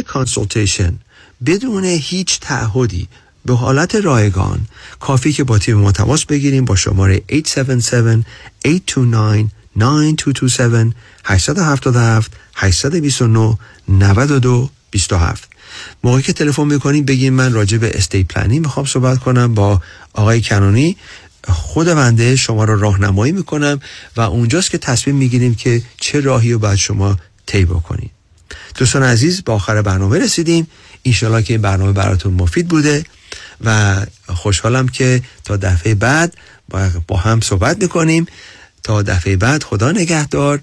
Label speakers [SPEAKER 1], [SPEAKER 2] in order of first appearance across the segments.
[SPEAKER 1] consultation بدون هیچ تعهدی به حالت رایگان کافی که با تیم ما تماس بگیریم با شماره 877 827 829 92 27 موقعی که تلفن می‌کنیم بگیم من راجع به estate planning می‌خوام صحبت کنم با آقای کنونی خود بنده شما رو راهنمایی می‌کنم و اونجاست که تصمیم می‌گیریم که چه راهی رو باید شما طی بکنید دوستان عزیز با آخر برنامه رسیدیم. اینشالله که این برنامه براتون مفید بوده و خوشحالم که تا دفعه بعد با هم صحبت می‌کنیم. تا دفعه بعد خدا نگهدار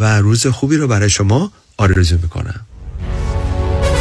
[SPEAKER 1] و روز خوبی رو برای شما آرزو می‌کنم.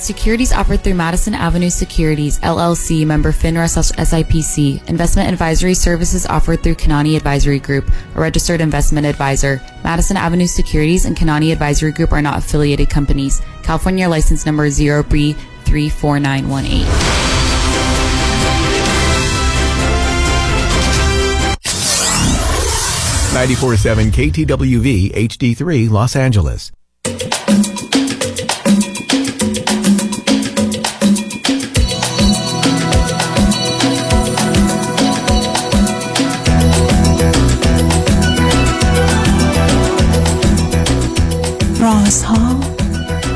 [SPEAKER 2] Securities offered through Madison Avenue Securities, LLC, member FINRA SIPC. Investment advisory services offered through Kanani Advisory Group, a registered investment advisor. Madison Avenue Securities and Kanani Advisory Group are not affiliated companies. California license number 0B34918.
[SPEAKER 3] 94.7 KTWV HD3 Los Angeles.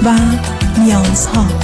[SPEAKER 4] و نیازها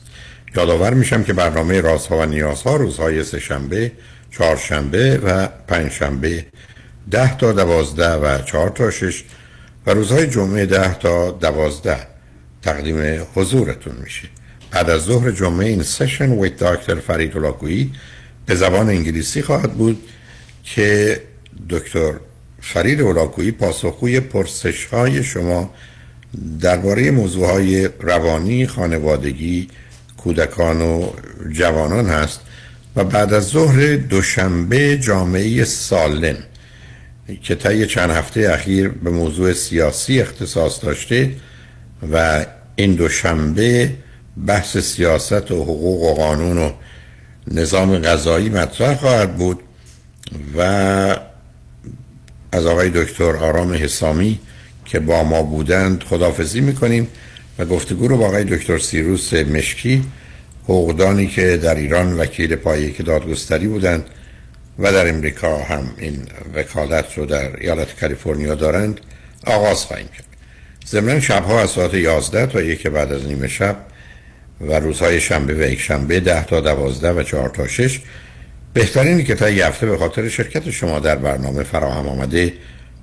[SPEAKER 5] یادآور میشم که برنامه رازها و نیازها روزهای سهشنبه، چهارشنبه و پنجشنبه ده تا دوازده و چهار تا شش و روزهای جمعه ده تا دوازده تقدیم حضورتون میشه. بعد از ظهر جمعه این سشن ویت دکتر فرید ولاکویی به زبان انگلیسی خواهد بود که دکتر فرید ولاکویی پاسخگوی پرسش های شما درباره موضوع های روانی خانوادگی کودکان و جوانان هست و بعد از ظهر دوشنبه جامعه سالم که طی چند هفته اخیر به موضوع سیاسی اختصاص داشته و این دوشنبه بحث سیاست و حقوق و قانون و نظام غذایی مطرح خواهد بود و از آقای دکتر آرام حسامی که با ما بودند خدافزی می‌کنیم. و گفتگو رو با آقای دکتر سیروس مشکی حقوقدانی که در ایران وکیل پایه که دادگستری بودند و در امریکا هم این وکالت رو در ایالت کالیفرنیا دارند آغاز خواهیم کرد. ضمن شبها از ساعت 11 تا یک بعد از نیمه شب و روزهای شنبه و یک شنبه 10 تا 12 و 4 تا 6 بهترینی که تا یه هفته به خاطر شرکت شما در برنامه فراهم آمده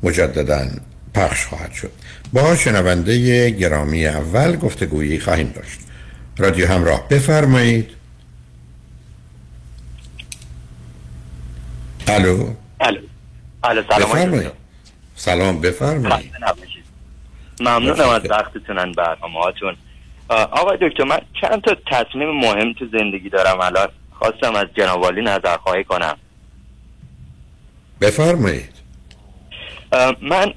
[SPEAKER 5] مجددا پخش خواهد شد. با شنونده گرامی اول گفتگویی خواهیم داشت. رادیو همراه بفرمایید. الو؟
[SPEAKER 6] الو. الو سلام
[SPEAKER 5] بفرمایید. سلام بفرمایید.
[SPEAKER 6] ممنونم از وقتتونن برنامه هاتون آقای دکتر من چند تا تصمیم مهم تو زندگی دارم الان. خواستم از جنابالی نظر خواهی کنم.
[SPEAKER 5] بفرمایید.
[SPEAKER 6] من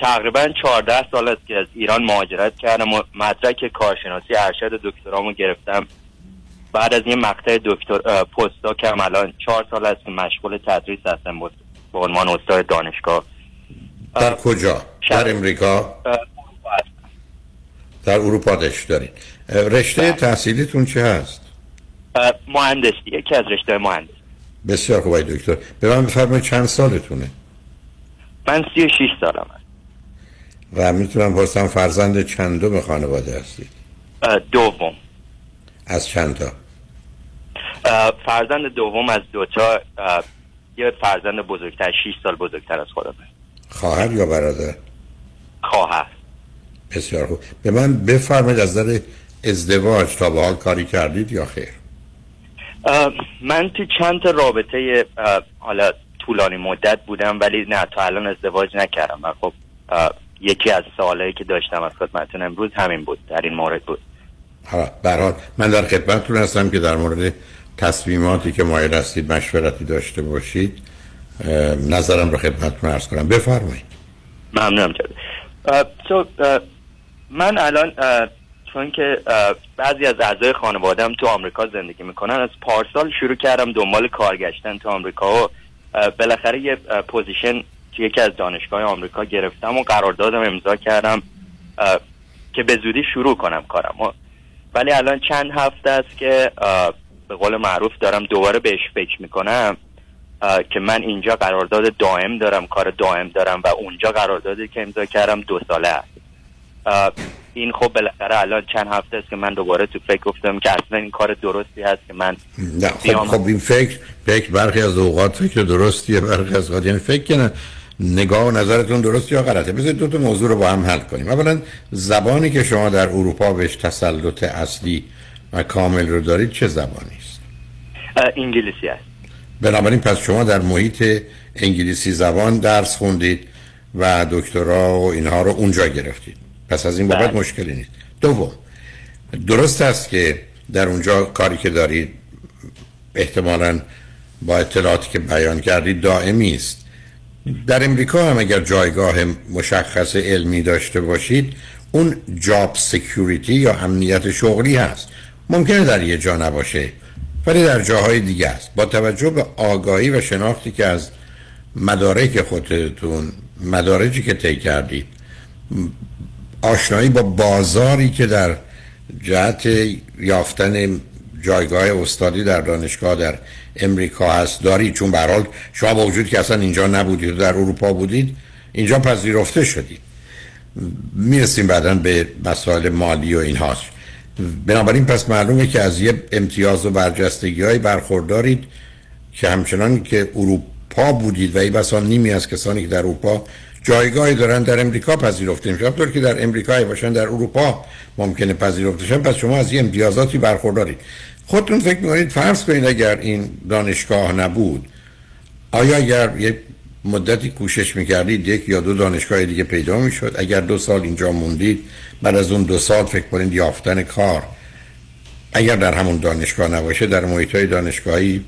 [SPEAKER 6] تقریبا 14 سال است که از ایران مهاجرت کردم و مدرک کارشناسی ارشد دکترامو گرفتم بعد از یه مقطع دکتر پستا که الان چهار سال است که مشغول تدریس هستم به عنوان استاد دانشگاه
[SPEAKER 5] در کجا؟ در امریکا؟ در اروپا داشت دارید رشته بله. تحصیلیتون چه هست؟
[SPEAKER 6] مهندسی یکی از رشته مهندس
[SPEAKER 5] بسیار خوبه دکتر به من بفرمایید چند سالتونه؟
[SPEAKER 6] من سی و شیش سالم هست
[SPEAKER 5] و می‌تونم پرسم فرزند چندم خانواده هستید؟
[SPEAKER 6] دوم
[SPEAKER 5] از چند تا؟
[SPEAKER 6] فرزند دوم از دوتا یه فرزند بزرگتر 6 سال بزرگتر از خودمه
[SPEAKER 5] خواهر یا برادر؟
[SPEAKER 6] خواهر
[SPEAKER 5] بسیار خوب به من بفرمایید از در ازدواج تا به حال کاری کردید یا خیر
[SPEAKER 6] من تو چند تا رابطه حالا طولانی مدت بودم ولی نه تا الان ازدواج نکردم من خب یکی از سوالایی که داشتم از خدمتتون امروز همین بود در این مورد بود.
[SPEAKER 5] حالا من در خدمتتون هستم که در مورد تصمیماتی که مایل هستید مشورتی داشته باشید نظرم رو خدمتتون ارز کنم. بفرمایید.
[SPEAKER 6] ممنونم جد من الان چون که بعضی از اعضای خانوادم تو آمریکا زندگی می‌کنن از پارسال شروع کردم دنبال کار گشتن تو آمریکا و بالاخره یه پوزیشن تو یکی از دانشگاه آمریکا گرفتم و قراردادم امضا کردم که به زودی شروع کنم کارم. ولی الان چند هفته است که به قول معروف دارم دوباره بهش فکر می‌کنم که من اینجا قرارداد دائم دارم کار دائم دارم و اونجا قراردادی که امضا کردم دو ساله است. این خب بالاخره الان چند هفته است که من دوباره تو فکر گفتم که اصلا این کار درستی هست که من
[SPEAKER 5] نه خب, خب این فکر فکر برخی از اوقات فکر درستیه برخی از اوقات یعنی فکر کنه نگاه و نظرتون درست یا غلطه؟ بذارید دو تا موضوع رو با هم حل کنیم. اولا زبانی که شما در اروپا بهش تسلط اصلی و کامل رو دارید چه زبانی است؟
[SPEAKER 6] انگلیسی است.
[SPEAKER 5] بنابراین پس شما در محیط انگلیسی زبان درس خوندید و دکترا و اینها رو اونجا گرفتید. پس از این بابت بله. مشکلی نیست. دوم درست است که در اونجا کاری که دارید احتمالا با اطلاعاتی که بیان کردید دائمی است. در امریکا هم اگر جایگاه مشخص علمی داشته باشید اون job security یا امنیت شغلی هست. ممکنه در یه جا نباشه ولی در جاهای دیگه است. با توجه به آگاهی و شناختی که از مدارک خودتون مدارجی که طی کردید آشنایی با بازاری که در جهت یافتن جایگاه استادی در دانشگاه در امریکا هست. دارید چون به حال شما با وجود که اصلا اینجا نبودید در اروپا بودید اینجا پذیرفته شدید. می‌رسیم بعدا به مسائل مالی و این هاست بنابراین پس معلومه که از یه امتیاز و برجستگی های برخوردارید که همچنان که اروپا بودید و ای بسا نیمی از کسانی که در اروپا جایگاهی دارن در امریکا پذیرفته میشن. طور که در امریکا باشن در اروپا ممکنه پذیرفته شن پس شما از یه امتیازاتی برخوردارید. خودتون فکر می‌کنید فرض کنید اگر این دانشگاه نبود آیا اگر یه مدتی کوشش می‌کردید یک یا دو دانشگاه دیگه پیدا می‌شد؟ اگر دو سال اینجا موندید بعد از اون دو سال فکر کنید یافتن کار اگر در همون دانشگاه نباشه در محیط های دانشگاهی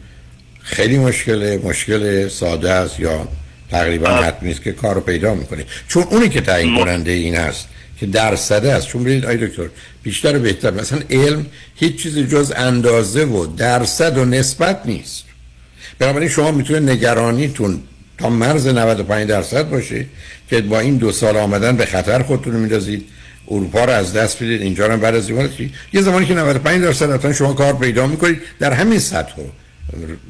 [SPEAKER 5] خیلی مشکله مشکل ساده است یا تقریبا حتمی است که کار رو پیدا می‌کنید چون اونی که تعیین کننده این که درصده است. چون برید آی دکتر بیشتر بهتر. مثلا علم هیچ چیز جز اندازه و درصد و نسبت نیست. بنابراین شما می‌تونه نگرانیتون تا مرز 95 درصد باشه که با این دو سال آمدن به خطر خودتون میندازید. اروپا رو از دست بدید اینجا رو بعد از یه زمانی که 95 درصد شما کار پیدا می‌کنید در همین سطح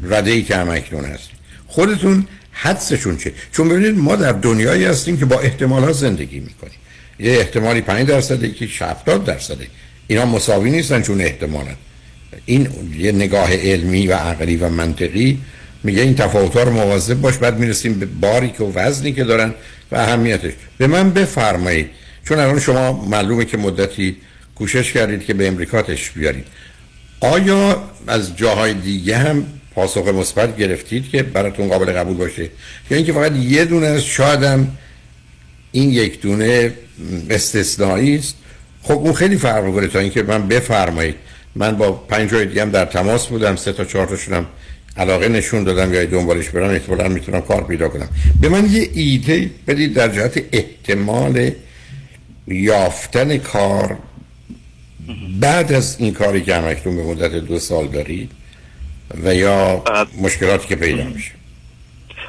[SPEAKER 5] رده ای که همکنون هست. خودتون حدسشون چه؟ چون ببینید ما در دنیایی هستیم که با احتمالات زندگی می‌کنیم. یه احتمالی 5 درصده که 70 درصده. اینا مساوی نیستن چون احتمالن. این یه نگاه علمی و عقلی و منطقی میگه این تفاوت رو مواظب باش بعد می‌رسیم به باری که و وزنی که دارن و اهمیتش. به من بفرمایید. چون الان شما معلومه که مدتی کوشش کردید که به امریکا تش بیارید. آیا از جاهای دیگه هم پاسخ مثبت گرفتید که براتون قابل قبول باشه؟ یا اینکه فقط یه دونه از شادم این یک دونه استثنایی است. خب اون خیلی فرق می‌کنه تا اینکه من بفرمایید. من با پنج جای دیگه هم در تماس بودم سه تا چهار تاشون علاقه نشون دادم یا دنبالش برم احتمالا می‌تونم کار پیدا کنم. به من یه ایده بدید در جهت احتمال یافتن کار. بعد از این کاری که همکنون به مدت دو سال دارید و یا مشکلاتی که پیدا میشه.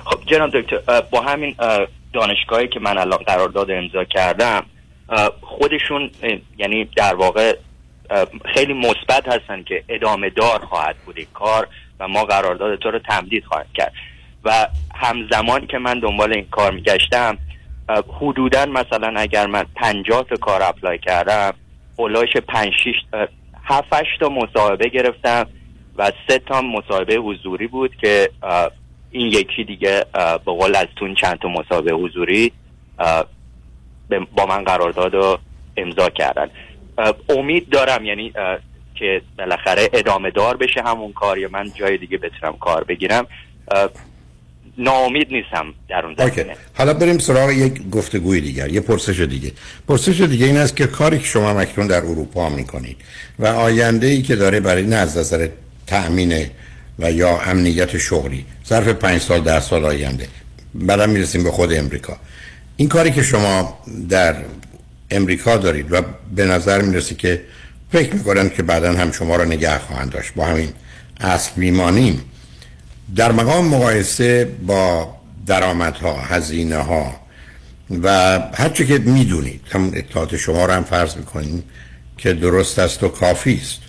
[SPEAKER 6] خب جناب دکتر با همین دانشگاهی که من الان قرارداد امضا کردم خودشون یعنی در واقع خیلی مثبت هستن که ادامه دار خواهد بود کار و ما قرارداد تو رو تمدید خواهد کرد. و همزمان که من دنبال این کار میگشتم حدودا مثلا اگر من پنجاه تا کار اپلای کردم اولاش پنج شیش هفت تا مصاحبه گرفتم و سه تا مصاحبه حضوری بود که این یکی دیگه به قول از تون چند تا مصاحبه حضوری با من قرارداد رو امضا کردن. امید دارم یعنی که بالاخره ادامه دار بشه همون کار یا من جای دیگه بتونم کار بگیرم. ناامید نیستم در اون زمینه.
[SPEAKER 5] حالا بریم سراغ یک گفتگوی دیگر یه پرسش دیگه. پرسش دیگه این است که کاری که شما مکنون در اروپا می‌کنید و آینده ای که داره برای نه از نظر تأمین و یا امنیت شغلی ظرف پنج سال در سال آینده. بعدم می‌رسیم به خود امریکا. این کاری که شما در امریکا دارید و به نظر می‌رسه که فکر می‌کنن که بعدا هم شما را نگه خواهند داشت. با همین اصل میمانیم در مقام مقایسه با درآمدها هزینه ها و هرچه که می‌دونید هم اطلاعات شما رو هم فرض می‌کنیم که درست است و کافی است.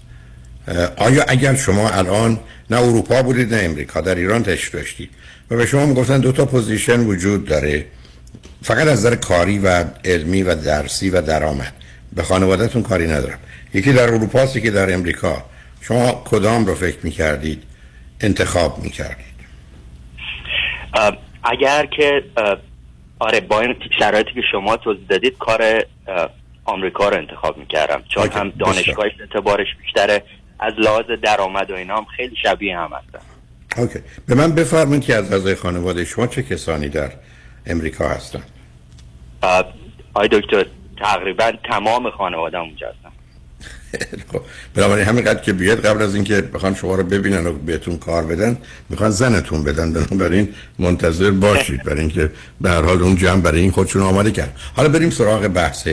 [SPEAKER 5] آیا اگر شما الان نه اروپا بودید نه امریکا. در ایران تشریف داشتید. و به شما می‌گفتن دو تا position وجود داره. فقط از نظر کاری و علمی و درسی و درآمد. به خانوادهتون کاری ندارم. یکی در اروپا است که در امریکا. شما کدام رو فکر می‌کردید؟ انتخاب می‌کردید.
[SPEAKER 6] اگر که آره با این شرایطی که شما توضیح دادید کار آمریکا رو انتخاب می‌کردم. چون هم دانشگاهش اعتبارش بیشتره. از لحاظ درآمد و اینا هم خیلی شبیه هم هستن.
[SPEAKER 5] اوکی. به من بفرمایید که از اعضای خانواده شما چه کسانی در امریکا هستن
[SPEAKER 6] آی دکتر تقریبا تمام خانواده اونجا هستن.
[SPEAKER 5] خب، بنابراین همینقدر که بیاد قبل از اینکه بخوان شما رو ببینن و بهتون کار بدن می‌خوان زنتون بدن. بنابراین منتظر باشید برای اینکه به هر حال اون جمع برای این خودشون آماده کرد حالا بریم سراغ بحث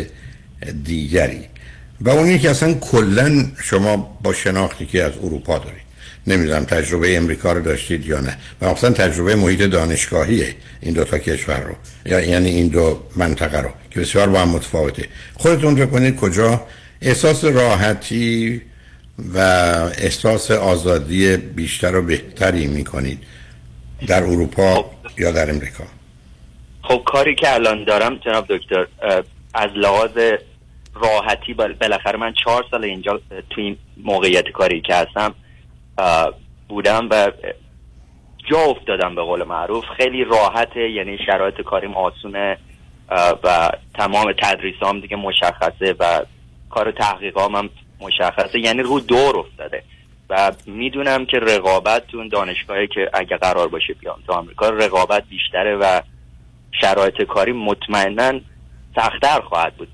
[SPEAKER 5] دیگری. و اون که اصلا کلا شما با شناختی که از اروپا دارید. نمی‌دونم تجربه امریکا رو داشتید یا نه. و اصلا تجربه محیط دانشگاهیه این دو تا کشور رو. یعنی این دو منطقه رو که بسیار با هم متفاوته. خودتون رو کنید کجا؟ احساس راحتی و احساس آزادی بیشتر و بهتری می‌کنید. در اروپا خب. یا در امریکا؟
[SPEAKER 6] خب کاری که الان دارم جناب دکتر از لحاظ راحتی بالاخره من چهار سال اینجا توی این موقعیت کاری که هستم بودم و جا افتادم به قول معروف. خیلی راحته یعنی شرایط کاریم آسونه و تمام تدریسام دیگه مشخصه و کار تحقیقام هم مشخصه. یعنی رو دور افتاده. و می‌دونم که رقابت تو دانشگاهی که اگه قرار باشه بیام تو آمریکا رقابت بیشتره و شرایط کاری مطمئنا سختتر خواهد بود.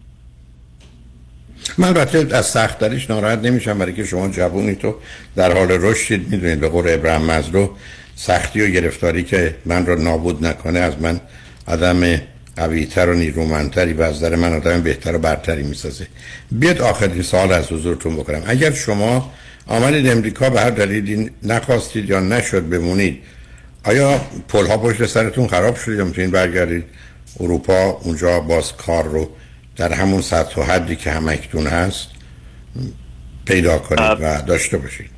[SPEAKER 5] من البته از سختتریش ناراحت نمیشم برای که شما جوونی تو در حال رشدید می‌دونید به قول ابراهیم مزلو سختی و گرفتاری که من رو نابود نکنه از من آدم قویتر و نیرومندتری و از من آدم بهتر و برتری می‌سازه. بیاد آخرین سال از حضورتون بکنم. اگر شما آمدید امریکا به هر دلیلی نخواستید یا نشد بمونید آیا پل ها پشت سرتون خراب شد یا می‌تونید برگردید؟ اروپا اونجا باز کار رو در همون سطح و حدی که همکتون هست پیدا کنید و داشته باشید.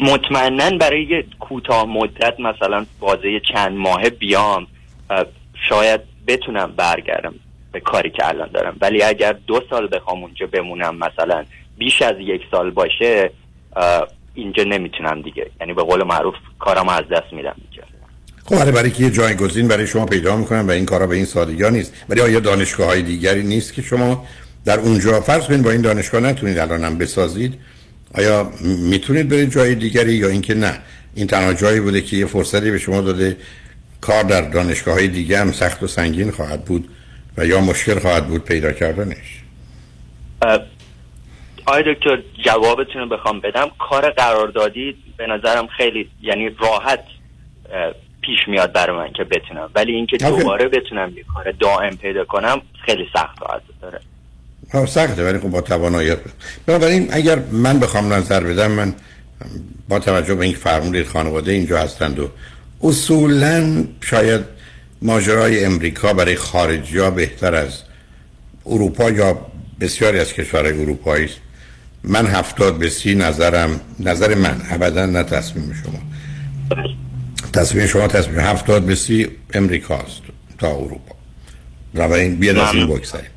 [SPEAKER 6] مطمئنا برای کوتاه مدت مثلا بازه چند ماه بیام شاید بتونم برگردم به کاری که الان دارم. ولی اگر دو سال بخوام اونجا بمونم مثلا بیش از یک سال باشه اینجا نمی‌تونم دیگه. یعنی به قول معروف کارم از دست میدم اینجا.
[SPEAKER 5] خب برای برای که یه جایگزین برای شما پیدا می‌کنن و این کارا به این سادگی نیست. ولی آیا دانشگاه های دیگری نیست که شما در اونجا فرض کنید با این دانشگاه نتونید الانم بسازید؟ آیا می‌تونید برید جای دیگری یا اینکه نه؟ این تنها جایی بوده که یه فرصتی به شما داده کار در دانشگاه های دیگه هم سخت و سنگین خواهد بود و یا مشکل خواهد بود پیدا کردنش؟
[SPEAKER 6] آیا دکتر جوابتون رو بخوام بدم. کار قراردادی به نظرم خیلی یعنی راحت پیش میاد برای من که بتونم. ولی اینکه دوباره بتونم یه کار دائم پیدا کنم خیلی سخت خواهد داره.
[SPEAKER 5] سخته ولی خب با توانایی. بنابراین اگر من بخوام نظر بدم من با توجه به اینکه فرمودید خانواده اینجا هستند و اصولا شاید ماجرای امریکا برای خارجی ها بهتر از اروپا یا بسیاری از کشورهای اروپایی است. من هفتاد به سی نظرم نظر من ابدا نه تصمیم شما. تصمیم شما تصمیم هفتاد به سی امریکاست تا اروپا. بنابراین بیاد از این بگذاریم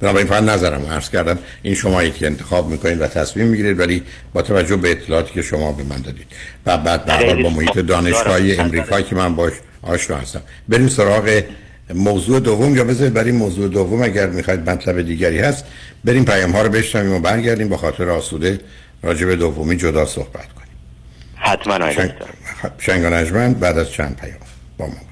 [SPEAKER 5] بنابراین فقط نظرم عرض کردم. این شما که انتخاب می‌کنید و تصمیم می‌گیرید ولی با توجه به اطلاعاتی که شما به من دادید. و بعد به با محیط دانشگاهی امریکا که من باش آشنا هستم. بریم سراغ موضوع دوم. یا بذارید برای موضوع دوم اگر می‌خواید مطلب دیگری هست بریم پیام ها رو بشنویم و برگردیم. با خاطر آسوده راجع به دومی جدا صحبت کنیم.
[SPEAKER 6] حتما
[SPEAKER 5] شنگ... شنگ بعد از چند پیام. با ما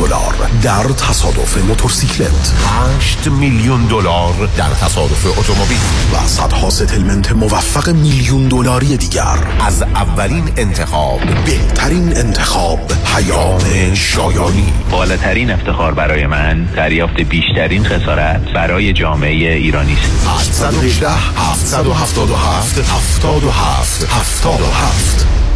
[SPEAKER 7] دلار در تصادف موتورسیکلت.
[SPEAKER 8] 8 میلیون دلار در تصادف اتومبیل.
[SPEAKER 7] و صدها ستلمنت موفق میلیون دلاری دیگر.
[SPEAKER 8] از اولین انتخاب.
[SPEAKER 7] بهترین انتخاب پیام شایانی.
[SPEAKER 9] بالاترین افتخار برای من دریافت بیشترین خسارت برای جامعه ایرانی است.
[SPEAKER 7] 818 777 77 77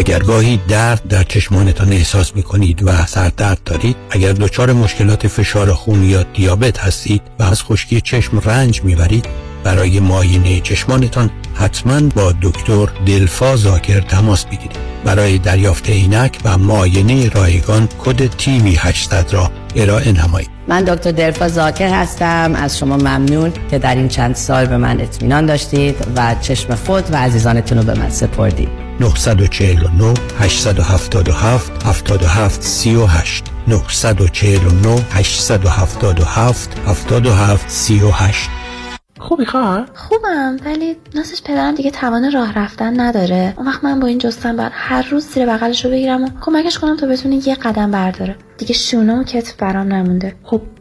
[SPEAKER 10] اگر گاهی درد در چشمانتان احساس می کنید و سردرد دارید اگر دچار مشکلات فشار خون یا دیابت هستید و از خشکی چشم رنج می‌برید برای معاینه چشمانتان حتما با دکتر دلفا زاکر تماس بگیرید. برای دریافت عینک و معاینه رایگان کد تیمی 800 را ارائه نمایید.
[SPEAKER 11] من دکتر دلفا زاکر هستم. از شما ممنون که در این چند سال به من اطمینان داشتید و چشم خود و عزیزانتون رو به من سپردید.
[SPEAKER 10] 949 877 77 38 949 877 77 38
[SPEAKER 12] خوبی خواهر؟
[SPEAKER 13] خوبم ولی ناسش پدرم دیگه توان راه رفتن نداره. اون وقت من با این جستن باید هر روز زیر بغلش رو بگیرم و کمکش کنم تا بتونه یه قدم برداره. دیگه شونه و کتف برام نمونده.
[SPEAKER 12] خب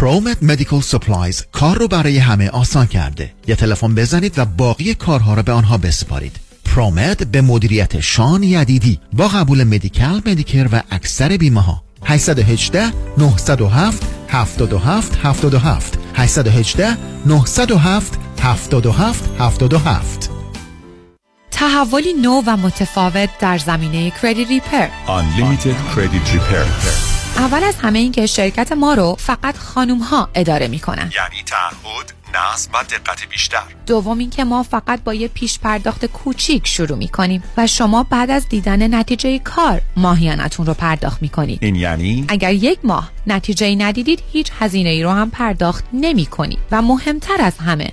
[SPEAKER 14] Promed Medical Supplies کار رو برای همه آسان کرده. یه تلفن بزنید و باقی کارها رو به آنها بسپارید. Promed به مدیریت شان یدیدی با قبول Medi-Cal Medicare و اکثر بیمه ها 818 907 77 77 818 907 77 77
[SPEAKER 15] تحولی نو و متفاوت در زمینه credit repair
[SPEAKER 16] Unlimited Credit Repair.
[SPEAKER 15] اول از همه این که شرکت ما رو فقط خانوم ها اداره می‌کنن.
[SPEAKER 16] یعنی تعهد نظم و دقت بیشتر.
[SPEAKER 15] دوم اینکه ما فقط با یه پیش پرداخت کوچیک شروع می‌کنیم و شما بعد از دیدن نتیجه کار ماهیانتون رو پرداخت می‌کنید.
[SPEAKER 16] این یعنی؟
[SPEAKER 15] اگر یک ماه نتیجه ندیدید هیچ هزینه ای رو هم پرداخت نمی کنید و مهمتر از همه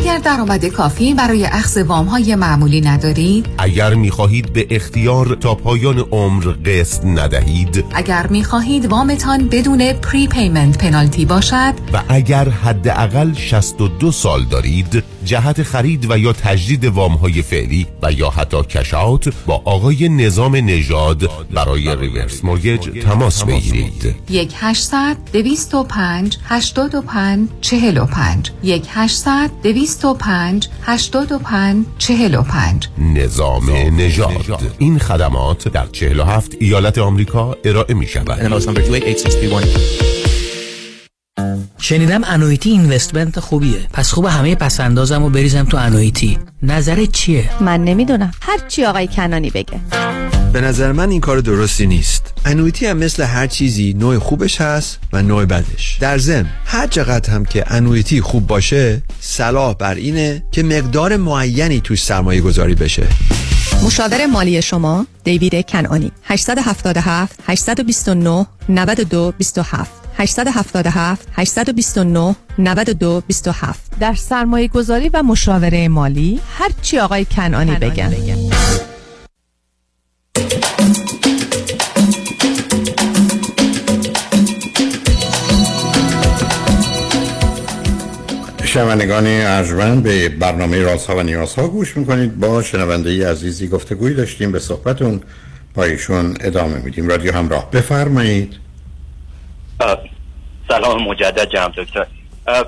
[SPEAKER 17] اگر درآمد کافی برای اخذ وام های معمولی ندارید
[SPEAKER 8] اگر می خواهید به اختیار تا پایان عمر قسط ندهید
[SPEAKER 17] اگر می خواهید وامتان بدون prepayment penalty باشد
[SPEAKER 8] و اگر حداقل 62 سال دارید جهت خرید و یا تجدید وام های فعلی و یا حتی cash out با آقای نظام نژاد برای reverse mortgage تماس بگیرید.
[SPEAKER 17] یک 800 205 85 45 یک 800 205 85 45
[SPEAKER 8] نظام نژاد. این خدمات در 47 ایالت آمریکا ارائه می شود.
[SPEAKER 18] شنیدم انویتی اینوستمنت خوبیه. پس خوب همه پسندازم و بریزم تو انویتی. نظرت چیه؟
[SPEAKER 19] من نمی‌دونم. هر چی آقای کنانی بگه.
[SPEAKER 1] به نظر من این کار درستی نیست. انویتی هم مثل هر چیزی نوع خوبش هست و نوع بدش. در ضمن هر چقدر هم که انویتی خوب باشه صلاح بر اینه که مقدار معینی توش سرمایه گذاری بشه.
[SPEAKER 19] مشاور مالی شما دیوید کنانی 877 829 92 27 877 829 92 27 در سرمایه گذاری و مشاوره مالی هر چی آقای کنانی بگن.
[SPEAKER 5] شنوندگان ارجمند به برنامه رازها و نیازها گوش می‌کنید. با شنونده ای عزیزی گفتگوی داشتیم به صحبتون با ایشون ادامه میدیم. رادیو همراه بفرمایید.
[SPEAKER 6] سلام مجدد جناب دکتر.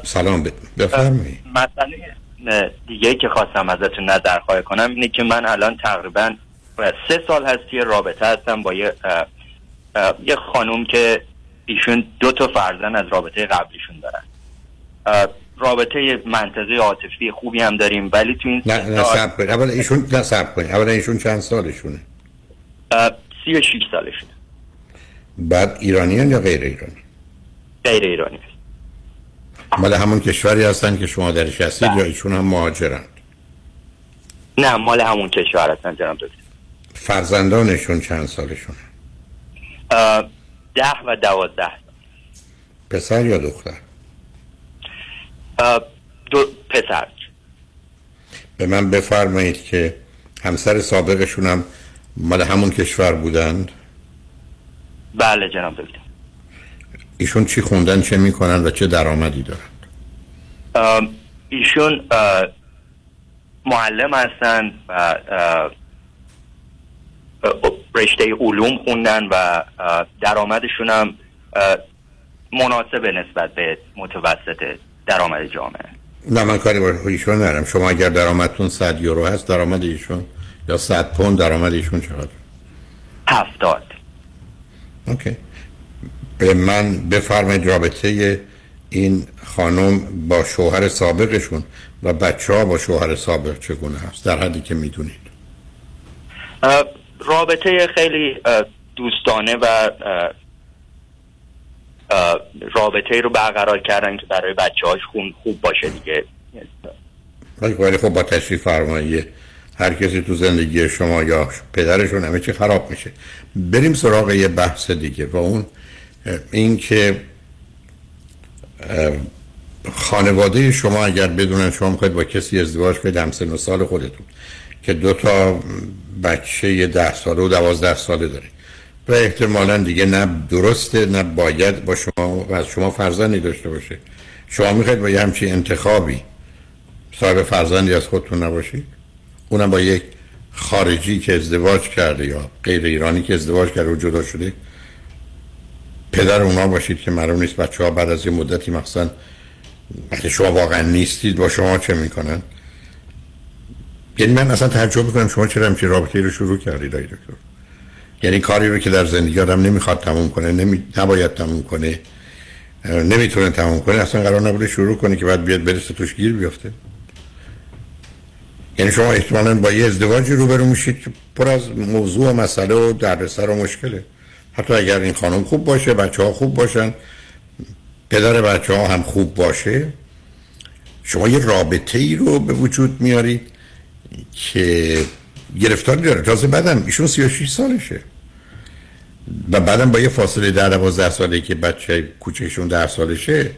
[SPEAKER 5] سلام بفرمایید.
[SPEAKER 6] مسئله دیگه که خواستم ازتون نظر خواهی کنم اینه که من الان تقریبا سه سال هست یه رابطه هستم با یه یه خانوم که ایشون دو تا فرزن از رابطه قبلیشون دارن. رابطه منطقه عاطفی خوبی هم داریم ولی تو این
[SPEAKER 5] نه نه سب کنید. اول ایشون نه سب کنید. اول ایشون چند سالشونه؟
[SPEAKER 6] سی و شیش سالشونه
[SPEAKER 5] بعد ایرانیان یا غیر ایرانی؟
[SPEAKER 6] غیر ایرانی
[SPEAKER 5] مال همون کشوری هستن که شما درش هستید یا ایشون هم مهاجرند؟
[SPEAKER 6] نه مال همون کشور هستن جناب دکتر.
[SPEAKER 5] فرزندانشون چند سالشون
[SPEAKER 6] ده و دوازده.
[SPEAKER 5] پسر یا دختر؟
[SPEAKER 6] دو پسر.
[SPEAKER 5] به من بفرمایید که همسر سابقشون هم مال همون کشور بودند.
[SPEAKER 6] بله جناب دکتر.
[SPEAKER 5] ایشون چی خوندن چه می‌کنن و چه درآمدی دارن؟
[SPEAKER 6] ایشون معلم هستن و رشته علوم خوندن و درآمدشون هم مناسب نسبت به متوسط درآمد جامعه.
[SPEAKER 5] نه من کاری با ایشون ندارم. شما اگر درآمدتون 100 یورو هست درآمد ایشون یا 100 پوند درآمد ایشون چقدر
[SPEAKER 6] هفتاد.
[SPEAKER 5] اوکی. به من بفرمایید رابطه این خانم با شوهر سابقشون و بچه ها با شوهر سابق چگونه هست؟ در حدی که می‌دونید.
[SPEAKER 6] رابطه خیلی دوستانه و رابطه رو برقرار کردن که برای بچه هاش خون خوب باشه دیگه.
[SPEAKER 5] ولی خب با تشریف فرماییه هر کسی تو زندگی شما یا پدرشون همه چی خراب میشه. بریم سراغ یه بحث دیگه و اون این که خانواده شما اگر بدونن شما می‌خواید با کسی ازدواج کنید همسن و سال خودتون. که دو تا بچه یه ده ساله و دوازده ساله داره. و احتمالا دیگه نه درسته نه باید با شما و از شما فرزندی داشته باشه. شما می‌خواید با یه همچی انتخابی صاحب فرزندی از خودتون نباشید اونم با یک خارجی که ازدواج کرده یا غیر ایرانی که ازدواج کرده و جدا شده. پدر اونا باشید که معلوم نیست بچه ها بعد از یه مدتی مخصوصا وقتی شما واقعا نیستید با شما چه می‌کنن. یعنی من اصلا تعجب می‌کنم شما چرا همچین رابطه رو شروع کردید آقای دکتر؟ یعنی کاری رو که در زندگی آدم نمی‌خواد تموم کنه نمی... نباید تموم کنه نمی‌تونه تموم کنه اصلا قرار نبوده شروع کنه که بعد بیاد برسه توش گیر بیفته. یعنی شما احتمالا با یه ازدواجی روبرو میشید که پر از موضوع و مسئله و دردسر و مشکله. حتی اگر این خانم خوب باشه بچه ها خوب باشن پدر بچه ها هم خوب باشه شما یه رابطه ای رو به وجود میارید. که گرفتاری داره تازه بعدم ایشون 36 سالشه. و بعدم با یه فاصله در 12 ساله که بچه کوچکشون در سالشه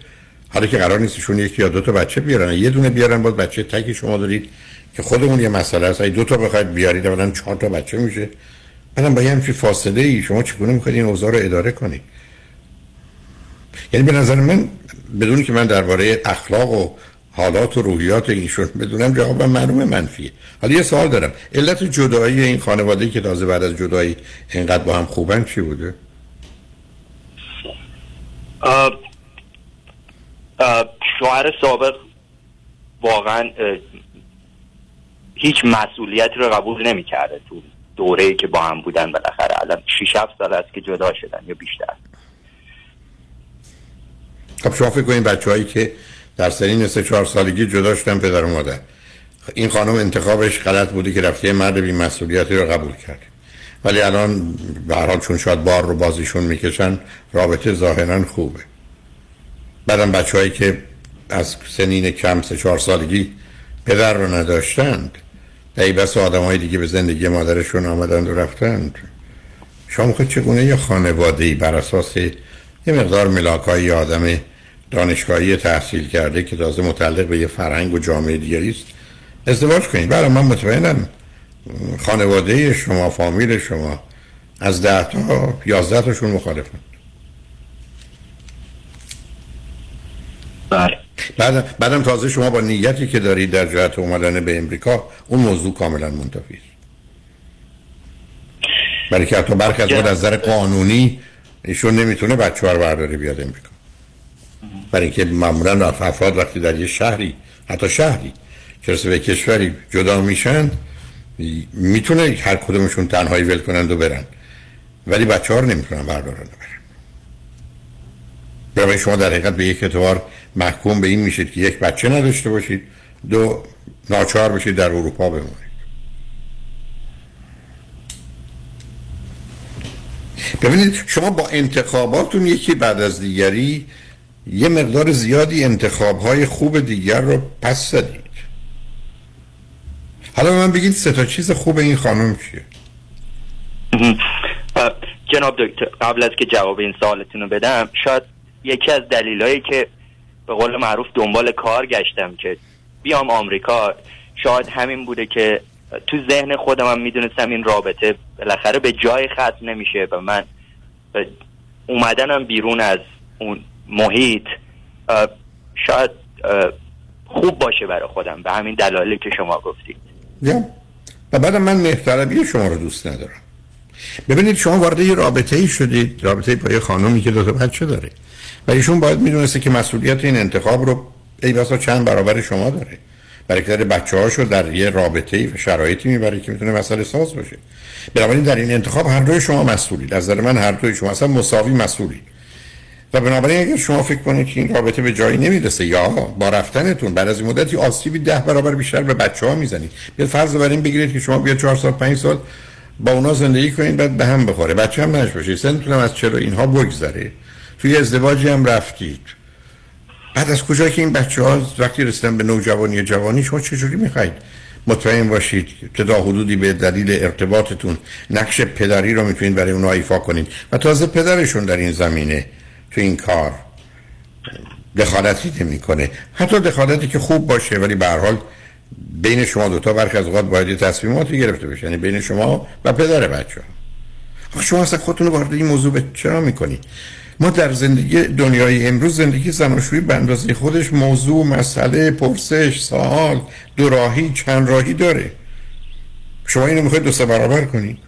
[SPEAKER 5] حالا که قرار نیستشون یکی یا دو تا بچه بیارن. یه دونه بیارن باز بچه تکی شما دارید که خودمون یه مسئله است. دو تا بخواید بیارید اولا چهار تا بچه میشه. بعدم با یه همچین فاصله ای شما چگونه می‌خواید این اوضاع رو اداره کنید؟ یعنی به نظر من بدون که من درباره اخلاق و حالات و روحیات ایشون بدونم جوابم معلومه منفیه. حالا یه سوال دارم. علت جدایی این خانواده که تازه بعد از جدایی اینقدر با هم خوبن چی بوده؟
[SPEAKER 6] شوهر سابق واقعا هیچ مسئولیتی رو قبول نمی‌کرده تو دوره که با هم بودن بالاخره. الان 6 7 سال است که جدا شدن یا بیشتر.
[SPEAKER 5] خب شما فکر کنید بچه‌هایی که در سنین سه چهار سالگی جدا شدن پدر و مادر. این خانم انتخابش غلط بودی که رفته مرد بی مسئولیتی رو قبول کرد. ولی الان به چون شاید بار رو بازیشون می‌کشن رابطه ظاهرا خوبه. بعدم بچههایی که از سنین کم سه چهار سالگی پدر رو نداشتند ای بس آدم های دیگه به زندگی مادرشون آمدند و رفتند. شما خود چگونه یه خانواده بر اساس یه مقدار ملاک های آدم دانشگاهی تحصیل کرده که تازه متعلق به یه فرهنگ و جامعه دیگری است. ازدواج کنید. برای من مطمئنم. خانواده شما فامیل شما از ده تا یازده تاشون مخالفن.
[SPEAKER 6] بله.
[SPEAKER 5] بعد بعدم تازه شما با نیتی که دارید در جهت اومدن به امریکا اون موضوع کاملا منتفی است. برای که حتی برخی از نظر قانونی ایشون نمی‌تونه بچه رو برداره بیاد امریکا. برای اینکه معمولا افراد وقتی در یه شهری حتی شهری که به کشوری جدا میشن می‌تونه هر کدومشون تنهایی ول کنند و برن. ولی بچه ها رو نمی‌تونن بردارن و برن. برای شما در حقیقت به یک اعتبار محکوم به این میشید که یک بچه نداشته باشید دو ناچار بشید در اروپا بمونید. ببینید شما با انتخاباتون یکی بعد از دیگری یه مقدار زیادی انتخاب های خوب دیگر رو پس زدید حالا من بگید سه تا چیز خوب این خانم چیه؟
[SPEAKER 6] جناب دکتر قبل از که جواب این سوالتون رو بدم شاید یکی از دلیلایی که به قول معروف دنبال کار گشتم که بیام آمریکا شاید همین بوده که تو ذهن خودم هم می‌دونستم این رابطه بالاخره به جای ختم نمیشه و من اومدنم بیرون از اون محیط شاید خوب باشه برای خودم به همین دلایلی که شما گفتید.
[SPEAKER 5] و بعدم من مهتربی شما رو دوست ندارم. ببینید شما وارد یه رابطه ای شدید. رابطه با یه خانومی که دو تا بچه داره. و ایشون باید می‌دونسته که مسئولیت این انتخاب رو ای بسا چند برابر شما داره. برای که داره بچه هاشو در یه رابطه ای و شرایطی می‌بره که می‌تونه مسئله ساز باشه. بنابراین در این انتخاب هر دوی شما مسئولید. از نظر من هر دوی شما اصلا مساوی مسئولید. و بنابراین اگر شما فکر کنید که این رابطه به جایی نمی‌رسه یا با رفتنتون بعد از این مدتی آسیبی ده برابر بیشتر به بچه ها می‌زنید بیاد فرض بر این بگیرید که شما بیاد چهار سال پنج سال با اونا زندگی کنید بعد به هم بخوره. بچه هم نش باشه سنتون از چرا اینها بگذره. توی ازدواجی هم رفتید. بعد از کجا که این بچه ها وقتی رسیدن به نوجوانی جوانی شما چجوری می‌خواید مطمئن باشید که تا حدودی به دلیل ارتباطتون نقش پدری رو می‌تونید برای اونها ایفا کنید؟ و تازه پدرشون در این زمینه. تو این کار دخالتی نمی‌کنه. حتی دخالتی که خوب باشه ولی به حال بین شما دو تا برخی از اوقات باید تصمیماتی گرفته بشه. یعنی بین شما و پدر بچه. ها شما اصلا خودتون وارد این موضوع به چرا می‌کنید ما در زندگی دنیای امروز زندگی زناشویی به اندازه خودش موضوع مسئله پرسش سوال دو راهی چند راهی داره. شما اینو می‌خواید دو برابر کنید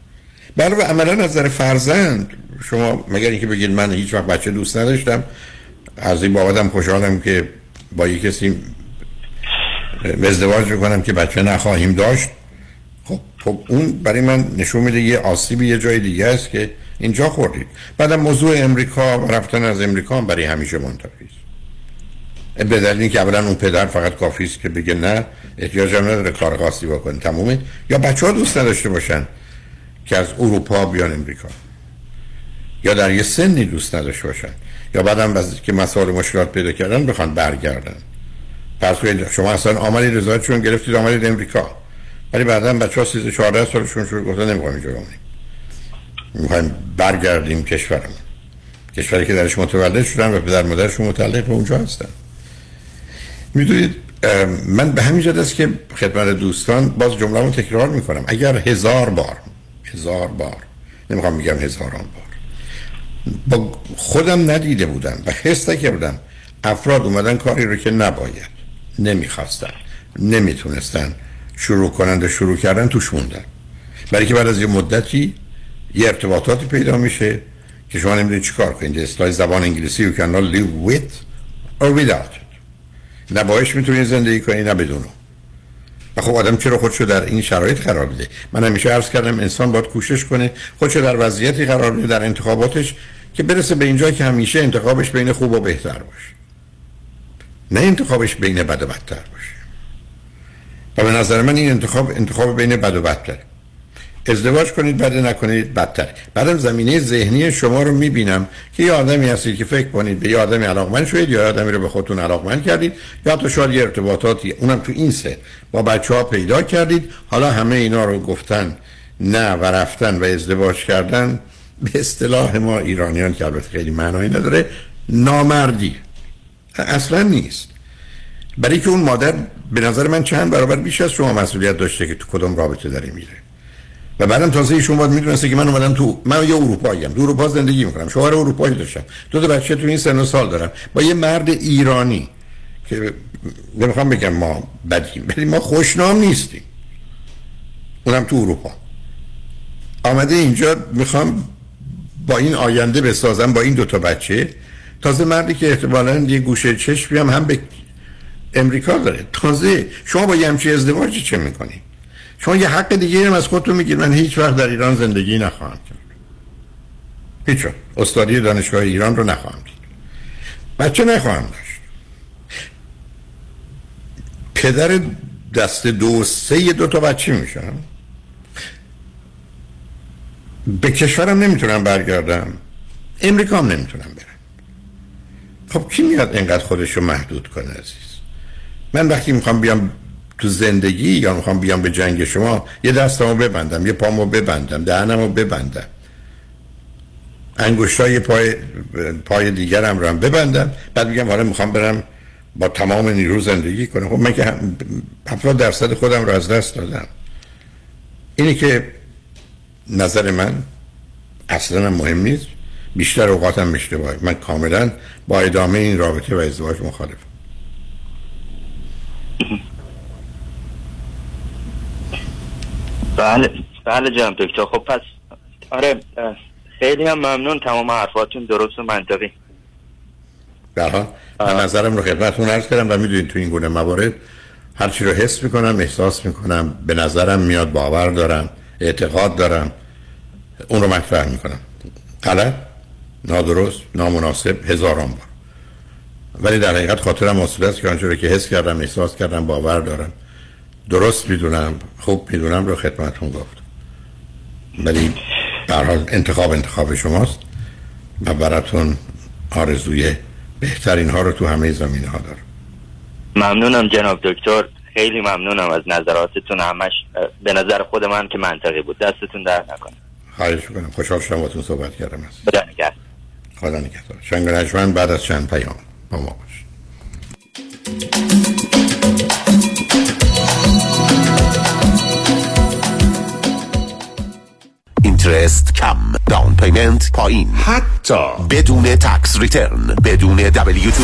[SPEAKER 5] علاوه عملا نظر فرزند شما مگر اینکه بگید من هیچ وقت بچه دوست نداشتم از این بابتم خوشحالم که با یک کسی ازدواج می‌کنم که بچه نخواهیم داشت. خب, خب اون برای من نشون میده یه آسیبی یه جای دیگه است که اینجا خوردید. بعدم موضوع امریکا رفتن از امریکا برای همیشه منتفی است. به دلیل اینکه اولا اون پدر فقط کافی است که بگه نه احتیاج هم نداره کار خاصی بکنه. تمومه. یا بچه ها دوست نداشته باشن که از اروپا بیان امریکا. یا در یه سنی دوست نداشته باشن یا بعدم بعد که مسائل مشکلات پیدا کردن بخوان برگردن. پس شما اصلا آمدید رضایتشون گرفتید آمدید امریکا. ولی بعدا بچه ها 13 14 سالشون شروع گفتن نمی‌خوایم اینجا بمونیم. می‌خوایم برگردیم کشورمون. کشوری که درش متولد شدن و پدر مادرشون متعلق به اونجا هستن. می‌دونید من به همین جد است که خدمت دوستان باز جمله تکرار می‌کنم. اگر هزار بار هزار بار نمی‌خوام میگم هزاران بار با خودم ندیده بودم و حس بودم افراد اومدن کاری رو که نباید. نمی‌خواستن نمی‌تونستن شروع کنند و شروع کردن توش موندن. برای که بعد از یه مدتی یه ارتباطاتی پیدا میشه که شما نمی‌دونید چیکار کنید. اصطلاح زبان انگلیسی you cannot live with or without it. نه باش می‌تونید زندگی کنید نه بدون. و خب آدم چرا خودشو در این شرایط قرار بده من همیشه عرض کردم انسان باید کوشش کنه خودشو در وضعیتی قرار بده در انتخاباتش که برسه به اینجا که همیشه انتخابش بین خوب و بهتر باشه. نه انتخابش بین بد و بدتر باشه. و به نظر من این انتخاب انتخاب بین بد و بدتر ازدواج کنید بد نکنید بدتر بعدم زمینه ذهنی شما رو می‌بینم که یه آدمی هستید که فکر کنید به یه آدمی علاقمند شدید یا آدمی رو به خودتون علاقمند کردید یا تو شاید یه ارتباطاتی. اونم تو این سه. با بچه ها پیدا کردید. حالا همه اینا رو گفتن نه و رفتن و ازدواج کردن. به اصطلاح ما ایرانیان که البته خیلی معنایی نداره نامردی. اصلا نیست. برای که اون مادر به نظر من چند برابر بیش از شما مسئولیت داشته که تو کدوم رابطه داره میره. و بعدم تازه ایشون باید می‌دونسته که من اومدم تو من یه اروپایی ام. تو اروپا زندگی می‌کنم. شوهر اروپایی داشتم. دو تا بچه تو این سن و سال دارم. با یه مرد ایرانی که نمی‌خوام بگم ما بدیم ولی ما خوشنام نیستیم. اونم تو اروپا. آمده اینجا می‌خوام با این آینده بسازم با این دو تا بچه. تازه مردی که احتمالا یه گوشه چشمی هم هم به امریکا داره. تازه شما با یه همچی ازدواجی چه می‌کنید شما یه حق دیگه هم از خودتون میگید. من هیچ وقت در ایران زندگی نخواهم کرد. هیچ استادی دانشگاه ایران رو نخواهم دید. بچه نخواهم داشت. پدر دست دو سه دو تا بچه میشم به کشورم نمی‌تونم برگردم. امریکا هم نمی‌تونم برم. خب کی میاد اینقدر خودش رو محدود کنه عزیز؟ من وقتی می‌خوام بیام تو زندگی یا می‌خوام بیام به جنگ شما یه دستمو ببندم یه پامو ببندم دهنمو ببندم. انگشتای پای پای دیگرم رو هم ببندم. بعد میگم حالا می‌خوام برم با تمام نیرو زندگی کنم. خب من که 70 درصد خودم رو از دست دادم. اینی که نظر من اصلا مهم نیست. بیشتر اوقاتم اشتباهه. من کاملا با ادامه این رابطه و ازدواج مخالفم.
[SPEAKER 6] بله بله جناب دکتر. خب پس آره خیلی هم ممنون تمام حرفاتون درست و منطقی.
[SPEAKER 5] برها من نظرم رو خدمتتون عرض کردم و می‌دونید تو این گونه موارد هرچی رو حس می‌کنم احساس می‌کنم به نظرم میاد باور دارم اعتقاد دارم اون رو مطرح می‌کنم. غلط نادرست نامناسب هزاران بار. ولی در حقیقت خاطرم اصول است که آنچه که حس کردم احساس کردم باور دارم. درست می‌دونم. خوب می‌دونم رو خدمتون گفت. ولی در حال انتخاب انتخاب شماست و براتون آرزوی بهترین ها رو تو همه زمینه ها دارم.
[SPEAKER 6] ممنونم جناب دکتر. خیلی ممنونم از نظراتتون. همش به نظر خود من که منطقی بود. دستتون در نکنه.
[SPEAKER 5] خواهش کنم خوشحال شدم باتون صحبت کردم.
[SPEAKER 6] خدا نگهدار.
[SPEAKER 5] خدا نگهدار. شنگ بعد از چند پیام با ما باش
[SPEAKER 8] اینترست کم. down payment پایین. حتی بدون tax return بدون دبلیو تو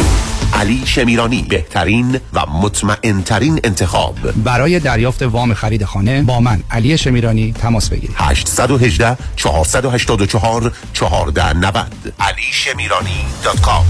[SPEAKER 8] علی شمیرانی بهترین و مطمئن انتخاب.
[SPEAKER 20] برای دریافت وام خرید خانه با من علی شمیرانی تماس بگیرید.
[SPEAKER 8] 818 484 1490 علی شمیرانی dot com.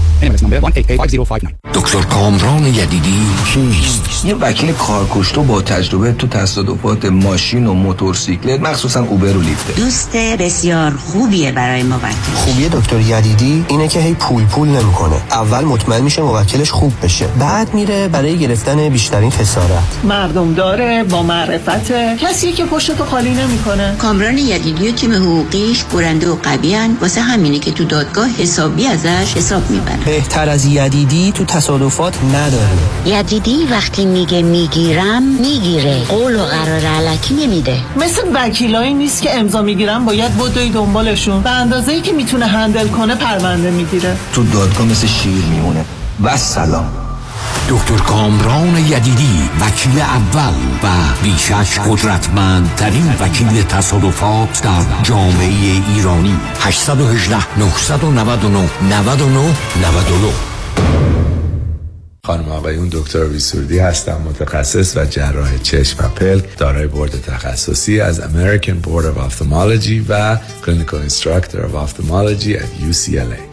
[SPEAKER 21] دکتر کامران یدیدی کیست؟ یه وکیل کارکشته با تجربه تو تصادفات ماشین و موتورسیکلت مخصوصا اوبر و لیفت
[SPEAKER 22] دوست بسیار خوبیه برای موکل.
[SPEAKER 21] خوبی دکتر یدیدی اینه که هی پول پول نمی‌کنه. اول مطمئن میشه موکلش خوب بشه. بعد میره برای گرفتن بیشترین خسارت.
[SPEAKER 23] مردم داره با معرفت. کسی که پشت تو خالی نمی‌کنه.
[SPEAKER 22] کامران یدیدی و تیم حقوقیش برنده و قوی واسه همینه که تو دادگاه حسابی ازش حساب می‌برن
[SPEAKER 21] بهتر از یدیدی تو تصادفات نداره.
[SPEAKER 22] یدیدی وقتی میگه می‌گیرم می‌گیره. قول و قرار علکی نمیده.
[SPEAKER 23] مثل وکیلایی نیست که امضا می‌گیرن باید بدوی دنبالشون. به اندازه ای که می‌تونه هندل کنه پرونده می‌گیره.
[SPEAKER 21] تو دادگاه مثل شیر میمونه. و سلام. دکتر کامران یدیدی وکیل اول و بیشش قدرتمندترین وکیل تصادفات در جامعه ایرانی. 818 999 99 99
[SPEAKER 24] خانم آقایون دکتر ویسوردی هستم متخصص و جراح چشم و پلک دارای بورد تخصصی از American Board of Ophthalmology و Clinical Instructor of Ophthalmology at UCLA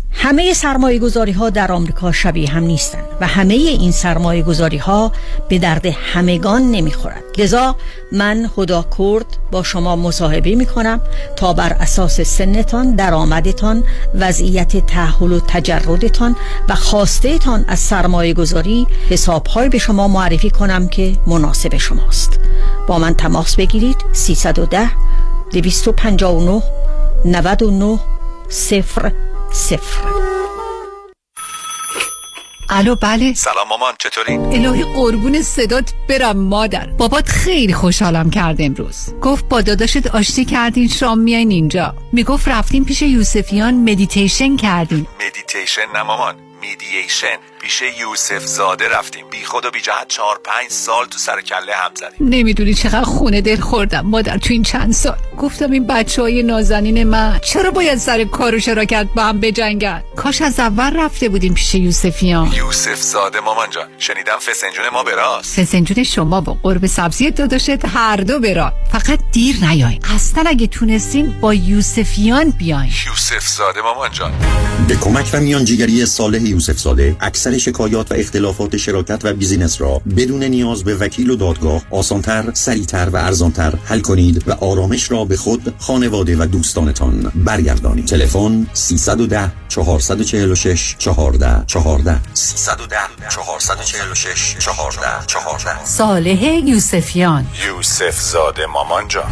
[SPEAKER 25] همه سرمایه گذاری ها در آمریکا شبیه هم نیستند و همه این سرمایه گذاری ها به درد همگان نمی‌خورد لذا من خدا کرد با شما مصاحبه می کنم تا بر اساس سنتان درآمدتان وضعیت تحول و تجردتان و تان از سرمایه گذاری حساب های به شما معرفی کنم که مناسب شماست. با من تماس بگیرید 310 259 99 صفر صفر.
[SPEAKER 26] الو بله.
[SPEAKER 16] سلام مامان چطورین؟
[SPEAKER 26] الهی قربون صدات برم مادر. بابات خیلی خوشحالم کرد امروز. گفت با داداشت آشتی کردین شام میاین اینجا. می‌گفت رفتیم پیش یوسفیان مدیتیشن کردین
[SPEAKER 16] مدیتیشن نه مامان mediation پیش یوسف زاده رفتیم. بی خود و بی جهت چهار پنج سال تو سر کله هم زدیم.
[SPEAKER 26] نمی‌دونی چقدر خون دل خوردم مادر تو این چند سال. گفتم این بچه های نازنین من چرا باید سر کار و شراکت با هم بجنگن؟ کاش از اول رفته بودیم پیش یوسفیان.
[SPEAKER 16] یوسف زاده مامان جان شنیدم فسنجون ما براست
[SPEAKER 26] فسنجون شما با قرب سبزی داداشت هر دو برا فقط دیر نیاین. اصلا اگه تونستین با یوسفیان بیاین.
[SPEAKER 16] یوسف زاده مامان جان.
[SPEAKER 27] به کمک و میانجیگری صالح یوسف زاده اکثر شکایات و اختلافات شراکت و بیزینس را بدون نیاز به وکیل و دادگاه آسانتر، سریعتر و ارزانتر حل کنید و آرامش را به خود، خانواده و دوستانتان برگردانید. تلفن 310 446 14 14 310 446 14 14
[SPEAKER 26] صالح یوسفیان.
[SPEAKER 16] یوسف زاده مامان جان.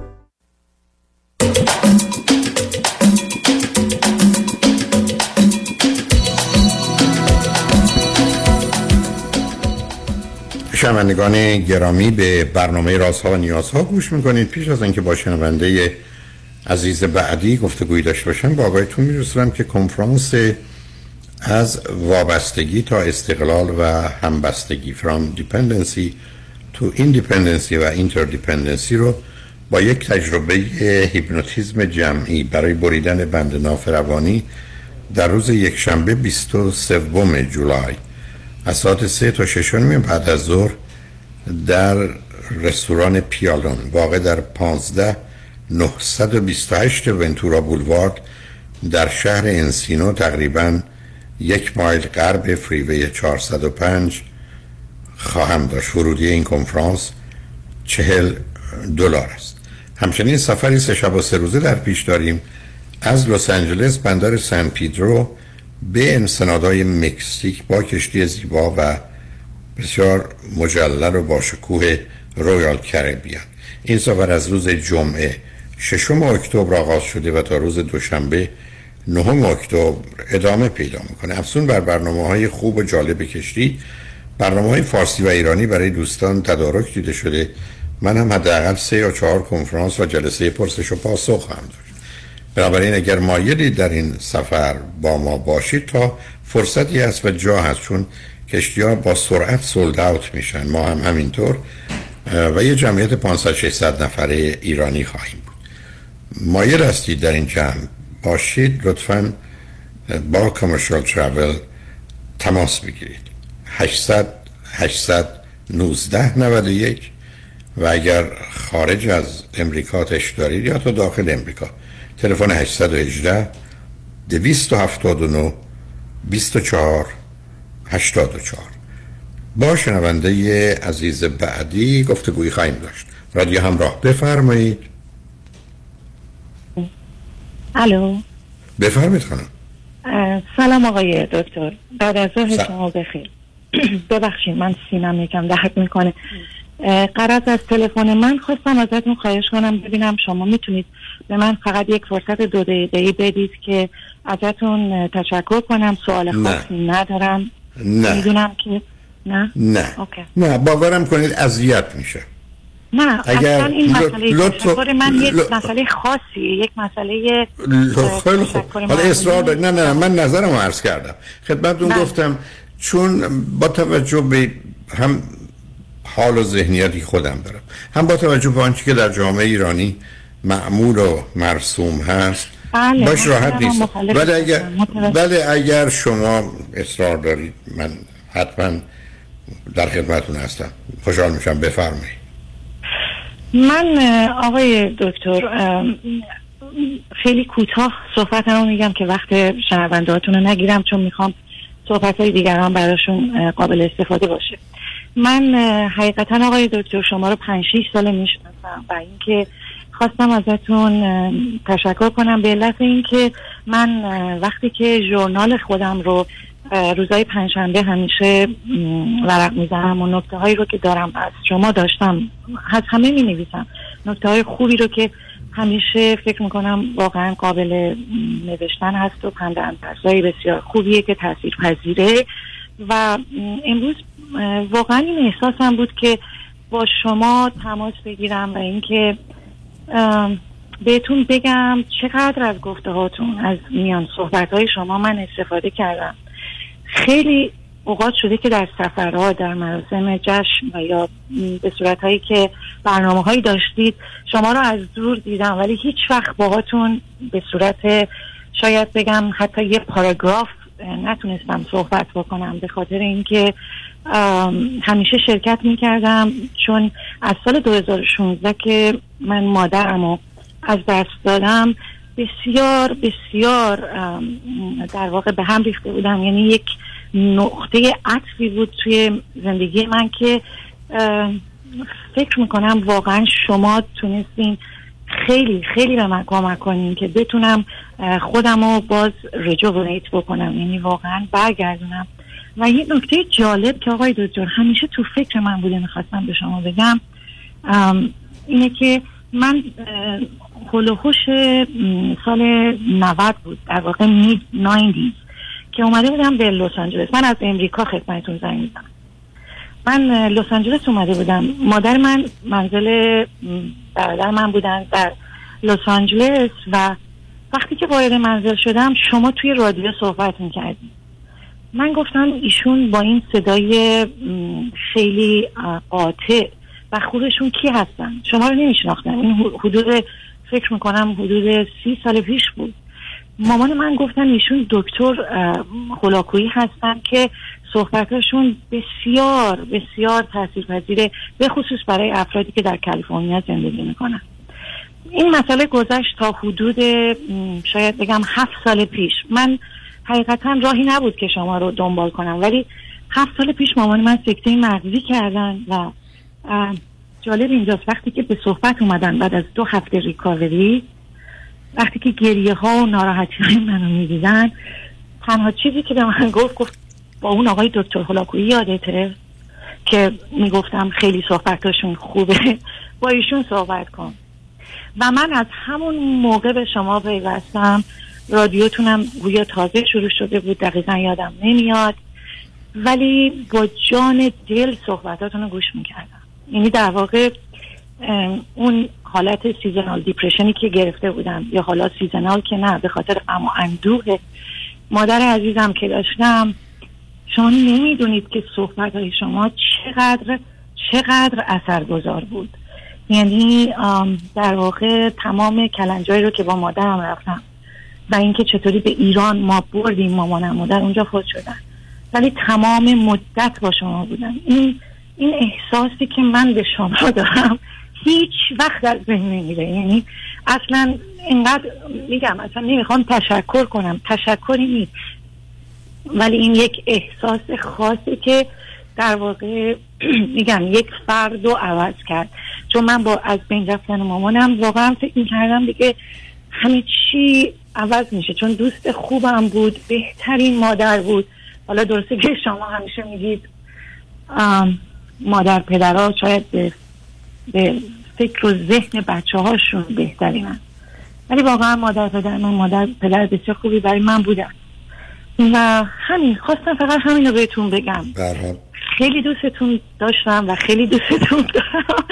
[SPEAKER 5] شنوندگان گرامی به برنامه رازها و نیازها گوش می‌کنید. پیش از اینکه با شنونده عزیز بعدی گفتگوی داشته باشم با آقایتون میرسونم که کنفرانس از وابستگی تا استقلال و همبستگی from dependency to independency و interdependency رو با یک تجربه هیپنوتیزم جمعی برای بریدن بند ناف روانی در روز یک شنبه 23 جولای از ساعت سه تا ششون بعد از ظهر در رستوران پیالون واقع در 15 928 ونتورا بولوارد در شهر انسینو تقریبا یک مایل غرب فریوی 405 خواهم داشت. ورودی این کنفرانس چهل دلار است. همچنین سفری سه شب و سه روزه در پیش داریم از لس آنجلس بندر سن پیدرو به انسنادهای مکزیک با کشتی زیبا و بسیار مجلل و با شکوه رویال کربیان این سفر از روز جمعه ششم اکتبر آغاز شده و تا روز دوشنبه نهم اکتبر ادامه پیدا می‌کنه. افزون بر برنامه های خوب و جالب کشتی برنامه های فارسی و ایرانی برای دوستان تدارک دیده شده. من هم حداقل سه یا چهار کنفرانس و جلسه پرسش و پاسخ هم داشت. بنابراین اگر مایلی در این سفر با ما باشید تا فرصتی هست و جا هست چون کشتی ها با سرعت سولد اوت میشن. ما هم همینطور و یه جمعیت 500 600 نفره ایرانی خواهیم بود. مایل هستید در این جمع باشید لطفا با کامرشال ترافل تماس بگیرید. 800 819 91 و اگر خارج از امریکا تش دارید یا تو داخل امریکا تلفن 818 279 24 84 با شنونده عزیز بعدی گفتگویی خواهیم داشت. رادیو همراه. بفرمایید.
[SPEAKER 28] الو.
[SPEAKER 5] بفرمایید خانم.
[SPEAKER 28] سلام آقای دکتر. بعد از ظهر شما بخیر. ببخشید من سینم یکم درد می‌کنه. قرض از تلفن من خواستم ازتون خواهش کنم ببینم شما می‌تونید به من فقط یک فرصت دو دقیقه بدید که ازتون تشکر کنم سوال خاصی ندارم.
[SPEAKER 5] نه.
[SPEAKER 28] می‌دونم که نه؟
[SPEAKER 5] نه.
[SPEAKER 28] اوکی.
[SPEAKER 5] نه باورم کنید اذیت میشه.
[SPEAKER 28] نه
[SPEAKER 5] اگر
[SPEAKER 28] اصلا این مسئله
[SPEAKER 5] لطف-
[SPEAKER 28] تشکر من یک
[SPEAKER 5] ل-
[SPEAKER 28] مسئله خاصیه یک مسئله
[SPEAKER 5] خیلی خوب. حالا اصرار دارید. نه نه من نظرم عرض کردم. خدمتتون
[SPEAKER 28] بله.
[SPEAKER 5] گفتم چون با توجه به هم حال و ذهنیتی خودم دارم. هم با توجه به آنچه که در جامعه ایرانی معمول و مرسوم هست
[SPEAKER 28] بله،
[SPEAKER 5] باش راحت نیست. ولی اگر. ولی اگر شما اصرار دارید من حتما در خدمتتون هستم. خوشحال میشم. بفرمایید.
[SPEAKER 28] من آقای دکتر خیلی کوتاه صحبتمو میگم که وقت شنوندهاتون رو نگیرم چون می‌خوام صحبت های دیگران براشون قابل استفاده باشه. من حقیقتا آقای دکتر شما رو پنج شیش ساله می‌شناسم و اینکه خواستم ازتون تشکر کنم. به علت اینکه من وقتی که ژورنال خودم رو اه، روزهای پنجشنبه همیشه ورق می‌زنم و نکته هایی رو که دارم از شما داشتم از همه می نویسم نکته های خوبی رو که همیشه فکر می‌کنم واقعا قابل نوشتن هست و پند اندرزهای بسیار خوبیه که تاثیر پذیره و امروز واقعا این احساسم بود که با شما تماس بگیرم و اینکه بهتون بگم چقدر از گفته هاتون از میان صحبت های شما من استفاده کردم. خیلی اوقات شده که در سفرها در مراسم جشن و یا به صورت هایی که برنامه هایی داشتید شما رو از دور دیدم ولی هیچ وقت باهاتون به صورت شاید بگم حتی یه پاراگراف نتونستم صحبت بکنم به خاطر اینکه همیشه شرکت می‌کردم. چون از سال 2016 که من مادرم رو از دست دادم بسیار بسیار در واقع به هم ریخته بودم. یعنی یک نقطه عطفی بود توی زندگی من که فکر می‌کنم واقعا شما تونستین خیلی خیلی به من کمک کنین که بتونم خودم رو باز رجوونیت بکنم. یعنی واقعا برگردونم. و یه نکته جالب که آقای دکتر همیشه تو فکر من بوده می‌خواستم به شما بگم اینه که من اه، هول و هوش م، سال 90 بود. در واقع مید 90 که اومده بودم به لس آنجلس. من از امریکا خدمتتون زنگ می‌زنم. من لس آنجلس اومده بودم. مادر من منزل برادر من بودن در لس آنجلس و وقتی که وارد منزل شدم شما توی رادیو صحبت می‌کردید من گفتم ایشون با این صدای خیلی قاطع و خودشون کی هستن؟ شما رو نمیشناختم. این حدود فکر می‌کنم حدود سی سال پیش بود. مامان من گفتن ایشون دکتر اه، هولاکویی هستن که صحبتشون بسیار بسیار تاثیرپذیره به خصوص برای افرادی که در کالیفرنیا زندگی می‌کنن. این مسئله گذشت تا حدود شاید بگم هفت سال پیش. من حقیقتا راهی نبود که شما رو دنبال کنم ولی هفت سال پیش مامان من سکته مغزی کردن و جالب اینجاست وقتی که به صحبت اومدن بعد از دو هفته ریکاوری وقتی که گریه ها و ناراحتی های منو می‌دیدن تنها چیزی که به من گفت گفت با اون آقای دکتر هلاکویی یادته که می‌گفتم خیلی صحبتاشون خوبه. با ایشون صحبت کن. و من از همون موقع به شما پیوستم. رادیوتونم گویا تازه شروع شده بود. دقیقا یادم نمیاد. ولی با جان دل صحبتاتون رو گوش می‌کردم. یعنی در واقع اون حالت seasonal depression ی که گرفته بودم. یا حالا seasonal که نه به خاطر و اندوه. مادر عزیزم که داشتم شما نمی‌دونید که صحبت های شما چقدر چقدر اثرگذار بود. یعنی در واقع تمام کلنجایی رو که با مادرم رفتم و اینکه چطوری به ایران ما بردیم مامانم مادر اونجا فوت شدن. ولی تمام مدت با شما بودم. این این احساسی که من به شما دارم هیچ وقت در ذهن نمیره. یعنی اصلا اینقدر میگم اصلا نمی‌خوام تشکر کنم. تشکری نیست. ولی این یک احساس خاصی که در واقع میگم یک فرد رو عوض کرد. چون من با از بین رفتن مامانم واقعا فکر می‌کردم دیگه همه چی عوض میشه. چون دوست خوبم بود بهترین مادر بود. حالا درسته که شما همیشه میگید مادر پدرها شاید به, به فکر و ذهن بچه هاشون بهترینن. ولی واقعا مادر پدر من مادر پدر بسیار خوبی برای من بودن. و همین خواستم فقط همین رو بهتون بگم. خیلی دوستتون داشتم و خیلی دوستتون دارم.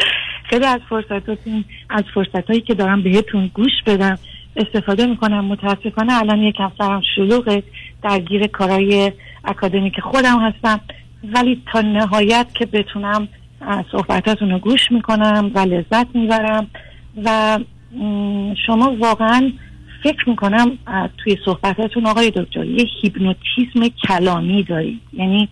[SPEAKER 28] خیلی از فرصتاتون از فرصتهایی که دارم بهتون گوش بدم. استفاده می‌کنم متاسفانه الان یکم سرم شلوغه. درگیر کارهای اکادمیک خودم هستم. ولی تا نهایت که بتونم صحبتاتون رو گوش می‌کنم و لذت می‌برم و شما واقعا فکر می‌کنم توی صحبتاتون آقای دکتر یه هیپنوتیزم کلامی دارید. یعنی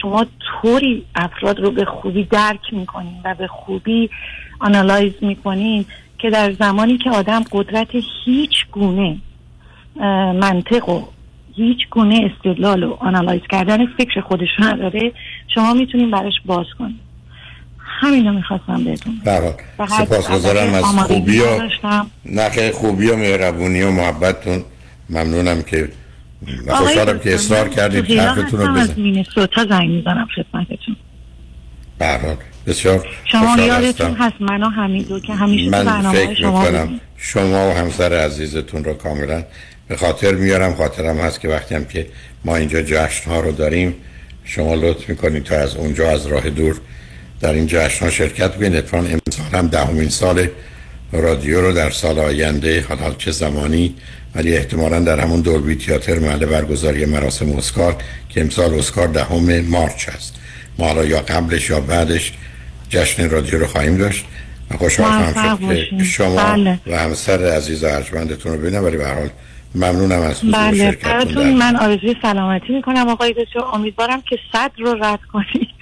[SPEAKER 28] شما طوری افراد رو به خوبی درک می‌کنین و به خوبی آنالایز می‌کنین که در زمانی که آدم قدرت هیچ گونه منطق و هیچ گونه استدلال و آنالایز کردن فکر خودش نداره شما می‌تونین براش باز کنید همین رو می‌خواستم بگم
[SPEAKER 5] سپاس گذارم از خوبی و نخه خوبی و مهربونی و محبتتون. ممنونم که خوشحالم که اصرار کردید حرفتون رو
[SPEAKER 28] بزن از مینسوتا زنگ می‌زنم خدمتتون.
[SPEAKER 5] برحال بسیار
[SPEAKER 28] شما یادتون هست منو حمیدو که همیشه
[SPEAKER 5] من فکر شما می‌کنم شما و همسر عزیزتون رو کاملا به خاطر میارم. خاطرم هست که وقتی هم که ما اینجا جشن ها رو داریم شما لطف می‌کنید تا از اونجا از راه دور در این جشن ها شرکت بکنید اتفاقا امسال هم دهمین سال رادیو رو در سال آینده حالا چه زمانی ولی احتمالا در همون دولبی تیاتر محل برگزاری مراسم اسکار که امسال اسکار دهم مارچ هست ما حالا یا قبلش یا بعدش جشن رادیو رو خواهیم داشت. و خوشحال خواهم شد که شما بله. و همسر عزیز ارجمندتون رو ببینم. ولی به حال ممنونم از حضور
[SPEAKER 28] بله براتون من آرزوی سلامتی می‌کنم. آقای دکتر امیدوارم که صد رو رد کنید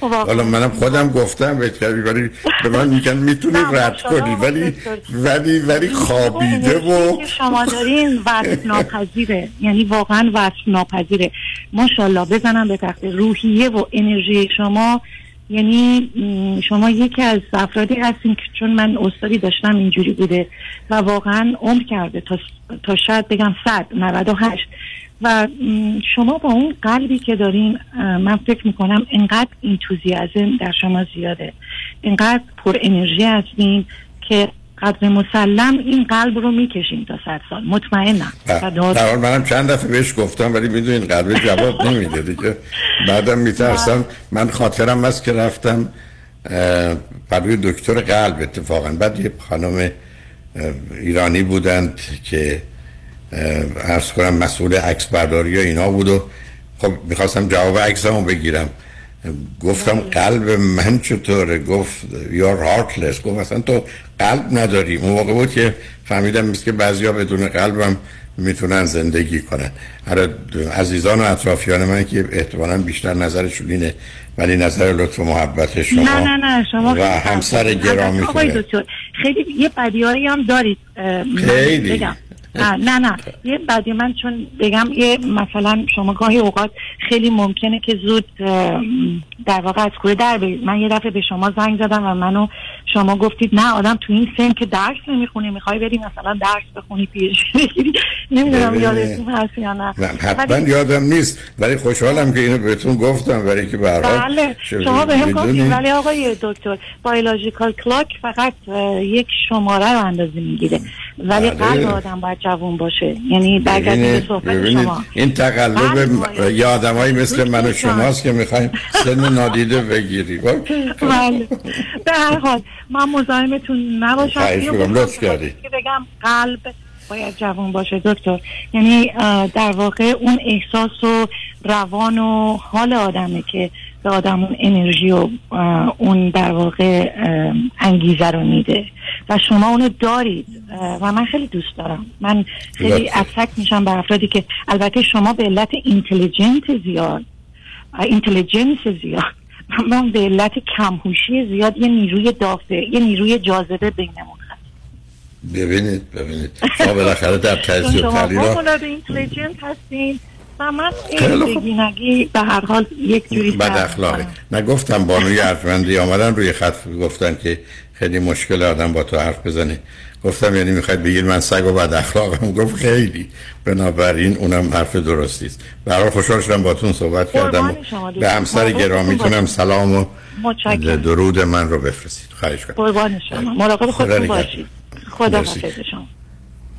[SPEAKER 5] حالا منم خودم گفتم ولی به من میگن می‌تونی رد کنی ولی ولی ولی خوابیده و
[SPEAKER 28] شما دارین وصف ناپذیره یعنی واقعا وصف ناپذیره ماشاءالله بزنم به تخت روحیه و انرژی شما یعنی شما یکی از افرادی هستین که چون من استادی داشتم اینجوری بوده و واقعا عمر کرده تا, تا شاید بگم صد 98 و شما با اون قلبی که دارین من فکر می‌کنم اینقدر انتوزیازم در شما زیاده. اینقدر پر انرژی هستین که قدر مسلم این قلب رو می‌کشیم تا صد سال. مطمئنم.
[SPEAKER 5] در منم چند دفعه بهش گفتم ولی می‌دونین قلب جواب نمیده دیگه. بعدم میترسم. من خاطرم است که رفتم برای دکتر قلب اتفاقا. بعد یه خانم ایرانی بودند که ارز کنم مسئول عکس برداری و اینا بود و خب می‌خواستم جواب عکسمو بگیرم. گفتم قلب من چطوره؟ گفت یا هارتلس گفت اصلا تو قلب نداری. اون موقع بود که فهمیدم میست که بعضی ها بدون قلبم می‌تونن زندگی کنن. هر عزیزان و اطرافیان من که احتمالا بیشتر نظرشون اینه ولی نظر لطف و محبت شما
[SPEAKER 28] نه نه نه شما
[SPEAKER 5] و همسر گرامی
[SPEAKER 28] خیلی یه بدیاری هم دارید.
[SPEAKER 5] خیلی.
[SPEAKER 28] نه نه یه بعدی من چون بگم یه مثلا شما گاهی اوقات خیلی ممکنه که زود در واقع از کوره در برید من یه دفعه به شما زنگ زدم و منو شما گفتید نه آدم تو این سن که درس نمی‌خونه می‌خوای بری مثلا درس بخونی پیش بگیری. نمی‌دونم یادتون هست یا نه.
[SPEAKER 5] حتما یادم نیست. ولی خوشحالم که اینو بهتون گفتم. برای که برای
[SPEAKER 28] بله. شما به هم گفتید ولی آقای دکتر بایولوژیکال کلاک فقط یک شماره رو اندازه می‌گیره. ولی بله. قلب آدم باید جوون باشه. یعنی برگردیم به صحبت شما.
[SPEAKER 5] این تقلب یه آدمایی مثل من و شماست که می‌خوایم سن نادیده بگیری
[SPEAKER 28] بله. به هر حال من مزاحمتون نباشم.
[SPEAKER 5] لطف کردی.
[SPEAKER 28] بگم. قلب باید جوان باشه دکتر. یعنی در واقع اون احساس و روان و حال آدمه که به آدم اون انرژی و اون در واقع انگیزه رو میده. و شما اونو دارید و من خیلی دوست دارم. من خیلی اتک میشم به افرادی که البته شما به علت اینتلیجنت زیاد اینتلیجنس زیاد من به علت کمهوشی زیاد یه نیروی دافع یه نیروی جاذبه بینمون
[SPEAKER 5] ببینید ببینید. شما بالاخره در تجزیه و تحلیل
[SPEAKER 28] شما هستین. و من خیلی نگی به هر حال یک جوری
[SPEAKER 5] بد اخلاقی. نگفتم بانوی ارجمندی آمدن روی خط گفتن که خیلی مشکل آدم با تو حرف بزنه. گفتم یعنی می‌خواید بگید من سگ و بد اخلاقم. گفت خیلی. بنابراین اونم حرف درستی است. برای خوشحال شدم باتون صحبت کردم به همسر گرامیتونم سلام و درود من رو بفرستید. خواهش
[SPEAKER 28] کنم قربان شما. مراقب خودتون باشید. خدا حافظ شما.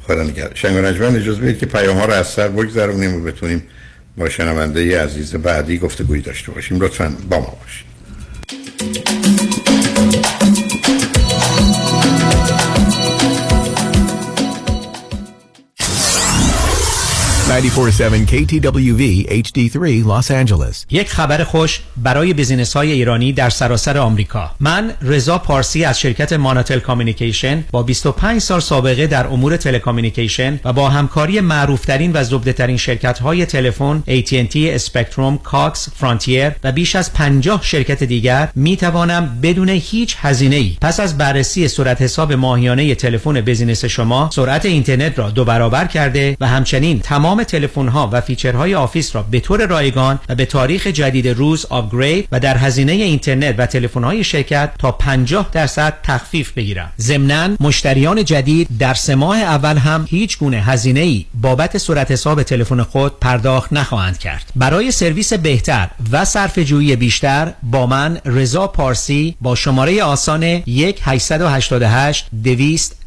[SPEAKER 5] خدا نگهدار شنگ اجازه بدید که پیام ها رو از سر بگذرونیم و بتونیم با شنونده عزیز بعدی گفتگویی داشته باشیم. لطفا با ما باشید.
[SPEAKER 29] 947 KTWV HD3 Los Angeles.
[SPEAKER 30] یک خبر خوش برای business های ایرانی در سراسر آمریکا. من رضا پارسی از شرکت ماناتل Communication با 25 سال سابقه در امور telecommunication و با همکاری معروفترین و زبدهترین شرکت های تلفن AT&T Spectrum Cox Frontier و بیش از 50 شرکت دیگر می توانم بدون هیچ هزینه ای پس از بررسی صورت حساب ماهیانه تلفن business شما سرعت اینترنت را دو برابر کرده و همچنین تمام تلفن ها و feature های office را به طور رایگان و به تاریخ جدید روز upgrade و در هزینه اینترنت و تلفن های شرکت تا 50 درصد تخفیف بگیرم ضمنا مشتریان جدید در سه ماه اول هم هیچ گونه هزینه ای بابت صورت حساب تلفن خود پرداخت نخواهند کرد. برای سرویس بهتر و صرفه جویی بیشتر با من رضا پارسی با شماره آسان 1 888 200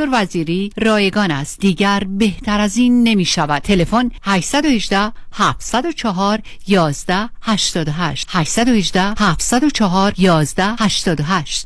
[SPEAKER 26] دکتر وزیری رایگان است. دیگر بهتر از این نمی شود تلفن 818 704 11 88 818 704 11 88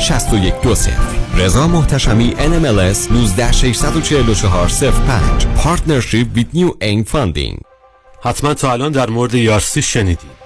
[SPEAKER 31] 6120 رضا محتشمی NMLS 19644 05 Partnership with New Aim Funding.
[SPEAKER 32] حتما تا الان در مورد ERC شنیدید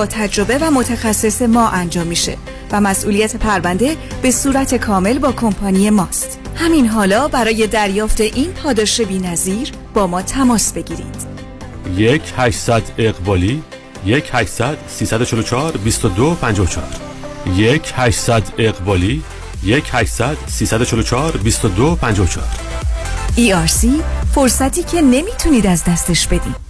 [SPEAKER 33] با تجربه و متخصص ما انجام میشه و مسئولیت پرونده به صورت کامل با کمپانی ماست. همین حالا برای دریافت این پاداش بی‌نظیر با ما تماس بگیرید.
[SPEAKER 32] یک 800 اقبالی یک 800 344 22 54 یک 800 اقبالی یک 800 344 22 54
[SPEAKER 33] ERC فرصتی که نمی‌تونید از دستش بدید.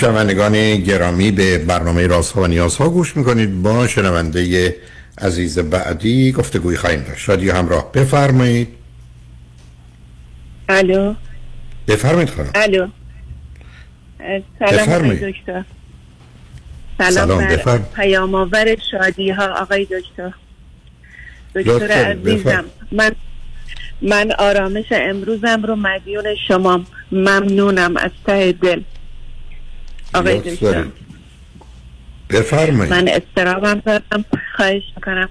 [SPEAKER 5] شنوندگان گرامی به برنامه راست ها و نیاز ها گوش می‌کنید. با شنونده عزیز بعدی گفتگوی خواهیم داشت. شادی همراه. بفرمایید.
[SPEAKER 34] الو.
[SPEAKER 5] بفرمایید خانم.
[SPEAKER 34] الو. سلام دکتر.
[SPEAKER 5] سلام،
[SPEAKER 34] سلام,
[SPEAKER 5] بفرم.
[SPEAKER 34] پیام آور شادی ها آقای دکتر. دکتر عزیزم
[SPEAKER 5] بفرم.
[SPEAKER 34] من من آرامش امروزم رو مدیون شما ممنونم از ته دل. آقای دکتر.
[SPEAKER 5] بفرمایید.
[SPEAKER 34] من استرابم دارم. خواهش می‌کنم.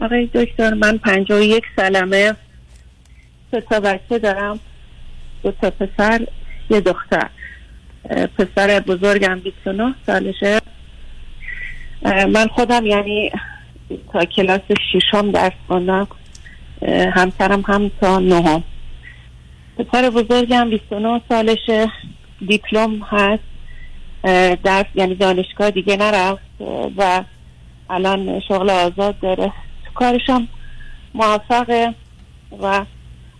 [SPEAKER 34] آقای دکتر من پنجاه و یک سلمه سه تا بچه دارم. دو تا پسر یه دختر. پسر بزرگم 29 سالشه. من خودم یعنی تا کلاس ششم درس خوندم. همسرم هم تا نهم. پسر بزرگم 29 سالشه. دیپلم هست. درس یعنی دانشگاه دیگه نرفت و الان شغل آزاد داره. تو کارشم موفقه و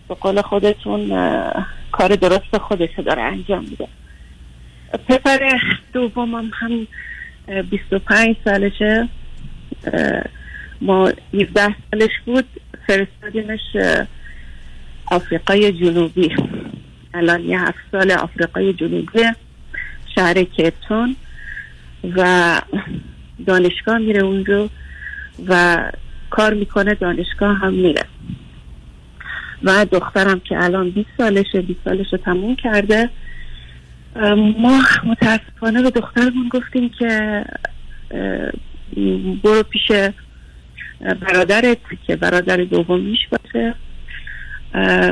[SPEAKER 34] به قول خودتون کار درست خودش داره انجام میده. پسر دومم هم اه، 25 سالشه. ما 17 سالش بود. فرستادیمش آفریقای جنوبی. الان یه هفت سال آفریقای جنوبی شهر کیپتون و دانشگاه میره اونجا و کار می‌کنه دانشگاه هم میره. و دخترم که الان 20 سالشه 20 سالش تموم کرده. ما متاسفانه به دخترمون گفتیم که برو پیش برادرت که برادر دومیش باشه.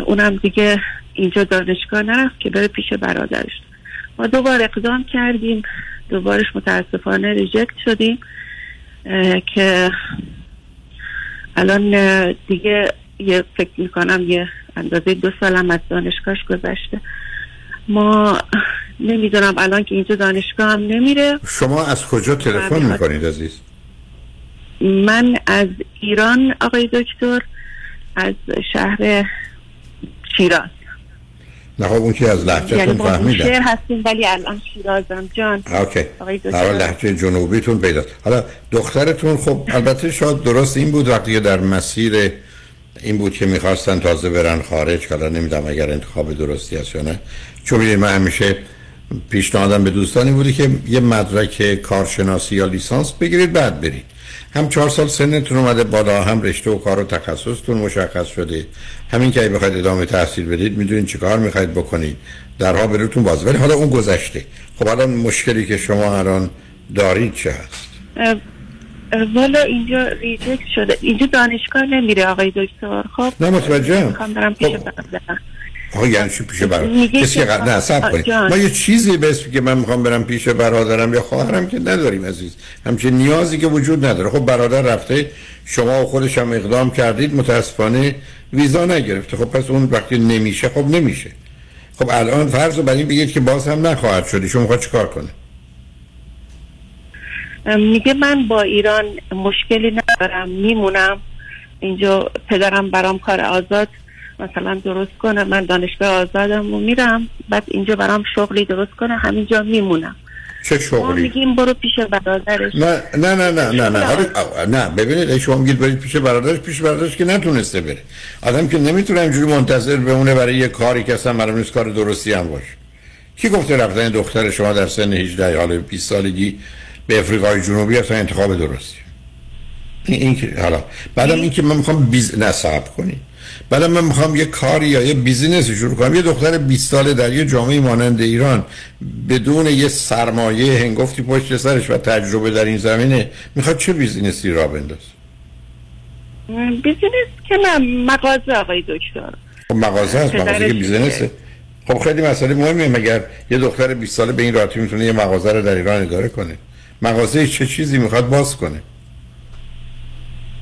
[SPEAKER 34] اونم دیگه اینجا دانشگاه نرفت که بره پیش برادرش. ما دوبار اقدام کردیم. دوبارش متاسفانه ریجکت شدیم که الان دیگه یه فکر می‌کنم یه اندازه دو سالم از دانشگاهش گذشته. ما نمی‌دونم الان که اینجا دانشگاه هم نمیره.
[SPEAKER 5] شما از کجا تلفن. می‌کنید عزیز؟
[SPEAKER 34] من از ایران آقای دکتر از شهر شیراز.
[SPEAKER 5] نه خب اون که از
[SPEAKER 34] یعنی
[SPEAKER 5] لحجتون
[SPEAKER 34] با شهر
[SPEAKER 5] فهمیدم
[SPEAKER 34] هستیم ولی الان شیرازم جان.
[SPEAKER 5] اوکی. در لحجه جنوبیتون پیدا. حالا دخترتون خب البته شاید درست این بود وقتی در مسیر این بود که می‌خواستن تازه برن خارج حالا نمی‌دونم اگر انتخاب درستی هست یا نه. چون من همیشه پیشنهادم به دوستانی بوده که یه مدرک کارشناسی یا لیسانس بگیرید بعد برید. هم چهار سال سنتون اومده بالا هم رشته و کار و تخصصتون مشخص شده. همین که اگه بخواید ادامه تحصیل بدید می‌دونید چی کار می‌خواید بکنید. درها بروتون باز. ولی حالا اون گذشته. خب الان مشکلی که شما الان دارید چه هست؟
[SPEAKER 34] والا اینجا ریجکت شده. اینجا دانشگاه نمیره آقای دکتر. خب؟
[SPEAKER 5] نه، متوجهم.
[SPEAKER 34] پیش برادرم
[SPEAKER 5] آقا یعنی چی پیش برادر کسی قد نه سب کنید. ما یه چیزی به که من می‌خوام برم پیش برادرم یا خواهرم که نداریم عزیز. همچین نیازی که وجود نداره. خب برادر رفته شما و خودش هم اقدام کردید متاسفانه ویزا نگرفته. خب پس اون وقتی نمیشه خب نمیشه. خب الان فرض رو بر این بگید که باز هم نخواهد شدی شما می‌خواد چیکار کنه؟
[SPEAKER 34] میگه من با ایران مشکلی ندارم. میمونم. اینجا پدرم برام کار آزاد. مثلا درست کنه من دانشگاه آزادم و میرم بعد اینجا برام شغلی درست کنه همینجا میمونم.
[SPEAKER 5] چه
[SPEAKER 34] ما
[SPEAKER 5] شغلی
[SPEAKER 34] میگیم برو پیش برادرش.
[SPEAKER 5] نه نه نه نه نه نه نه ببینید شما میگید برید پیش برادرش پیش برادرش که نتونسته بره. آدم که نمی‌تونه اینجوری منتظر بمونه برای یه کاری که اصلا معلوم نیست کار درستی هم باشه. کی گفته رفتن دختر شما در سن 18 یا حالا 20 سالگی به افریقای جنوبی اصلا انتخاب درستی؟ این, که حالا بعدم این که من می‌خوام بیز نصب کنی بعدم من می‌خوام یه کاری یا یه business ی شروع کنم. یه دختر 20 ساله در یه جامعه مانند ایران بدون یه سرمایه هنگفتی پشت سرش و تجربه در این زمینه می‌خواد چه business ی راه
[SPEAKER 34] بنداز business که نه مغازه آقای دکتر.
[SPEAKER 5] خب مغازه هست مغازه که
[SPEAKER 34] business
[SPEAKER 5] ه. خب خیلی مسئله مهمه. مگر یه دختر 20 ساله به این راحتی می‌تونه یه مغازه رو در ایران اداره کنه؟ مغازه چه چیزی می‌خواد باز کنه؟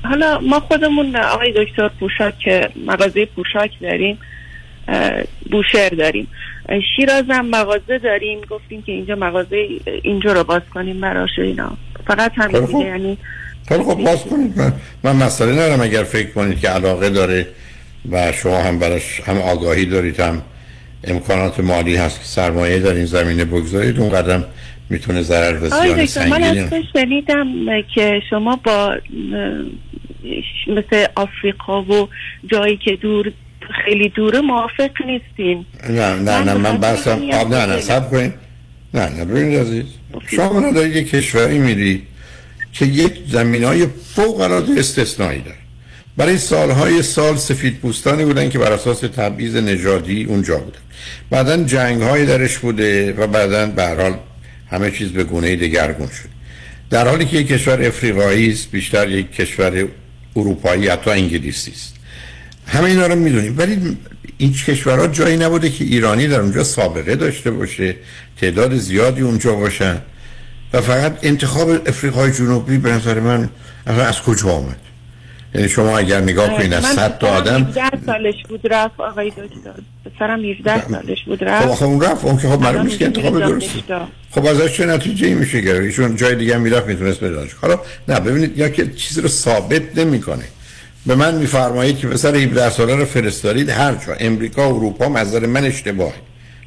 [SPEAKER 34] حالا ما خودمون آقای دکتر پوشاک مغازه پوشاک داریم بوشهر داریم. شیراز هم مغازه داریم. گفتیم که اینجا مغازه اینجا رو باز کنیم براش اینا. فقط همین یعنی
[SPEAKER 5] خیلی خب باز کنید. من, من مسئله ندارم. اگر فکر کنید که علاقه داره و شما هم براش هم آگاهی دارید هم امکانات مالی هست که سرمایه در این زمینه بگذارید اون قدم می‌تونه ضرر و زیان
[SPEAKER 34] دکتر من
[SPEAKER 5] سنگینی
[SPEAKER 34] از شنیدم که شما با مثل آفریقا و جایی که دور خیلی دوره موافق نیستین.
[SPEAKER 5] نه نه نه من بحثم آب نه نه سب کنید نه نه ببینید عزیز. شما ندارید یک کشوری میری که یک زمین های فوق العاده استثنایی داره. برای سالهای سال سفید پوستانی بودن که بر اساس تبعیض نژادی اونجا بودن. بعدا جنگ های درش بوده و بعدا به حال همه چیز به گونه دگرگون شد. در حالی که یک کشور افریقایی است بیشتر یک کشور اروپایی حتی انگلیسی است. همه اینا رو می‌دونیم. ولی این کشورها جایی نبوده که ایرانی در اونجا سابقه داشته باشه تعداد زیادی اونجا باشن. و فقط انتخاب افریقای جنوبی به نظر من از کجا آمد؟ یعنی شما اگر نگاه کنید از 100 تا آدم
[SPEAKER 34] 17 سالش بود رفت آقای دکتر. پسرم 17 سالش بود
[SPEAKER 5] خب
[SPEAKER 34] رفت
[SPEAKER 5] آخه اون رفت اون که خب معلوم نیست که انتخاب درسته
[SPEAKER 34] دانشگاه.
[SPEAKER 5] خب ازش چه نتیجه ای میشه گرفت ایشون جای دیگه هم می‌رفت می‌تونست بره دانشگاه. حالا نه ببینید یا که چیزی رو ثابت نمی‌کنه. به من میفرمایید که پسر 17 ساله رو فرستادید هر جا. امریکا اروپا نظر من اشتباهه.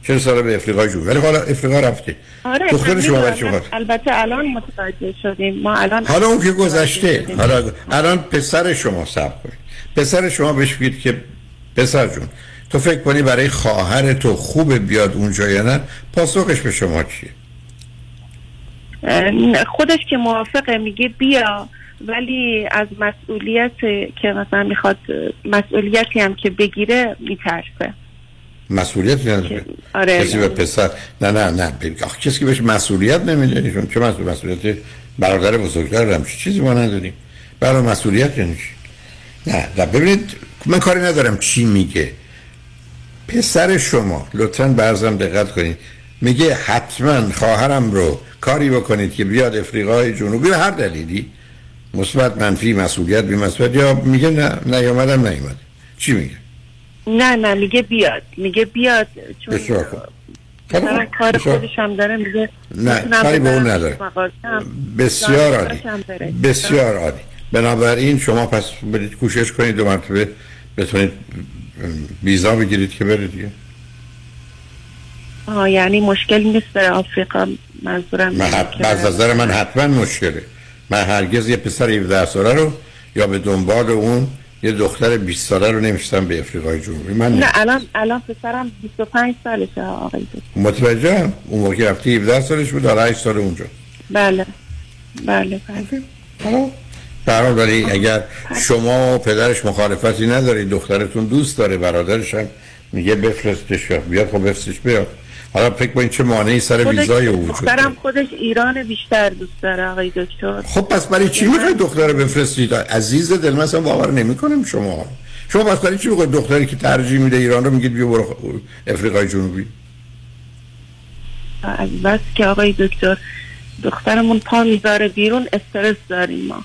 [SPEAKER 5] چه ساله به افریقا جو ولی حالا افریقا رفته.
[SPEAKER 34] آره
[SPEAKER 5] دختر شما خواهد
[SPEAKER 34] البته الان متوجه شدیم. ما الان
[SPEAKER 5] حالا اون که گذشته. حالا الان پسر شما سب کنید. پسر شما بهش بگید که پسر جون تو فکر کنی برای خواهر تو خوب بیاد اونجا یا نه؟ پاسخش به شما چیه؟
[SPEAKER 34] خودش که موافقه میگه بیا ولی از مسئولیت که مثلا می‌خواد مسئولیتی هم که بگیره میترسه.
[SPEAKER 5] مسئولیت نداره.
[SPEAKER 34] آره.
[SPEAKER 5] کسی به پسر نه نه نه. آخه کسی که بهش مسئولیت نمیده ایشون. چه مسئول مسئولیت برادر بزرگتر هم چیزی ما نداریم؟ برای مسئولیت یعنی نه. نه ببینید من کاری ندارم چی میگه. پسر شما لطفا برزم دقت کنید. میگه حتما خواهرم رو کاری بکنید که بیاد افریقای جنوبی به هر دلیلی. مثبت منفی مسئولیت بی مسئولیت یا میگه نه نیومدم نیومد چی میگه؟
[SPEAKER 34] نه نه میگه بیاد میگه بیاد چون
[SPEAKER 28] دارم کار خودش هم داره میگه
[SPEAKER 5] نه کاری به اون نداره. بسیار عالی. بسیار عالی. بنابراین شما پس برید کوشش کنید دو مرتبه بتونید ویزا بگیرید که برید دیگه.
[SPEAKER 28] آه یعنی مشکلی نیست بره آفریقا. منظورم
[SPEAKER 5] من حت... از نظر من حتما مشکله. من هرگز یه پسر 17 ساله رو یا به دنبال اون یه دختر 20 ساله رو نمیشتم به افریقای جنوبی. من
[SPEAKER 28] نه الان الان پسرم 25 سالشه آقای دکتر.
[SPEAKER 5] متوجهم؟ اون موقع رفتی 17 سالش بود حالا 8 سال اونجا.
[SPEAKER 28] بله. بله بله.
[SPEAKER 5] حال ولی اگر شما و پدرش مخالفتی ندارید دخترتون دوست داره برادرش هم میگه بفرستش یا بیاد خب بفرستش بیاد. حالا فکر کنید چه مانعی سر ویزای او وجود
[SPEAKER 28] دخترم خودش ایران بیشتر دوست داره آقای دکتر.
[SPEAKER 5] خب پس برای چی می‌خواید دختر بفرستید؟ عزیز دل من اصلا باور نمی‌کنم شما. شما پس برای چی می‌خواید دختری که ترجیح میده ایران رو میگید بیا برو افریقای جنوبی؟
[SPEAKER 28] از بس که آقای دکتر دخترمون پا می‌ذاره بیرون استرس داریم ما.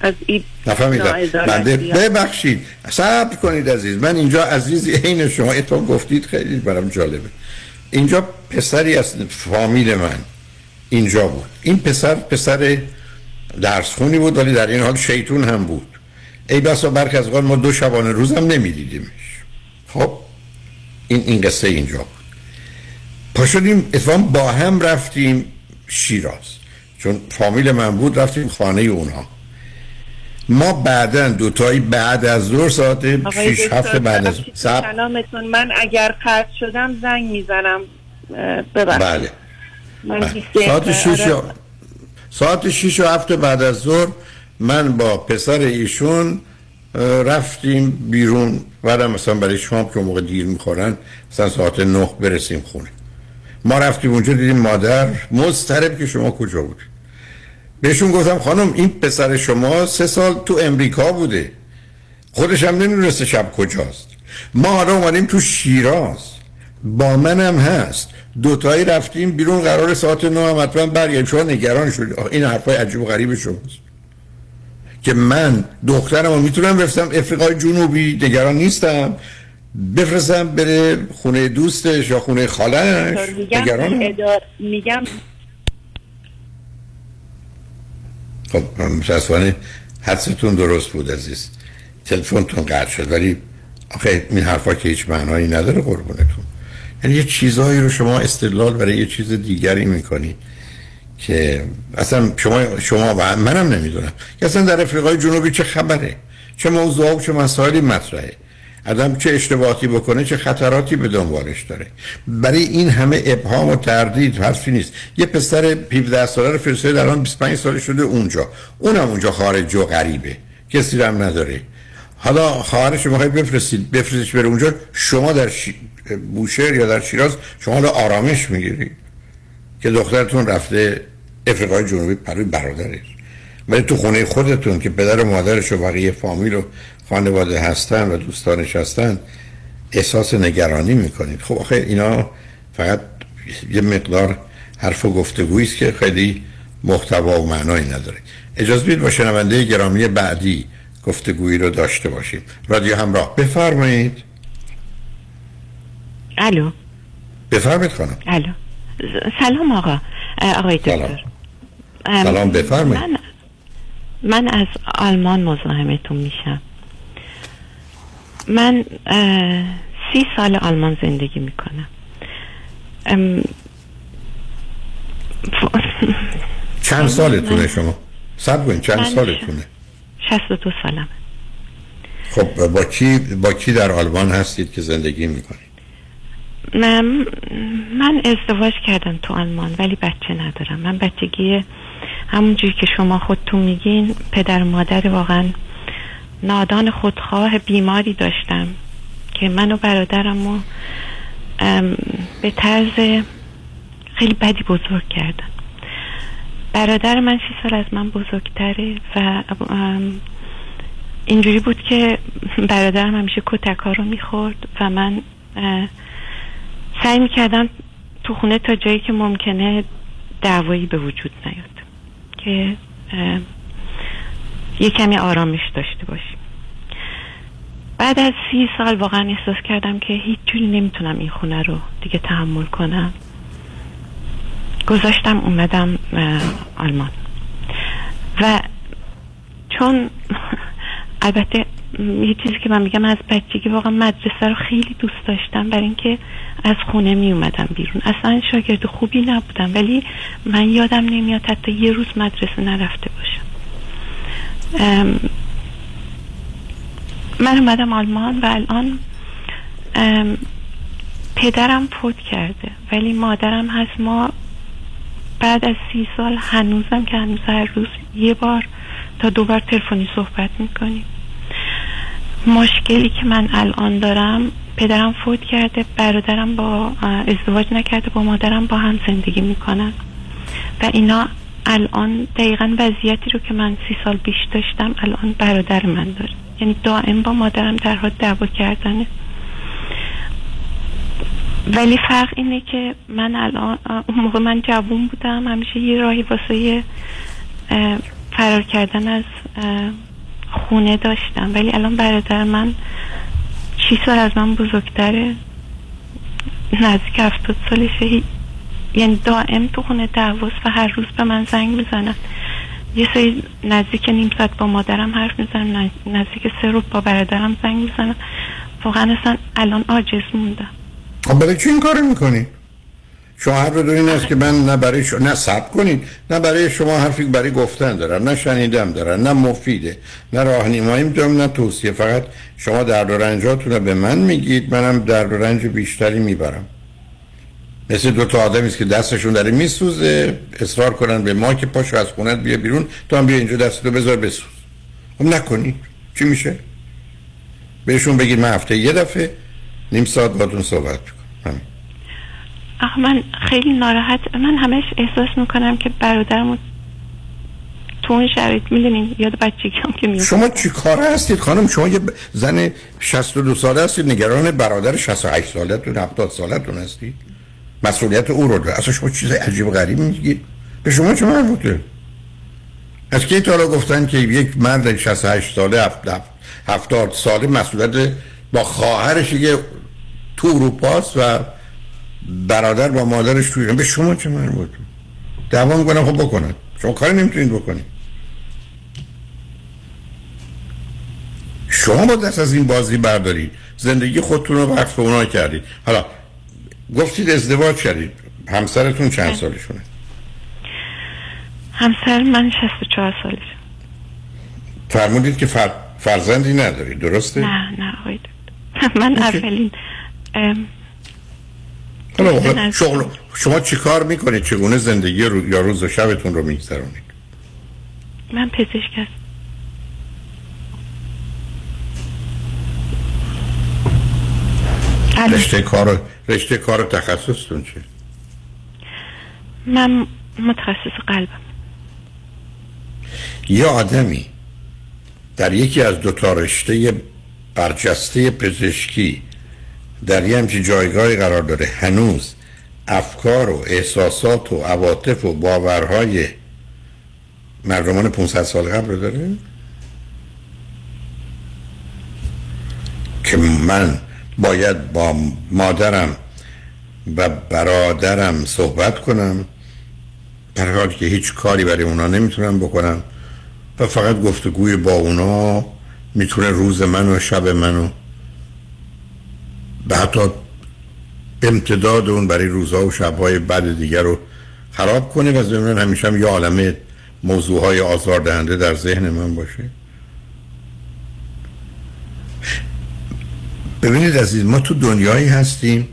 [SPEAKER 28] از این
[SPEAKER 5] نفهمیدم. بنده. ببخشید. صبر کنید عزیز. من اینجا عزیزی عین شما. اتون گفتید خیلی برام جالبه. اینجا پسری از فامیل من اینجا بود. این پسر پسر درس خونی بود ولی در این حال شیطون هم بود. ای بسا برک از ما دو شبانه روز هم نمیدیدیمش. خب این این قصه اینجا بود. پا شدیم اتفاقا با هم رفتیم شیراز. چون فامیل من بود رفتیم خانه اونها ما بعدا دوتایی بعد از ظهر ساعت
[SPEAKER 28] آقای
[SPEAKER 5] 6
[SPEAKER 28] دکتر،
[SPEAKER 5] هفته بعد از
[SPEAKER 28] سلامتون. من اگر قطع شدم زنگ می‌زنم. ببخشید.
[SPEAKER 5] بله.
[SPEAKER 28] من
[SPEAKER 5] بله. ساعت
[SPEAKER 28] دقیقه،
[SPEAKER 5] 6
[SPEAKER 28] آره.
[SPEAKER 5] ساعت 6 و هفته بعد از ظهر من با پسر ایشون رفتیم بیرون. بعدم مثلا برای شام که موقع دیر می‌خورن مثلا ساعت 9 برسیم خونه. ما رفتیم اونجا دیدیم مادر مضطرب که شما کجا بود بهشون گفتم خانم این پسر شما سه سال تو امریکا بوده. خودش هم نمی‌دونسته شب کجاست. ما حالا اومدیم تو شیراز. با منم هست. دوتایی رفتیم بیرون قرار ساعت نه هم حتما برگردیم. شما نگران آخه این حرفای عجیب و غریب شماست. که من دخترم رو می‌تونم بفرستم افریقای جنوبی. نگران نیستم. بفرستم بره خونه دوستش یا خونه خالش
[SPEAKER 28] ادار... میگم
[SPEAKER 5] خب متاسفانه حدستون درست بود عزیز. تلفنتون قطع شد ولی آخه این حرفا که هیچ معنایی نداره قربونتون. یعنی یه چیزهایی رو شما استدلال برای یه چیز دیگری می‌کنی که اصلا شما شما و منم نمی‌دونم. که اصلا در افریقای جنوبی چه خبره؟ چه موضوع و چه مسائلی مطرحه؟ آدم چه اشتباهاتی بکنه چه خطراتی به دنبالش داره. برای این همه ابهام و تردید حرفی نیست. یه پسر 17 ساله رو فرستاده در آن 25 ساله شده اونجا. اونم اونجا خارج و غریبه. کسی رو هم نداره. حالا خواهرش رو می‌خواید بفرستید بفرستش بره اونجا. شما در شی... بوشهر یا در شیراز شما حالا آرامش می‌گیرید که دخترتون رفته افریقای جنوبی پروی برادرش. ولی تو خونه خودتون که پدر و مادرش و بقیه فامیل و خانواده هستن و دوستانش هستن احساس نگرانی می‌کنید. خب آخه اینا فقط یه مقدار حرف و گفتگویی است که خیلی محتوا و معنایی نداره. اجازه بدید با شنونده گرامی بعدی گفتگویی رو داشته باشیم. رادیو همراه. بفرمایید.
[SPEAKER 35] الو.
[SPEAKER 5] بفرمایید خانم.
[SPEAKER 35] الو. سلام آقا. آقای دکتر. ام،
[SPEAKER 5] سلام بفرمایید.
[SPEAKER 35] من من از آلمان مزاحمتون میشم. من سی سال آلمان زندگی می‌کنم.
[SPEAKER 5] چند سالتونه شما؟ سب کنید چند سالتونه؟
[SPEAKER 35] شست و دو سالم
[SPEAKER 5] خب با کی با کی در آلمان هستید که زندگی می‌کنید؟
[SPEAKER 35] من, من ازدواج کردم تو آلمان ولی بچه ندارم. من بچگی همونجوری که شما خودتون میگین پدر و مادر واقعا نادان خودخواه بیماری داشتم که من و برادرم ام، به طرز خیلی بدی بزرگ کردن. برادر من سی سال از من بزرگتره و اینجوری بود که برادرم همیشه کتک رو می‌خورد و من سعی می‌کردم تو خونه تا جایی که ممکنه دعوایی به وجود نیاد. که یه کمی آرامش داشته باشیم بعد از سی سال واقعا احساس کردم که هیچ جوری نمی‌تونم این خونه رو دیگه تحمل کنم. گذاشتم اومدم آلمان. و چون البته یه چیزی که من میگم از بچگی واقعا مدرسه رو خیلی دوست داشتم برای اینکه از خونه می اومدم بیرون. اصلا شاگرد خوبی نبودم ولی من یادم نمیاد حتی یه روز مدرسه نرفته باشم. من اومدم آلمان و الان پدرم فوت کرده ولی مادرم هست. ما بعد از سی سال هنوزم که هنوز هر روز یه بار تا دو بار تلفنی صحبت می‌کنیم. مشکلی که من الان دارم پدرم فوت کرده برادرم با ازدواج نکرده با مادرم با هم زندگی می‌کنن. و اینا الان دقیقا وضعیتی رو که من سی سال پیش داشتم الان برادر من داره. یعنی دائم با مادرم در حال دعوا کردنه. ولی فرق اینه که من الان اون موقع من جوون بودم همیشه یه راهی واسه فرار کردن از خونه داشتم. ولی الان برادر من شیش سال از من بزرگتره. نزدیک هفتاد سالشه. یعنی دائم تو خونه دعواست و هر روز به من زنگ می‌زنن. یه سری نزدیک نیم ساعت با مادرم حرف می‌زنم. نزدیک سه رو با برادرم زنگ می‌زنم. واقعا اصلا الان عاجز موندم.
[SPEAKER 5] خب برای چی این کارو می‌کنی؟ حرف دو این است که من نه برای شما نه سب کنید. نه برای شما حرفی برای گفتن دارم نه شنیدم دارم نه مفیده نه راهنمایی دارم نه توصیه. فقط شما درد و رنجاتون رو به من میگید منم درد و رنج بیشتری می‌برم. مثل دو تا آدمی است که دستشون داره میسوزه اصرار کنن به ما که پاشو از خونت بیا بیرون تو هم بیا اینجا دستتو بذار بسوز. خب نکنید چی میشه؟ بهشون بگید من هفته یه دفعه نیم ساعت باتون صحبت.
[SPEAKER 35] آخه من خیلی ناراحت من همش احساس می‌کنم که برادرمو تو اون شرایط می‌دونین یاد بچگی هم که میفته
[SPEAKER 5] شما چی کاره هستید خانم؟ شما یه زن 62 ساله هستید نگران برادر 68 سالتون 70 سالتون هستید. مسئولیت او رو داره اصلا شما چیز عجیب غریب میگید. به شما چه مربوطه؟ از کی تا گفتن که یک مرد 68 ساله 70 ساله مسئولیت با خواهرش که تو اروپاست و برادر با مادرش توی. به شما چه مربوطه دعوا می‌کنم خب بکنن شما کاری نمی‌تونید بکنید. شما با دست از این بازی بردارید. زندگی خودتون رو وقف به اونا کردید. حالا گفتید ازدواج کردید. همسرتون چند سالشونه؟
[SPEAKER 35] همسر من 64 سالش
[SPEAKER 5] فرمودید که فر... فرزندی ندارید درسته؟
[SPEAKER 35] نه نه آقای. من اولین ام،
[SPEAKER 5] شغل شما چی کار می‌کنید چگونه زندگی رو... یا روز و شبتون رو میگذرونید؟
[SPEAKER 35] من پزشک هستم.
[SPEAKER 5] رشته کار رشته کار تخصصتون چیه؟
[SPEAKER 35] من متخصص قلبم.
[SPEAKER 5] یه آدمی در یکی از دو تا رشته برجسته پزشکی در یه همچین جایگاهی قرار داره. هنوز افکار و احساسات و عواطف و باورهای مردمان 500 سال قبل رو داره که من باید با مادرم و برادرم صحبت کنم در حالی که هیچ کاری برای اونا نمی‌تونم بکنم. و فقط گفتگوی با اونا می‌تونه روز من و شب منو و حتی امتداد اون برای روزها و شبهای بعد دیگر رو خراب کنه و ضمن همیشه هم یه عالمه موضوعهای آزاردهنده در ذهن من باشه. ببینید عزیز ما تو دنیایی هستیم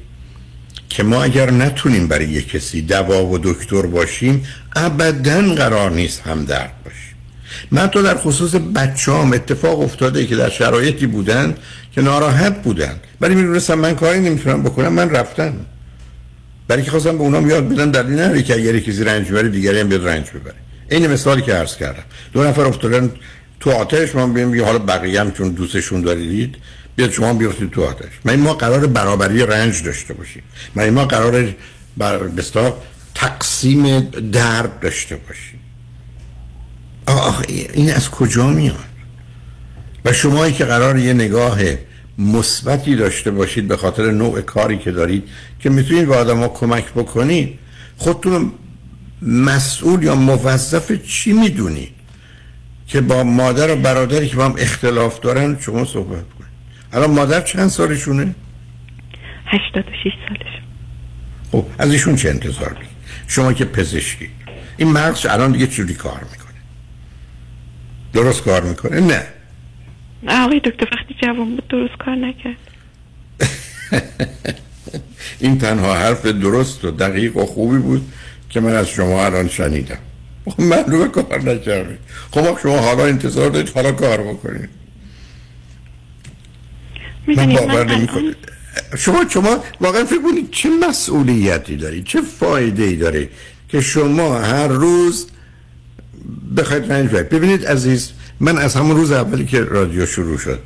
[SPEAKER 5] که ما اگر نتونیم برای یک کسی دوا و دکتر باشیم ابدا قرار نیست هم درد باشیم. من تو در خصوص بچه هم اتفاق افتاده که در شرایطی بودن که ناراحت بودن. ولی می‌دونستم من کاری نمی‌تونم بکنم من رفتم برای که خواستم به اونام یاد بدم در این که اگر کسی رنج ببره دیگری هم بیاد رنج ببره. این مثالی که عرض کردم. دو نفر افتادن تو آتش من بیم حالا بقیه هم چون دوستشون دارید بیاد شما بیفتید تو آتش. من ما قرار برابری رنج داشته باشیم. من ما قرار بر بستا تقسیم درد داشته باشیم. آخ این از کجا میاد؟ و شمایی که قرار یه نگاه مثبتی داشته باشید به خاطر نوع کاری که دارید که می‌تونید به آدم ها کمک بکنید خودتون مسئول یا موظف چی می‌دونید که با مادر و برادری که با هم اختلاف دارن شما صحبت کنید؟ الان مادر چند سالشونه؟
[SPEAKER 35] 86 سالش
[SPEAKER 5] خب از ایشون چه انتظار دارید؟ شما که پزشکی. این مغز الان دیگه چجوری کار می‌کنه؟ درست کار می‌کنه؟ نه.
[SPEAKER 35] آقای دکتر وقتی جوان بود درست کار نکرد.
[SPEAKER 5] این تنها حرف درست و دقیق و خوبی بود که من از شما الان شنیدم. خب معلومه کار نکردید خب شما حالا انتظار دارید حالا کار بکنید. من باور نمی شما شما واقعا فکر کنید چه مسئولیتی دارید چه فایده ای داره که شما هر روز بخواید رنج ببینید عزیز من از همون روز اولی که رادیو شروع شد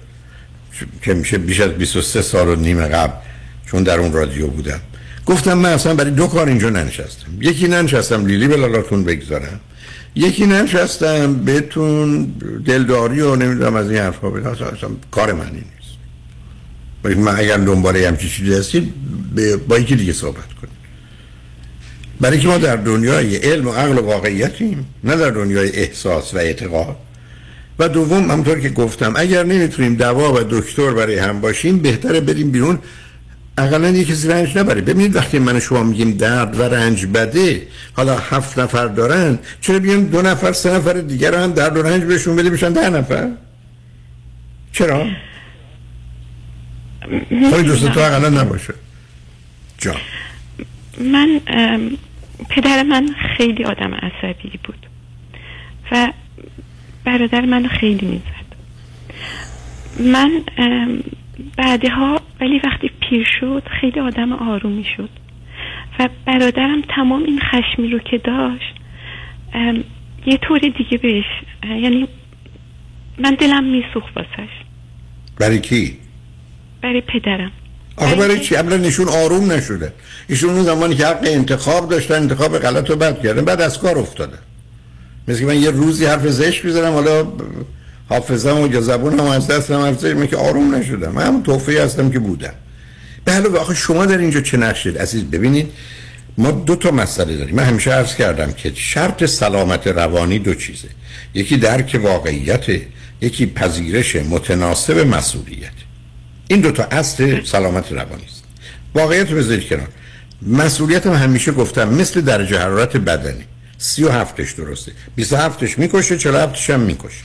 [SPEAKER 5] که میشه بیش از 23 سال و نیم قبل چون در اون رادیو بودم گفتم من اصلا برای دو کار اینجا ننشستم. یکی ننشستم لیلی به لالاتون بگذارم یکی ننشستم بهتون دلداری و نمی‌دونم از این حرفا بدم اصلا کار من نیست. من اگر دنباله همچی چیزی هستید با یکی دیگه صحبت کنید. برای که ما در دنیای علم و عقل و واقعیتیم نه در دنیای احساس و اعتقاد. و دوم همطور که گفتم اگر نمی‌تونیم دوا و دکتر برای هم باشیم بهتره بریم بیرون. اقلا یه کسی رنج نبره. ببینید وقتی من شما میگیم درد و رنج بده حالا هفت نفر دارن چرا بیان دو نفر سه نفر دیگر هم درد و رنج بهشون بده میشن ده نفر؟ چرا؟ خواهی دوست تو اقلا نباشه. جا
[SPEAKER 35] من پدر من خیلی آدم عصبی بود و برادر من خیلی می‌زد. من بعدها ولی وقتی پیر شد خیلی آدم آرومی شد و برادرم تمام این خشمی رو که داشت یه طور دیگه بهش یعنی من دلم میسوخ واسش.
[SPEAKER 5] برای کی؟
[SPEAKER 35] برای پدرم.
[SPEAKER 5] آخه برای چی؟ اولا نشون آروم نشده. ایشون اون زمانی که حق انتخاب داشتن انتخاب غلط رو بد کردن. بعد از کار افتاده. مثل که من یه روزی حرف زشت می‌زنم حالا حافظم و یا زبونم از دست من که آروم نشدم. من همون توفیه هستم که بودم. به علاوه آخه شما در اینجا چه نقشید عزیز ببینید ما دو تا مسئله داریم. من همیشه عرض کردم که شرط سلامت روانی دو چیزه. یکی درک واقعیت یکی پذیرش متناسب مسئولیت. این دو تا اصل سلامت روانی است. واقعیت رو بذارید کنار. مسئولیت هم همیشه گفتم مثل درجه حرارت بدنی. سی و هفتش درسته. 27 می‌کشه 47 هم می‌کشه.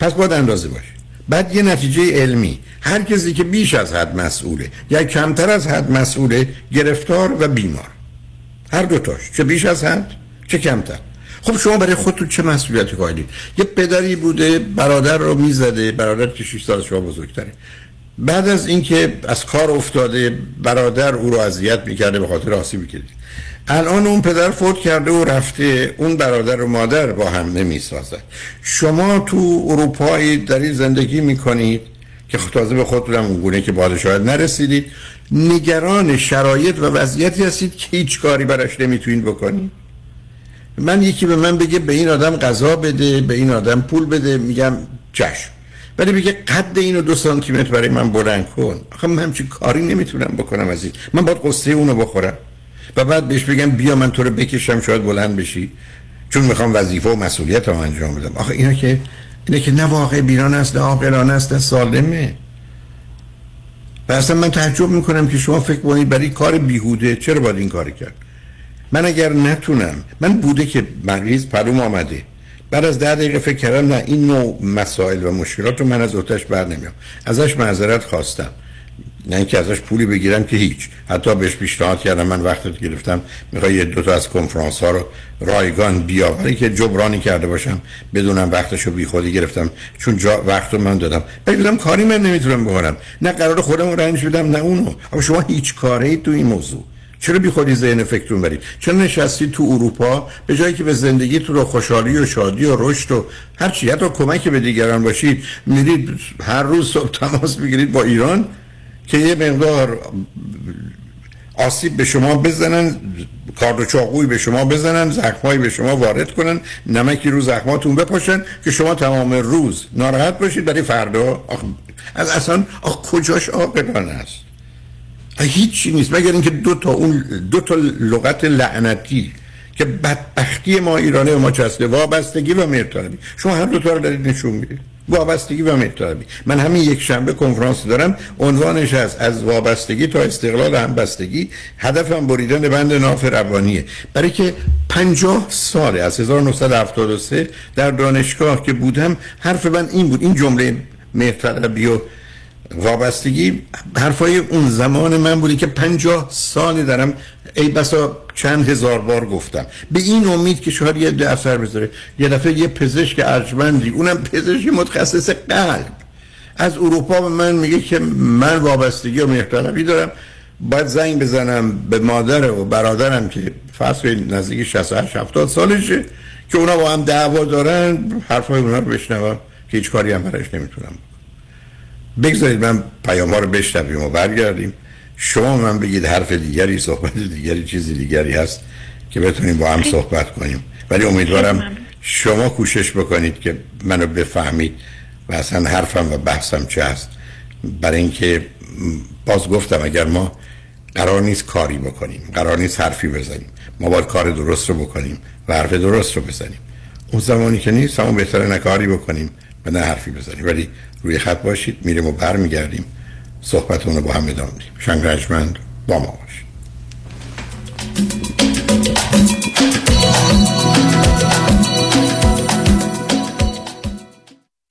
[SPEAKER 5] پس باید اندازه باشه. بعد یه نتیجه علمی. هر کسی که بیش از حد مسئوله یا کمتر از حد مسئوله گرفتار و بیمار. هر دوتاش. چه بیش از حد چه کمتر. خب شما برای خودتون چه مسئولیتی قائلید؟ یه پدری بوده برادر رو می‌زده. برادر که 6 سال شما بزرگتره. بعد از اینکه از کار افتاده برادر او رو اذیت می‌کرده به خاطر آسیبی که الان اون پدر فوت کرده و رفته اون برادر و مادر با هم نمی‌سازد. شما تو اروپایی در این زندگی می‌کنید که تازه به خودتون اون گونه که باید شاید نرسیدید. نگران شرایط و وضعیتی هستید که هیچ کاری براش نمی‌تونید بکنید. من یکی به من بگه به این آدم غذا بده به این آدم پول بده. میگم چشم. ولی بگه قد اینو دو سانتی متر برای من بلند کن. آخه من همچین کاری نمی‌تونم بکنم از این من باید قصه اونو بخورم. و بعد بهش بگم بیا من تو رو بکشم شاید بلند بشی. چون می‌خوام وظیفه و مسئولیت رو انجام بدم. آخه اینا که اینه که نه واقع بیران است نه عاقلانه است نه سالمه. و اصلا من تعجب می‌کنم که شما فکر کنید برای کار بیهوده چرا باید این کار کرد؟ من اگر نتونم من بوده که مریض پروم آمده. بعد از ده دقیقه فکر کردم نه این نوع مسائل و مشکلات رو من از اوتش بر نمیام. ازش معذرت خواستم. نه اینکه ازش پولی بگیرم که هیچ. حتی بهش پیشنهاد کردم من وقت گرفتم. می‌خوای یه دو تا از کنفرانس ها رو رایگان بیاوری که جبرانی کرده باشم. بدونم وقتش رو بیخودی گرفتم. چون جا وقت رو من دادم. ولی کاری من نمی‌تونم بکنم. نه قرار خودم رنج بدم نه اونو. اما شما هیچ کاری تو این موضوع. چرا بی خودی ذهن فکرتون برید چرا نشستی تو اروپا به جایی که به زندگی تو رو خوشحالی و شادی و رشد و هر چی حتی کمک به دیگران باشید میرید هر روز صبح تماس می‌گیرید با ایران که یه مقدار آسیب به شما بزنن کارد و چاقوی به شما بزنن زخمایی به شما وارد کنن نمکی رو زخماتون بپاشن که شما تمام روز ناراحت باشید برای فردا آخ... از اصلا آخ کجاش عاقلانه است؟ هیچی نیست. مگر اینکه دو تا اون دو تا لغت لعنتی که بدبختی ما ایرانه و ما چسته وابستگی و مرتبی شما هر دو تا رو دارید نشون می‌دید. وابستگی و مرتبی من همین یک شنبه کنفرانس دارم. عنوانش هست از وابستگی تا استقلال همبستگی. هدفم بریدن بند ناف روانیه. برای که پنجاه ساله از 1973 در دانشگاه که بودم حرف من این بود. این جمله مرتبی و وابستگی حرفای اون زمان من بودی که پنجاه سال دارم. ای بسا چند هزار بار گفتم. به این امید که شاید یه ده اثر بذاره. یه دفعه یه پزشک ارجمندی اونم پزشک متخصص قلب. از اروپا به من میگه که من وابستگی و مهرطلبی دارم. باید زنگ بزنم به مادر و برادرم که فصل نزدیک 68 70 سالشه که اونا با هم دعوا دارن. حرفای اونا رو بشنوم که هیچ کاری هم براش نمی‌تونم. بگذارید من پیام ها رو بشنویم و برگردیم. شما من بگید حرف دیگری صحبت دیگری چیزی دیگری هست که بتونیم با هم صحبت کنیم. ولی امیدوارم شما کوشش بکنید که منو بفهمید و اصلا حرفم و بحثم چه هست. برای اینکه باز گفتم اگر ما قرار نیست کاری بکنیم قرار نیست حرفی بزنیم. ما باید کار درست رو بکنیم و حرف درست رو بزنیم. اون زمانی که نیست همون بهتره نه کاری بکنیم. و نه حرفی بزنیم. ولی روی خط باشید میریم و برمیگردیم. صحبتون رو با هم ادامه میدیم. شنگ با ما باشید.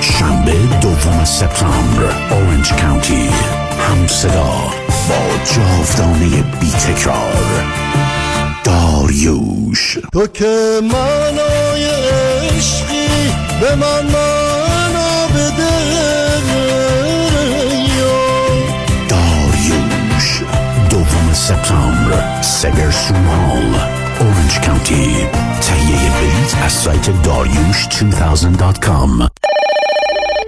[SPEAKER 7] شنبه دوم سپتامبر اورنج کانتی همصدا با جاودانه بی تکرار داریوش.
[SPEAKER 36] تو که منای عشقی به من معنا بده
[SPEAKER 7] داریوش دوم سپتامبر سگرسون هال اورنج کانتی تهیه بلیت از سایت داریوش 2000.com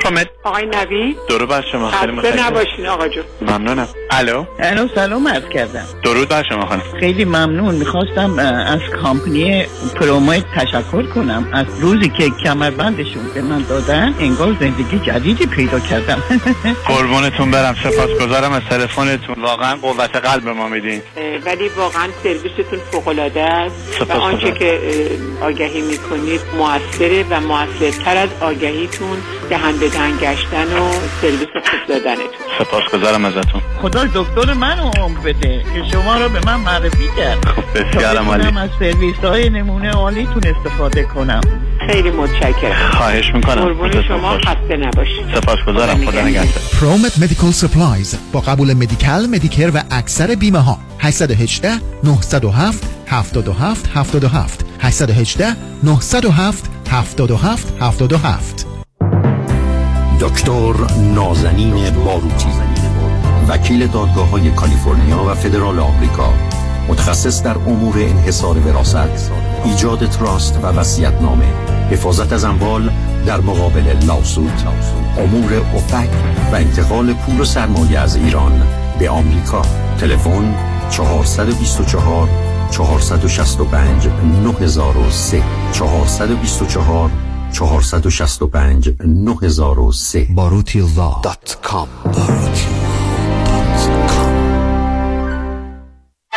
[SPEAKER 37] حامد آقای نوی
[SPEAKER 38] درود بر شما خیلی
[SPEAKER 37] متشکرم. نباشین آقا جو
[SPEAKER 38] ممنونم. الو؟
[SPEAKER 37] الو سلام عرض کردم.
[SPEAKER 38] درود بر شما خانم.
[SPEAKER 37] خیلی ممنون. می‌خواستم از کامپنی پرومایت تشکر کنم. از روزی که کمربندشون به من دادن انگار زندگی جدیدی پیدا کردم.
[SPEAKER 38] قربونتون برم. سپاسگزارم از تلفنتون. واقعا قوت قلب به ما میدین.
[SPEAKER 37] ولی واقعا سرویستون فوق العاده است. و آنچه که آگهی می‌کنید موثره و موثرتر از آگهیتون دهنده گشتن و سرویس خوب دادنتون.
[SPEAKER 38] سپاسگزارم ازتون.
[SPEAKER 37] خدا دکتر منو عمر بده که شما رو به من معرفی کرد.
[SPEAKER 38] خب بسیارم عالی.
[SPEAKER 37] از سرویس های نمونه عالیتون استفاده کنم. خیلی متشکرم.
[SPEAKER 38] خواهش می‌کنم.
[SPEAKER 37] قربون شما خسته نباشید.
[SPEAKER 38] سپاسگزارم. خدا نگهدار.
[SPEAKER 39] ProMed Medical Supplies با قبول Medi-Cal Medicare و اکثر بیمه ها 818 907 77 77 818 907 77 77
[SPEAKER 40] دکتر نازنین باروتی وکیل دادگاه های کالیفرنیا و فدرال آمریکا. متخصص در امور انحصار وراثت. ایجاد تراست و وصیت نامه حفاظت از اموال در مقابل لاسوت امور افک و انتقال پول و سرمایه از ایران به آمریکا. تلفن 424 465 9003 424 چهارصد و
[SPEAKER 39] شصت و پنج نه هزار و سه.
[SPEAKER 41] باروتیلا باروتیلا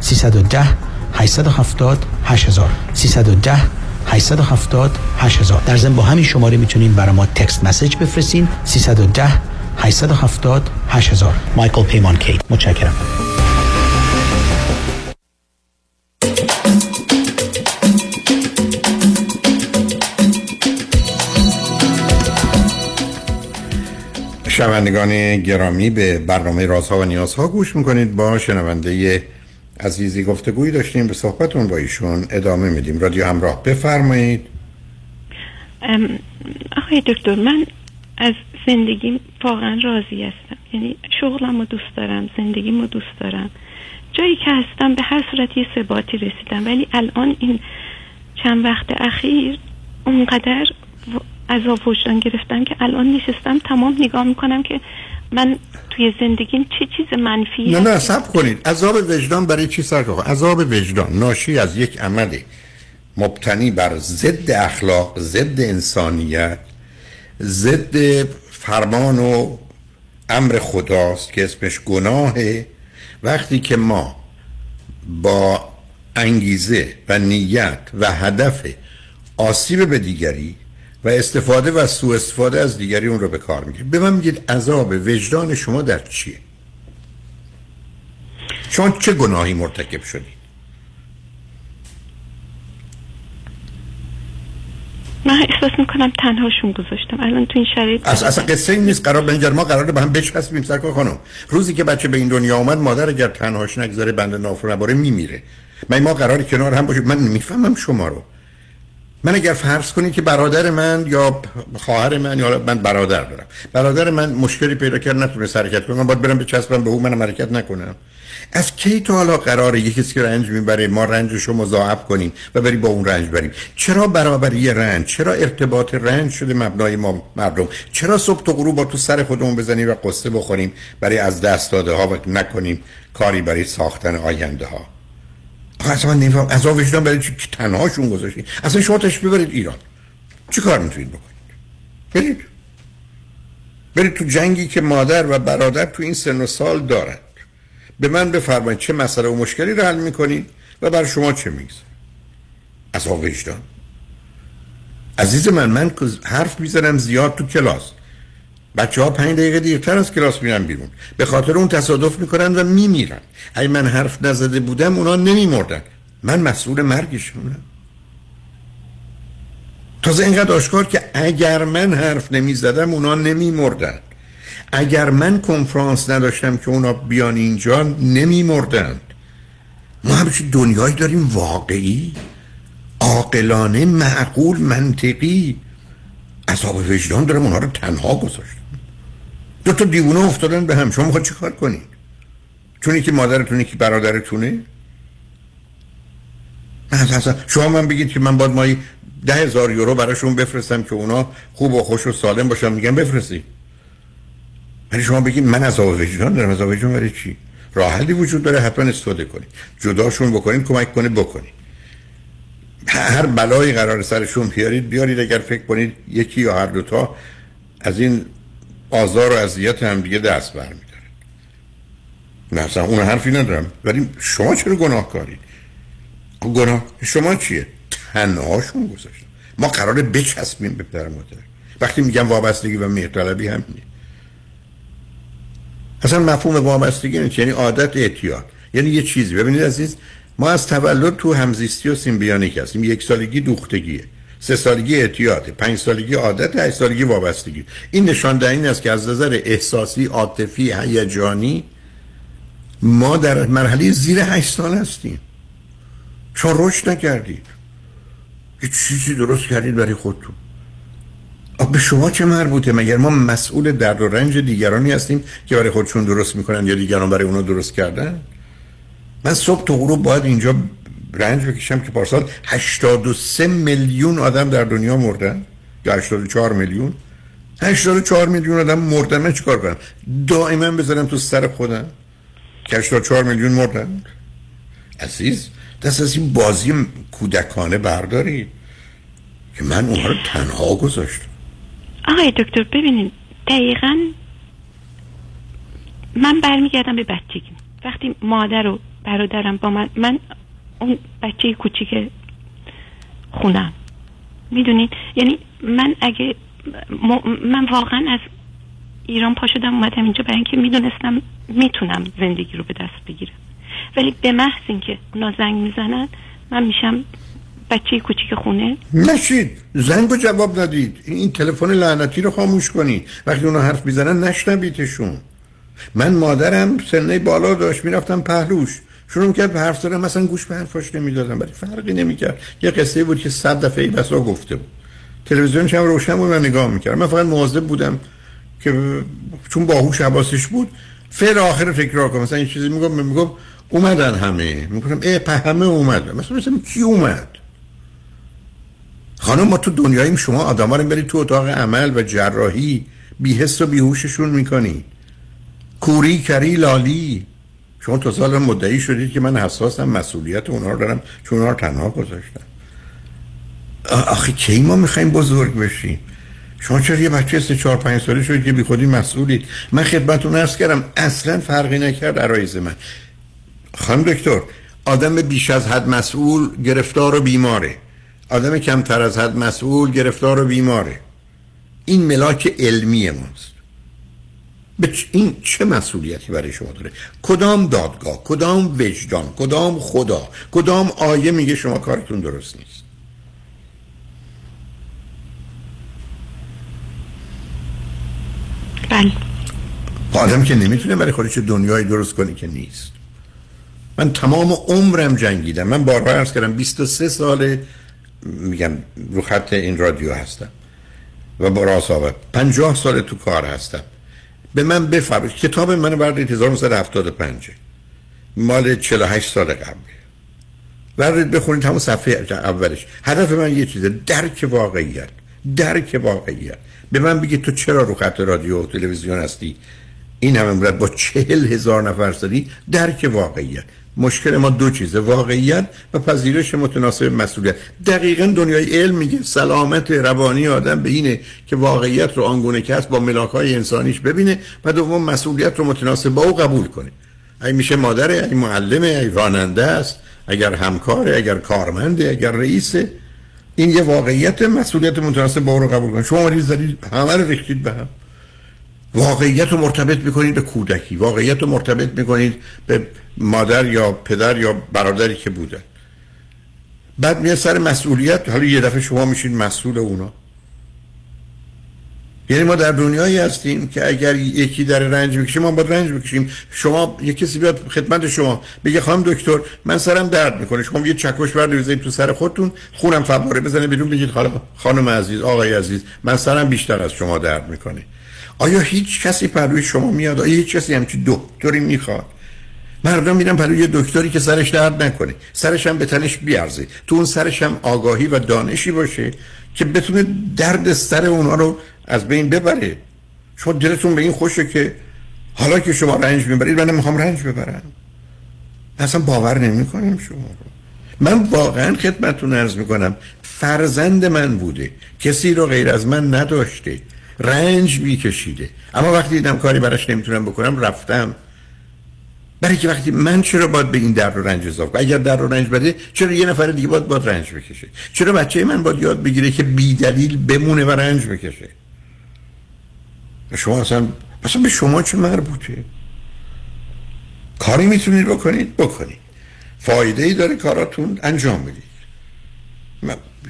[SPEAKER 42] 310 870 8000 310 870 8000 در ضمن با همین شماره می‌تونین برای ما تکست مسیج بفرستین. 310 870 8000 مایکل پیمان کی. متشکرم.
[SPEAKER 5] شنوندگان گرامی به برنامه رازها و نیازها گوش می‌کنید. با شنونده عزیزی گفتگویی داشتیم به صحبتون با ایشون ادامه میدیم. رادیو همراه بفرمایید.
[SPEAKER 35] آقای دکتر من از زندگیم واقعا راضی هستم. یعنی شغلم رو دوست دارم زندگیم رو دوست دارم. جایی که هستم به هر صورت یه ثباتی رسیدم. ولی الان این چند وقت اخیر اونقدر عذاب وجدان گرفتم که الان نشستم تمام نگاه می‌کنم که من توی زندگیم چه چیز منفی
[SPEAKER 5] نه نه سب کنید. عذاب وجدان برای چی سر عذاب وجدان ناشی از یک عمل مبتنی بر ضد اخلاق ضد انسانیت ضد فرمان و امر خداست که اسمش گناهه. وقتی که ما با انگیزه و نیت و هدف آسیب به دیگری و استفاده و سوء استفاده از دیگری اون رو به کار می‌گیرید به من میگید عذاب وجدان شما در چیه؟ چون چه گناهی مرتکب شدید؟
[SPEAKER 35] من احساس می‌کنم تنهاشون گذاشتم. الان تو این شرایط
[SPEAKER 5] از اصلا قصه این نیست. قرار بنجر ما قراره به هم بچسبیم سرکار خانم. روزی که بچه به این دنیا آمد مادر اگر تنهاش نگذاره بند نافر نباره میمیره. من ما قراری کنار هم باشیم؟ من نمی‌فهمم شما رو. من اگر فرض کنید که برادر من یا خواهر من یا من برادر دارم. برادر من مشکلی پیدا کرد نتونه حرکت کنه. من باید برم بچسبم به او من حرکت نکنم. از کی تا حالا قراره یکی کسی که رنج می‌بره ما رنجش رو مضاعف کنیم و بریم با اون رنج بریم؟ چرا برابری رنج؟ چرا ارتباط رنج شده مبنای ما مردم؟ چرا صبح تا غروب با تو سر خودمون بزنیم و قصه بخوریم؟ برای از دست داده ها و نکنیم کاری برای ساختن آینده ها اصلا من نمیفهم. از وجدان برای چی تنهاشون گذاشتید اصلا شما تش ببرید ایران. چی کار می‌تونید بکنید؟ برید. برید تو جنگی که مادر و برادر تو این سن و سال دارند. به من بفرمایید چه مسئله و مشکلی رو حل می‌کنید و بر شما چه می‌گذاره از وجدان. عزیز من من حرف می‌زنم زیاد تو کلاس. بچه ها پنج دقیقه دیرتر از کلاس میرن بیرون. به خاطر اون تصادف می‌کنن و میمیرن. اگه من حرف نزده بودم اونا نمیمردن. من مسئول مرگشونم. تازه اینقدر آشکار که اگر من حرف نمی‌زدم اونا نمیمردن. اگر من کنفرانس نداشتم که اونا بیان اینجا نمیمردند ما همچین دنیایی داریم واقعی؟ عاقلانه معقول منطقی. عذاب وجدان دارم اونا رو تنها گذاشت دو تا دیوونه افتادن به هم. شما می‌خواد چی کار کنید چون که مادرتونه که برادرتونه؟ شما من بگید که من باید مایی ده هزار یورو براشون بفرستم که اونا خوب و خوش و سالم باشن. میگن بفرستی ولی شما بگید من از وجدان دارم. از وجدان برای چی؟ راه حلی وجود داره. حتما استفاده کنید. جداشون بکنید کمک کنید بکنید. هر بلایی قرار سرشون بیارید بیارید اگر فکر کنید یکی یا هر دوتا از این آزار و اذیت هم دیگه دست برمیدارن. نه اصلا اون حرفی ندارم. ولی شما چرا گناه کارید گناه شما چیه؟ تنهاشون گذاشتن. ما قراره بچسبیم به پدر مادر. وقتی میگم وابستگی و مهرطلبی همینه. اصلا مفهوم وابستگی نیست یعنی عادت اعتیاد. یعنی یه چیزی. ببینید عزیز ما از تولد تو همزیستی و سیمبیانیک هستیم. یک سالگی دوختگیه. سه سالگی اعتیاد پنج سالگی عادت هشت سالگی وابستگی. این نشان این است که از نظر احساسی عاطفی هیجانی ما در مرحله زیر هشت سال هستیم. چون رشد نکردید. یه چیزی درست کردید برای خودتون. به شما چه مربوطه؟ مگر ما مسئول درد و رنج دیگرانی هستیم که برای خودشون درست می‌کنن یا دیگران برای اونا درست کردن؟ من صبح تا غروب باید اینجا رنج بکشم که پارسال 83 میلیون آدم در دنیا مردن. یا 84 میلیون. 84 میلیون آدم مردن. من چیکار کنم؟ دائما بذارم تو سر خودم که 84 میلیون مردن. عزیز دست از این بازی کودکانه برداری که من اونها رو تنها گذاشتم.
[SPEAKER 35] آقای دکتر ببینید دقیقا من برمیگردم به بچگی. وقتی مادر و برادرم با من. من اون بچه کوچیک خونم. می‌دونید؟ یعنی من اگه من واقعا از ایران پا شدم اومدم اینجا برای اینکه می‌دونستم می‌تونم زندگی رو به دست بگیرم. ولی به محض اینکه اونا زنگ می‌زنن من میشم بچه کوچیک خونه.
[SPEAKER 5] نشید زنگ جواب ندید. این تلفن لعنتی رو خاموش کنی. وقتی اونا حرف می‌زنن نشنویدشون من مادرم سنه بالا داشت می‌رفتم پهلوش. شروع کرد به حرف زدن. مثلا گوش به حرفاش نمی‌دادم ولی فرقی نمی‌کرد. یه قصه بود که صد دفعه ای بسا گفته بود. تلویزیونش هم روشن بود من نگاه می‌کردم. من فقط مواظب بودم که چون باهوش حواسش بود فعل آخر تکرار کنم. مثلا این چیزی میگم میگم اومدن همه. میگم ای همه اومدن مثلا مثلا کی اومد؟ خانم ما تو دنیاییم شما آدم رو برید تو اتاق عمل و جراحی بیهست و بیهوششون می‌کنی. کوری کری لالی. شما تا سال مدعی شدید که من حساسم مسئولیت اونها رو دارم چون اونها رو تنها گذاشتم. آخه کی ما می‌خوایم بزرگ بشیم؟ شما چرا یه بچه سه چهار پنج ساله شدید که بی خودی مسئولید؟ من خدمتتون عرض کردم اصلا فرقی نکرد عرایز من. خانم دکتر آدم بیش از حد مسئول گرفتار و بیماره. آدم کمتر از حد مسئول گرفتار و بیماره. این ملاک علمی ماست. این چه مسئولیتی برای شما داره؟ کدام دادگاه کدام وجدان کدام خدا کدام آیه میگه شما کارتون درست نیست؟
[SPEAKER 35] بله.
[SPEAKER 5] آدم که نمی‌تونه برای خودش دنیای درست کنی که نیست. من تمام عمرم جنگیدم. من بارها ارز کردم 23 سال میگم رو خط این رادیو هستم و با راسابه 50 سال تو کار هستم. به من بفرمایید. کتاب من بردید 1975 مال 48 سال قبل بردید بخونید همون صفحه اولش. هدف من یه چیزه. درک واقعیت. درک واقعیت. به من بگید تو چرا رو خط رادیو و تلویزیون هستی؟ این همه مدت با چهل هزار نفر زدی درک واقعیت. مشکل ما دو چیزه واقعیت و پذیرش متناسب مسئولیت. دقیقا دنیای علم میگه سلامت روانی آدم به اینه که واقعیت رو آنگونه که هست با ملاک های انسانیش ببینه و دوم مسئولیت رو متناسب با او قبول کنه. ای میشه مادره ای معلمه ای راننده است اگر همکاره اگر کارمنده اگر رئیسه. این یه واقعیت مسئولیت متناسب با او رو قبول کنه. شما مریض زدید همه رو ریختید به هم. واقعیت رو مرتبط می‌کنید به کودکی واقعیت رو مرتبط می‌کنید به مادر یا پدر یا برادری که بودن بعد میاد سر مسئولیت حالا یه دفعه شما میشید مسئول اونا. یعنی ما در دنیایی هستیم که اگر یکی در رنج بکشه ما با رنج بکشیم. شما یه کسی بیاد خدمت شما بگه خانم دکتر من سرم درد می‌کنه. شما یه چکش برد بزنید تو سر خودتون خونم فواره بزنه بیرون بگید خانم عزیز آقای عزیز من سرم بیشتر از شما درد می‌کنه. آیا هیچ کسی پروی شما میاد؟ آیا هیچ کسی همچی دکتری می‌خواد؟ مردم میرن پروی یه دکتری که سرش درد نکنه. سرش هم به تنش بیارزه. تو اون سرش هم آگاهی و دانشی باشه که بتونه درد سر اونا رو از بین ببره. شما دلتون به این خوشه که حالا که شما رنج می‌برید من می‌خوام رنج ببرم. اصلا باور نمی کنم شما رو. من واقعا خدمتتون ارز می‌کنم فرزند من بوده. کسی رو غیر از من نداشته. رنج میکشیده. اما وقتی دیدم کاری براش نمی‌تونم بکنم رفتم. برای که وقتی من چرا باید به این در رو رنج اضافه کنم؟ اگر در رو رنج بده چرا یه نفر دیگه باید باید رنج بکشه؟ چرا بچه من باید یاد بگیره که بی دلیل بمونه و رنج بکشه؟ شما اصلا مثلا به شما چه مربوطه؟ کاری می‌تونید بکنید؟ بکنید. فایده ای داره کاراتون انجام بدید.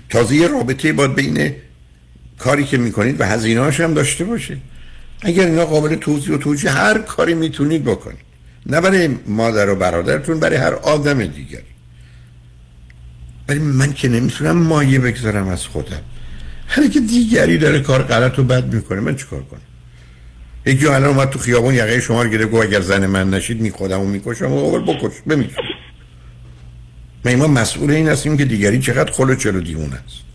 [SPEAKER 5] تازه یه رابطه باید بین کاری که می‌کنید و هزینه هم داشته باشه اگر اینا قابل توضیح و توجیه هر کاری می‌تونید بکنید. نه برای مادر و برادرتون برای هر آدم دیگر ولی من که نمی‌تونم مایه بگذارم از خودم. هر که دیگری داره کار غلط و بد می‌کنه من چیکار کنم؟ یکی الان اومد تو خیابون یقه شما رو گرفت اگر زن من نشید می خودم و می‌کشم و بکش بمیرم ما مسئول این هستیم که دیگری چقدر خلو چلو دیون است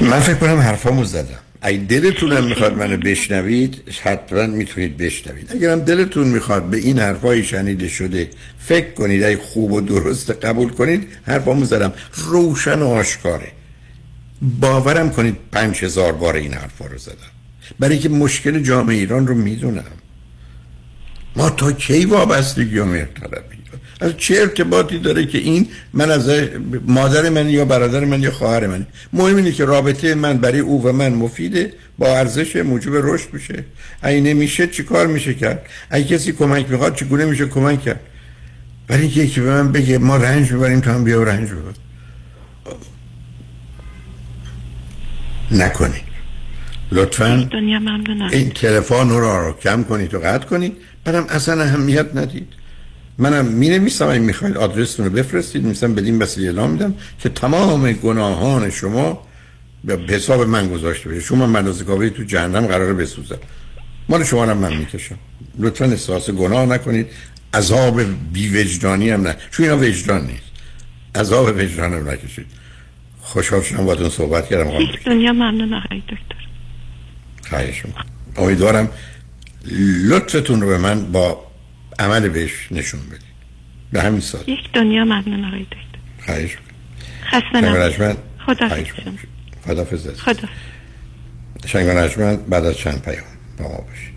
[SPEAKER 5] من فکر کنم حرفامو زدم. اگه دلتونم می‌خواد منو بشنوید حتما می‌تونید بشنوید. اگرم دلتون می‌خواد به این حرفای شنیده شده فکر کنید اگه خوب و درست قبول کنید حرفامو زدم. روشن و آشکاره. باورم کنید پنج هزار بار این حرفا رو زدم. برای که مشکل جامعه ایران رو می‌دونم. ما تا کی وابستگی و مرتبی از چه ارتباطی داره که این من از مادر من یا برادر من یا خواهر من مهم اینه که رابطه من برای او و من مفیده با ارزش موجب رشد میشه. اگه نمیشه چیکار میشه کرد؟ اگه کسی کمک می‌خواد چگونه میشه کمک کرد؟ برای اینکه یکی به من بگه ما رنج می‌بریم تو هم بیا رنج ببر. نکنید لطفا این تلفن رو رو کم کنید و قطع کنید برم اصلا اهمیت ندید. منم می نویسم این می‌خواید آدرستون رو بفرستید میسم بدین وسیله اعلام میدم که تمام گناهان شما به حساب من گذاشته بشه. شما منازگاوی تو جهنم قراره بسوزن مال شما رو من می‌کشم. لطفا احساس گناه نکنید. عذاب بی وجدانی هم نه. چون اینا وجدان نیست. عذاب وجدان هم نکشید. خوشحال شدم باتون صحبت کردم.
[SPEAKER 35] دنیا ممنون آقای دکتر.
[SPEAKER 5] خواهش امیدوارم لطفتون رو به من با عمل بهش نشون بدید به همین سال
[SPEAKER 35] یک دنیا ممنون آقای دکتر.
[SPEAKER 5] خواهش
[SPEAKER 35] خسته نباشید. خدا
[SPEAKER 5] خدا خدا شنگان بعد از چند پیام با ما باشید.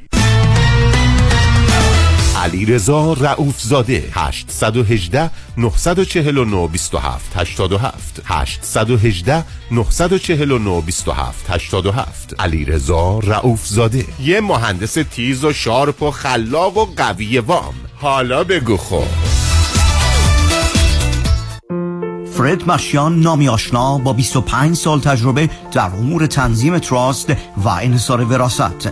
[SPEAKER 8] علی رضا رعوف زاده 818 949 27 87 818 949 27 87 علی رضا رعوف زاده یه مهندس تیز و sharp و خلاق و قوی وام. حالا بگو خب.
[SPEAKER 40] فرد مشیان نامی آشنا با 25 سال تجربه در امور تنظیم trust و انحصار وراثت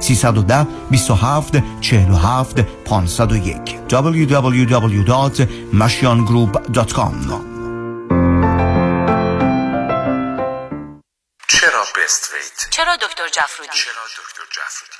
[SPEAKER 40] 310 27 47 501 www.mashiangroup.com
[SPEAKER 43] چرا بست؟
[SPEAKER 44] چرا دکتر جفرودی؟
[SPEAKER 43] چرا دکتر جفرودی؟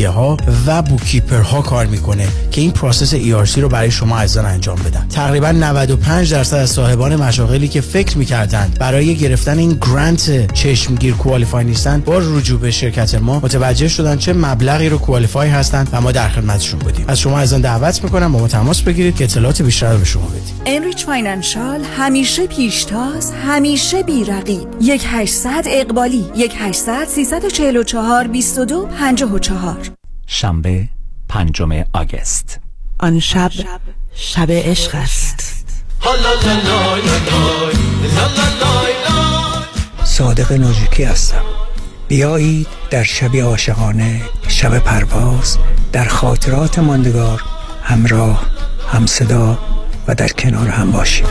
[SPEAKER 42] ها و bookkeeper ها کار می‌کنه که این process ERC رو برای شما عزیزان انجام بدن. تقریبا 95 درصد از صاحبان مشاغلی که فکر می‌کردند برای گرفتن این grant چشمگیر qualify نیستن با رجوع به شرکت ما متوجه شدن چه مبلغی رو qualify هستند و ما در خدمتشون بودیم. از شما عزیزان دعوت می‌کنم با ما تماس بگیرید که اطلاعات بیشتر رو به شما بدیم.
[SPEAKER 33] Enrich Financial همیشه پیشتاز همیشه بیرقیب. یک 800 اقبالی یک 800 344 22 54
[SPEAKER 45] شنبه پنجم آگست.
[SPEAKER 46] آن شب شب عشق است.
[SPEAKER 47] صادق ناجوکی هستم. بیایید در شب عاشقانه شب پرواز در خاطرات ماندگار همراه هم صدا و در کنار هم باشیم.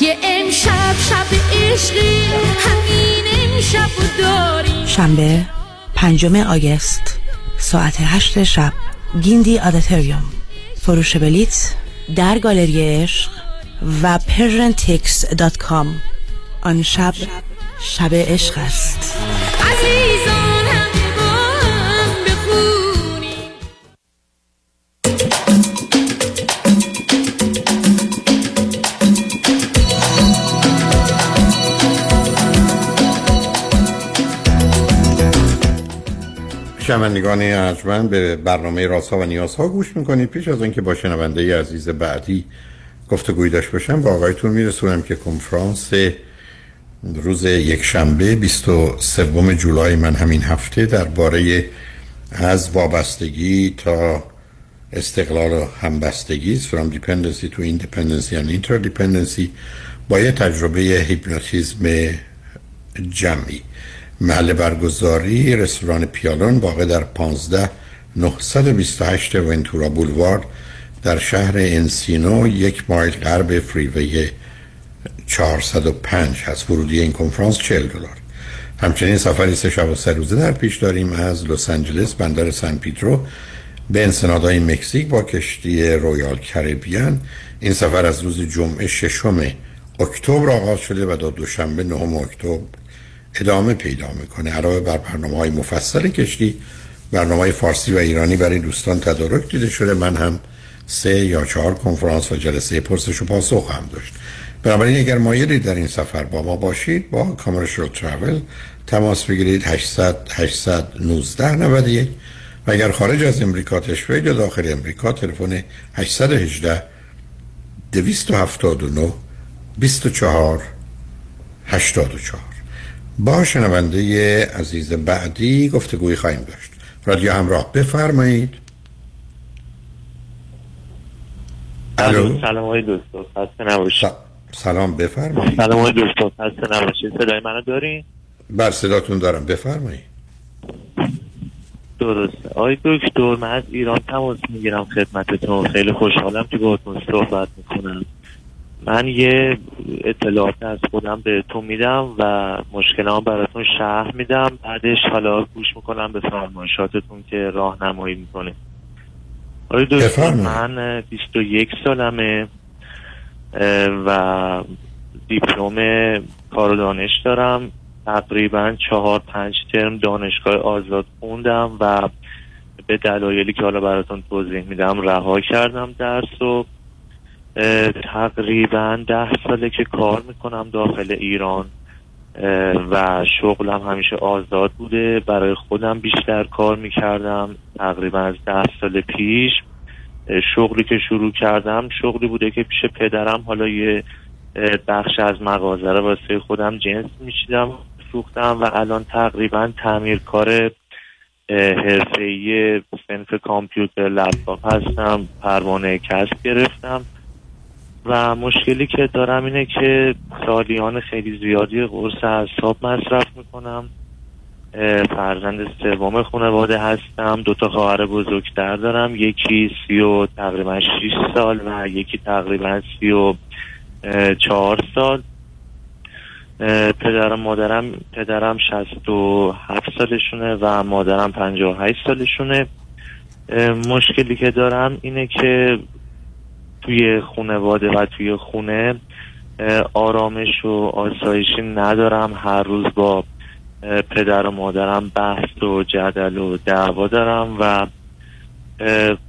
[SPEAKER 48] یه امشب شب عشقی همین امشب داریم.
[SPEAKER 46] شنبه پنجم August. ساعت هشت شب. Gindi Auditorium. فروش بلیت در گالری عشق و PersianTix dot com. آن شب شب عشق است.
[SPEAKER 5] شنوندگان ارجمند به برنامه راسا و نیازها گوش می‌کنید. پیش از اینکه با شنونده عزیز بعدی گفتگوی داشت باشم با آقایتون میرسونم که کنفرانس روز یک شنبه 23 جولای من همین هفته درباره از وابستگی تا استقلال و همبستگی from dependency to independency and interdependency با یه تجربه هیپنوتیزم جمعی. محل برگزاری رستوران پیالون واقع در 15 928 Ventura Boulevard در شهر انسینو یک مایل غرب freeway 405 هست. ورودی این کنفرانس 40 دلار. همچنین سفری سه شب و سه روزه در پیش داریم از لس آنجلس بندر سن پدرو به انسنادای مکزیک با کشتی Royal Caribbean. این سفر از روز جمعه ششم اکتبر آغاز شده و تا دوشنبه نهم اکتبر ادامه پیدا می‌کنه. علاوه بر برنامه های مفصل کشتی برنامه های فارسی و ایرانی برای دوستان تدارک دیده شده. من هم سه یا چهار کنفرانس و جلسه پرسش و پاسخ هم داشت. بنابراین اگر مایلید در این سفر با ما باشید با کامرشال ترافل تماس بگیرید 800 819 91 و اگر خارج از امریکا تشریف یا داخل امریکا تلفن 818 279 24 84 با شنونده عزیز بعدی گفتگوی خواهیم داشت. رادیو همراه بفرمایید. الو؟
[SPEAKER 49] سلام های دوستو خسته نباشید.
[SPEAKER 5] سلام بفرمایید.
[SPEAKER 49] سلام های دوستو خسته نباشید. صدای منو دارین؟
[SPEAKER 5] بر صداتون دارم. بفرمایید.
[SPEAKER 49] درسته آقای دکتر من از ایران تماس می‌گیرم خدمتتون. خیلی خوشحالم که باهاتون صحبت می‌کنم. من یه اطلاعات از خودم بهتون میدم و مشکلام براتون شرح میدم. بعدش حالا گوش می‌کنم به فرمایشاتتون که راهنمایی می‌کنه آقای دکتر من 21 سالمه و دیپلم کار و دانش دارم. تقریبا چهار پنج ترم دانشگاه آزاد خوندم و به دلایلی که حالا براتون توضیح میدم رها کردم درس و تقریبا ده ساله که کار می‌کنم داخل ایران و شغلم همیشه آزاد بوده. برای خودم بیشتر کار می‌کردم تقریبا از ده سال پیش. شغلی که شروع کردم شغلی بوده که پیش پدرم حالا یه بخش از مغازه رو واسه خودم جنس میشیدم فروختم و الان تقریبا تعمیرکار حرفه‌ای صنف کامپیوتر لپتاپ هستم پروانه کسب گرفتم. و مشکلی که دارم اینه که سالیان خیلی زیادی قرص اعصاب مصرف می‌کنم. فرزند سوم خانواده هستم. دو تا خواهر بزرگتر دارم. یکی سی و تقریبا 6 سال و یکی تقریبا سی و چهار سال. پدرم مادرم پدرم 67 سالشونه و مادرم 58 سالشونه. اه، مشکلی که دارم اینه که توی خانواده و توی خونه آرامش و آسایشی ندارم. هر روز با پدر و مادرم بحث و جدل و دعوا دارم و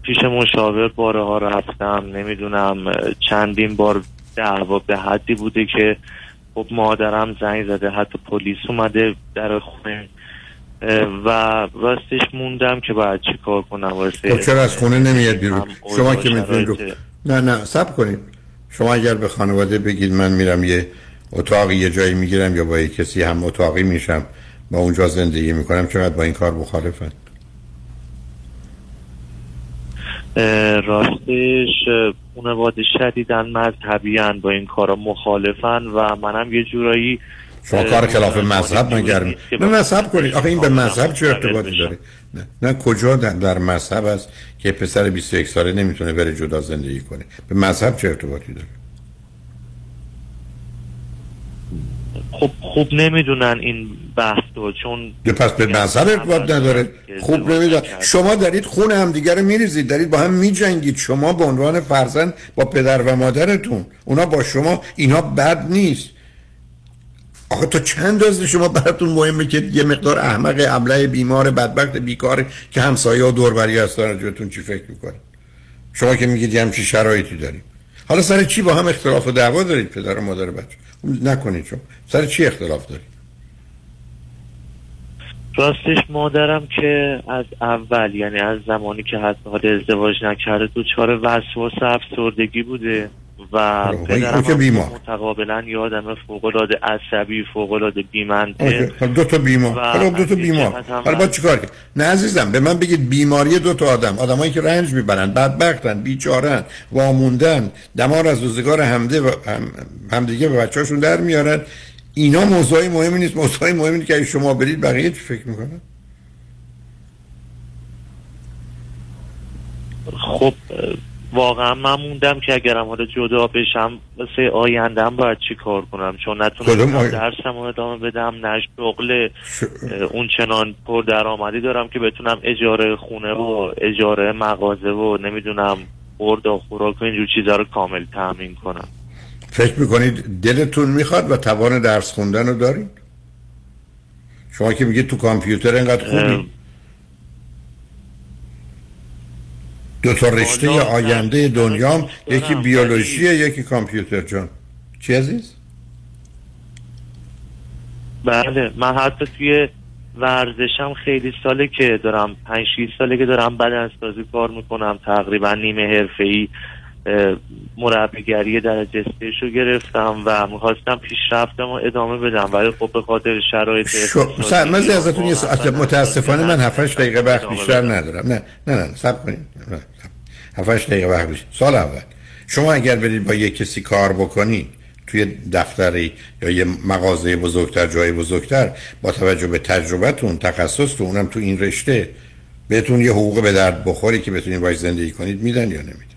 [SPEAKER 49] پیش مشاور بارها رفتم. نمی‌دونم چندین بار دعوا به حدی بوده که خب مادرم زنگ زده حتی پلیس اومده در خونه. و راستش موندم که باید چی کار کنم. واسه
[SPEAKER 5] چرا از خونه نمیاد بیرون. شما که می‌تونید نه نه سب کنید. شما اگر به خانواده بگید من میرم یه اتاقی یه جایی می‌گیرم یا با یه کسی هم اتاقی میشم با اونجا زندگی می‌کنم چقدر با این کار مخالفن؟
[SPEAKER 49] راستش اه، خانواده شدیدن مذهبی با این کارا مخالفن و منم یه جورایی
[SPEAKER 5] شما کار خلاف مذهب
[SPEAKER 49] که
[SPEAKER 5] نه سب کنید. آخه این به مذهب چه ارتباطی. داره نه, نه کجا در, مذهب است که پسر 21 ساله نمی‌تونه بره جدا زندگی کنه؟ به مذهب چه ارتباطی داره؟
[SPEAKER 49] خب خوب نمی‌دونن این بحث رو چون
[SPEAKER 5] پس به مذهب ارتباط نداره. خوب نمی‌دونم شما دارید خون همدیگه رو میریزید دارید با هم میجنگید. شما به عنوان فرزند با پدر و مادرتون. اونا با شما اینا بد نیست. آخه تا چند روز شما براتون مهمه که یه مقدار احمق ابله بیمار بدبخت بیکار که همسایه و دوربری هستن راجبتون چی فکر می‌کنید شما که میگید همچی شرایطی داریم. حالا سر چی با هم اختلاف و دعوا دارید پدر و مادر بچه؟ نکنید شما. سر چی اختلاف دارید؟
[SPEAKER 49] راستش مادرم که از اول یعنی از زمانی که حتی ازدواج نکرده دوچار وسواس و افسردگی بوده. و
[SPEAKER 5] خب،
[SPEAKER 49] پدرم
[SPEAKER 5] که بیمار.
[SPEAKER 49] متقابلا یه آدم فوقالعاده عصبی فوقالعاده
[SPEAKER 5] اوکی.
[SPEAKER 49] بیمنطق
[SPEAKER 5] حالا دو تا بیمار. حالا دو تا بیمار. حالا با چیکار نه عزیزم به من بگید بیماری دو تا آدم. آدمایی که رنج می‌برن بدبختن بیچارن واموندن دمار از روزگار همده و هم همدیگه به بچه‌هاشون در میارن. اینا موضوعی مهمی نیست. موضوعی مهمی نیست که اگه شما برید بقیه چی فکر می‌کنن؟
[SPEAKER 49] خب واقعا من موندم که اگرم حالا جدا بشم واسه آیندهم باید چی کار کنم؟ چون نتونستم
[SPEAKER 5] آی-
[SPEAKER 49] درسم رو ادامه بدم نه شغل اه، اون چنان پر درآمدی دارم که بتونم اجاره خونه و اجاره مغازه و نمی‌دونم برد و خوراک و اینجور چیزا رو کامل تامین کنم.
[SPEAKER 5] فکر می‌کنید دلتون می‌خواد و توان درس خوندن رو دارید؟ شما که میگید تو کامپیوتر اینقدر خوبی. دو تا رشته آینده دنیام یکی
[SPEAKER 49] دارم،
[SPEAKER 5] بیولوژیه یکی کامپیوتر. جان چی عزیز؟
[SPEAKER 49] بله من حتی توی ورزشم خیلی ساله که دارم پنج شیش ساله که دارم بدنسازی کار می‌کنم تقریبا نیمه حرفه‌ای. مربیگری درجه سه‌ش رو گرفتم و می‌خواستم پیشرفتم و ادامه بدم. ولی خب به خاطر شرایط
[SPEAKER 5] سر مزی ازتون یه متاسفانه من 7 دقیقه وقت بیشتر. ندارم. نه نه نه سب کنید. 7 دقیقه وقت بیشتر سال اول. شما اگر برید با یه کسی کار بکنید توی دفتری یا یه مغازه بزرگتر جای بزرگتر با توجه به تجربتون تخصصتون اونم تو این رشته بهتون یه حقوق به درد بخوری که بتونید باش زندگی کنید میدن یا نمیدن؟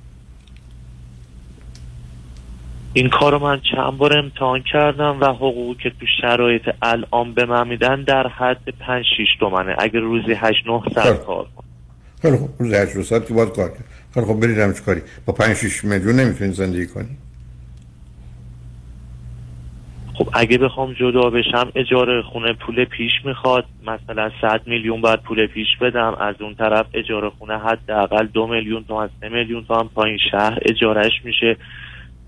[SPEAKER 49] این کار رو من چند بار امتحان کردم و حقوقی که تو شرایط الان به من میدن در حد 5 6 تومنه. اگر روزی 8 9 ساعت کار کنم.
[SPEAKER 5] خیلی خوب. روز 8 ساعت که باید کار کرد خیلی خوب. برید همچه کاری. با 5 6 میلیون نمی‌تونید زندگی کنید
[SPEAKER 49] خب اگه بخوام جدا بشم اجاره خونه پول پیش می‌خواد. مثلا 100 میلیون باید پول پیش بدم. از اون طرف اجاره خونه حداقل دو میلیون تومن سه میلیون تومن. پایین شهر اجارهش میشه.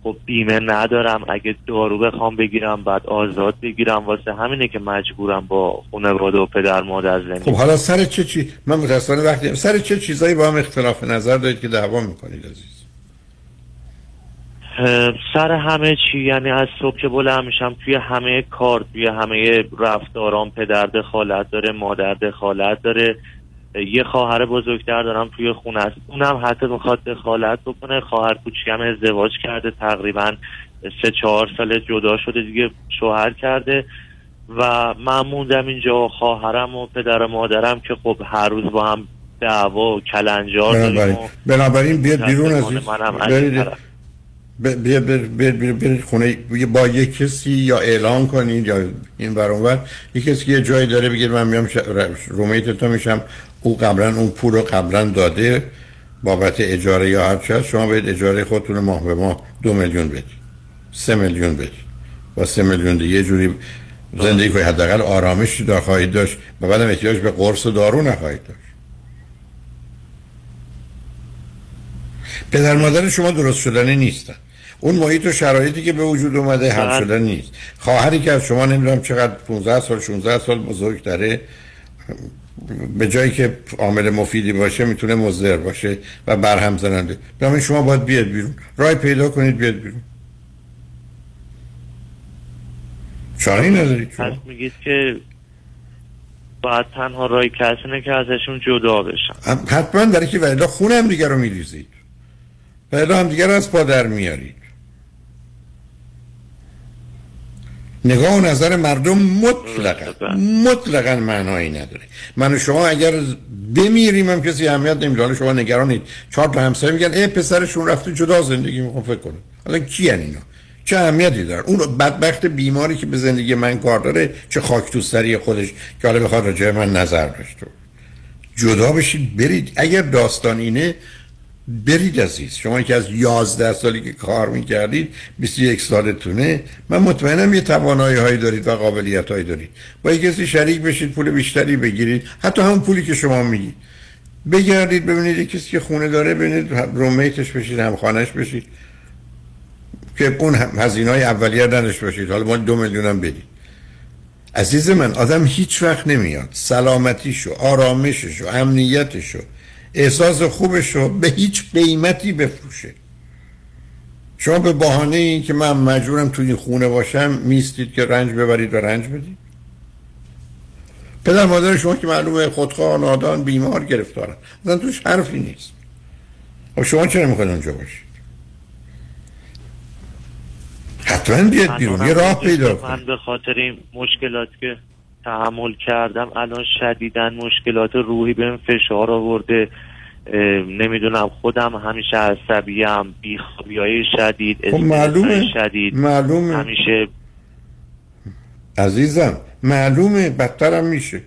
[SPEAKER 49] خب بیمه ندارم. اگه دارو بخوام بگیرم بعد آزاد بگیرم. واسه همینه که مجبورم با خانواده و پدر مادر زندگی
[SPEAKER 5] خب حالا سر چه چی؟ من متاسفانه وقتی سر چه چیزایی با هم اختلاف نظر دارید که دعوا می‌کنید عزیز؟
[SPEAKER 49] سر همه چی. یعنی از صبح که بلند میشم توی همه کار توی همه رفتارام پدر دخالت داره مادر دخالت داره. یه خواهر بزرگتر دارم توی خونه است. اونم حتی می‌خواد دخالت بکنه. خواهر کوچیکم ازدواج کرده. تقریبا سه چهار سال جدا شده دیگه شوهر کرده. و من موندم اینجا خواهرم و پدر و مادرم که خب هر روز با هم دعوا و کلنجار
[SPEAKER 5] بنابراین.
[SPEAKER 49] و
[SPEAKER 5] بنابراین بیاد بیرون
[SPEAKER 49] از
[SPEAKER 5] برید. بیا بر- بر- بر- برید خونه. با یک کسی یا اعلام کنید یا این بر اون ور. یک کسی یه جایی داره بگید من میام رومیت تو میشم. او قبلا اون پول رو قبلا داده بابت اجاره یا هر هست، شما باید اجاره خودتون ماه به ماه دو میلیون بدید سه میلیون بدید با سه میلیون دیگه جوری زندگی کنید حداقل آرامشی دار خواهید داشت. و بعدم احتیاج به قرص و دارو نخواهید داشت. پدر مادر شما درست شدنی نیستن. اون محیط و شرایطی که به وجود اومده حل
[SPEAKER 49] بله.
[SPEAKER 5] شدن نیست. خواهری که از شما نمی‌دونم چقدر 15 سال 16 سال بزرگتره. به جایی که عامل مفیدی باشه می‌تونه مضر باشه و برهم زننده. بنابراین شما باید بیاد بیرون. رای پیدا کنید بیاد بیرون. چاره ندارید
[SPEAKER 49] پس میگید که باید تنها رای کسی که ازشون جدا
[SPEAKER 5] هم- حتما برای که ولی خون هم دیگر رو میریزید ولی هم دیگر رو از پادر میارید نگاه و نظر مردم مطلقا مطلقا معنایی نداره. من و شما اگر بمیریم هم کسی اهمیت نمیده. حالا شما نگرانید. چهار تا همسایه میگن ای پسرشون رفته جدا زندگی می‌خوام فکر کنم حالا کی اینا؟ چه اهمیتی داره؟ اون بدبخت بیماری که به زندگی من کار داره چه خاک تو سری خودش که حالا بخواد راجع من نظر داشته جدا بشید برید. اگر داستان اینه برید عزیز شما که از 11 سالی که کار می‌کردید 21 سالتونه من مطمئنم یه توانایی هایی دارید و قابلیت هایی دارید. با یه کسی شریک بشید پول بیشتری بگیرید. حتی همون پولی که شما میگید بگردید ببینید یه کسی که خونه داره ببینید رومیتش بشید همخانش بشید. که اون هزینه های اولیه نداشته باشید. حالا ما دو میلیون هم بدید. عزیز من آدم هیچ وقت نمیاد. سلامتیشو آرامششو امنیتشو احساس خوبشو به هیچ قیمتی بفروشه. شما به بهانه این که من مجبورم توی این خونه باشم میستید که رنج ببرید و رنج بدید؟ پدر مادر شما که معلومه خودخواه نادان بیمار گرفتارن اصلا توش حرفی نیست. خب شما چرا می‌خواید اونجا باشید؟ حتما بیاد بیرون. یه راه پیدا
[SPEAKER 49] من به خاطر این مشکلات که تحمل کردم. الان شدیدن مشکلات روحی بهم فشار آورده. نمی‌دونم خودم همیشه عصبیم بیخوابی های شدید
[SPEAKER 5] خب معلومه.
[SPEAKER 49] شدید.
[SPEAKER 5] معلومه.
[SPEAKER 49] همیشه
[SPEAKER 5] عزیزم معلومه بدترم میشه.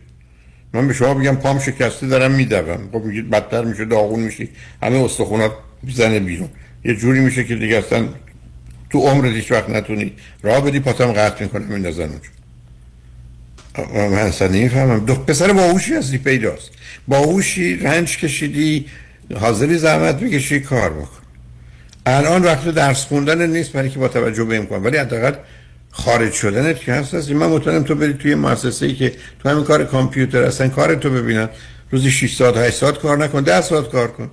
[SPEAKER 5] من به شما بگم پام شکسته دارم میدوم. خب میگید بدتر میشه داغون میشی. همه استخونات می‌زنه بیرون. یه جوری میشه که دیگه اصلا تو عمرت هیچ وقت نتونی راه بدی پاتم قطع می‌کنم میندازن اونجا. من اصلا نمی‌فهمم. دو پسر باهوشی هستی پیداست. باهوشی رنج کشیدی حاضری زحمت بکشی کار بکن. الان وقت درس خوندن نیست برای که با توجه به امکان ولی حداقل خارج شدنت که هست هستی. من مطمئنم تو بری توی مؤسسه ای که تو همین کار کامپیوتر هستن کار تو ببینن. روزی 6 ساعت 8 ساعت کار نکن 10 ساعت کار کن.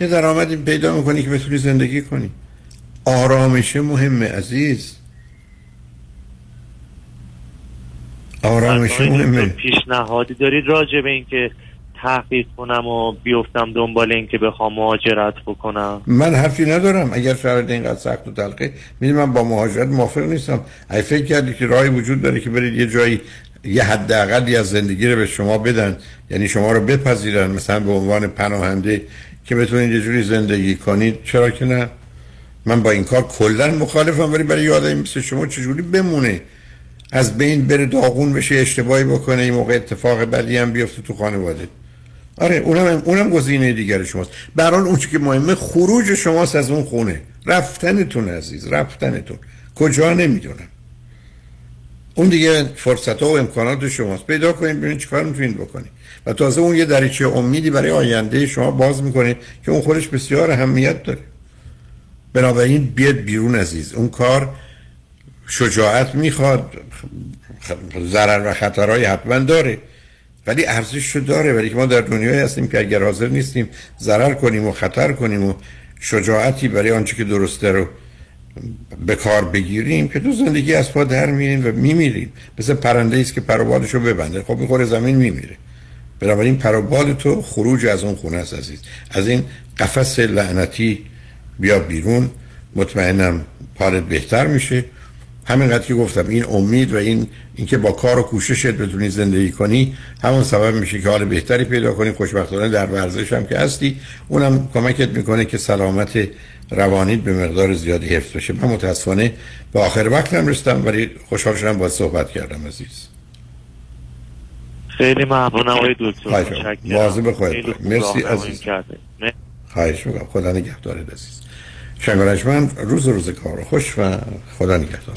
[SPEAKER 5] یه درآمدی پیدا می‌کنی که بتونی زندگی کنی. آرامش مهمه عزیز. آرامش مهمه.
[SPEAKER 49] پیشنهادی دارید راجع به اینکه تحقیق کنم و بیفتم دنبال اینکه بخوام مهاجرت بکنم؟
[SPEAKER 5] من حرفی ندارم. اگر شرایط اینقدر سخت و تلخه می‌دونی من با مهاجرت موافق نیستم. اگه فکر کردی که راهی وجود داره که برید یه جایی یه حداقلی از زندگی رو به شما بدن. یعنی شما رو بپذیرن مثلا به عنوان پناهنده که بتونید یه جوری زندگی کنید. چرا که نه؟ من با این کار کلا مخالفم ولی برای یه آدمی مثل شما چجوری بمونه؟ از بین بره داغون بشه اشتباهی بکنه این موقع اتفاق بدی هم بیفته تو خانواده. آره اونم اونم گزینه دیگر شماست. به هر اون که مهمه خروج شماست از اون خونه. رفتنتون عزیز رفتنتون. کجا نمی‌دونم. اون دیگه فرصت ها و امکانات شماست. پیدا کنید ببینید چیکار می‌تونید بکنید. و تازه اون یه دریچه امیدی برای آینده شما باز می‌کنه که اون خودش بسیار اهمیت داره. بنابراین بیاد بیرون عزیز. اون کار شجاعت می‌خواد ضرر و خطرهای حتما داره. ولی ارزش داره ولی که ما در دنیایی هستیم که اگر حاضر نیستیم ضرر کنیم و خطر کنیم و شجاعتی برای آنچه که درسته رو به کار بگیریم که تو زندگی از پا در میریم و میمیریم. مثل پرنده است که پروبالش رو ببنده. خب می‌خوره زمین میمیره. بنابراین پروبال تو خروج از اون خونه است عزیز. از این قفس لعنتی بیا بیرون. مطمئنم حالت بهتر میشه. همینقدر که گفتم این امید و این اینکه با کار و کوششت بتونی زندگی کنی همون سبب میشه که حال بهتری پیدا کنی خوشبختانه در ورزش هم که هستی. اونم کمکت می‌کنه که سلامت روانیت به مقدار زیادی حفظ بشه. من متاسفانه به آخر وقتم رسیدم ولی خوشحال شدم با صحبت کردم عزیز.
[SPEAKER 49] خیلی ممنونم آقای دکتر.
[SPEAKER 5] مواظب خودت مرسی عزیز. خواهش می‌کنم. خدا نگهدارت عزیز. شنگانشمند روز روز کار خوش و خدا نگهدار.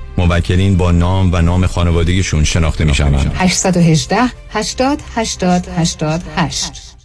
[SPEAKER 50] موکلین با نام و نام خانوادگیشون شناخته می شوند
[SPEAKER 51] 818 80 80 88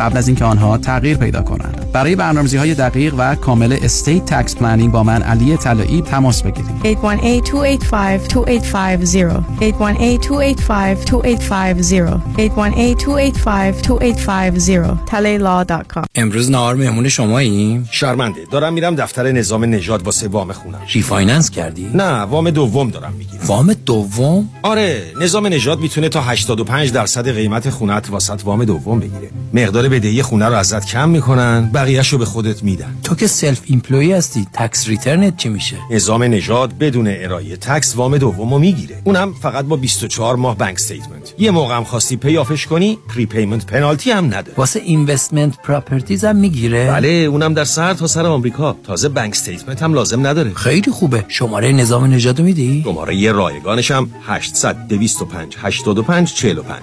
[SPEAKER 52] قبل از اینکه آنها تغییر پیدا کنند. برای برنامه‌ریزی های دقیق و کامل estate tax planning با من علی طلایی تماس بگیرید.
[SPEAKER 53] 818-285-2850 818-285-2850 818-285-2850
[SPEAKER 54] امروز نهار مهمون شماییم؟
[SPEAKER 55] شرمنده. دارم میرم دفتر نظام نجات واسه وام خونم.
[SPEAKER 54] refinance کردی؟
[SPEAKER 55] نه وام دوم دارم می‌گیرم.
[SPEAKER 54] وام دوم؟
[SPEAKER 55] آره نظام نجات می‌تونه تا 85 درصد قیمت خونت واست وام دوم بگیره. مقدار بدهی خونه رو ازت کم می‌کنن بقیهش رو به خودت میدن.
[SPEAKER 54] تو که self employed هستی tax return ت چی میشه؟
[SPEAKER 55] نظام نجات بدون ارائه tax وام دومو می‌گیره. اونم فقط با 24 ماه bank statement یه موقع هم خواستی pay off ش کنی prepayment penalty هم نداره
[SPEAKER 54] واسه investment properties هم می‌گیره؟
[SPEAKER 55] بله اونم در سر تا سر آمریکا. تازه bank statement هم لازم نداره.
[SPEAKER 54] خیلی خوبه. شماره نظام نجات میدی؟
[SPEAKER 55] شماره یه رایگانش هم 800 225 85 45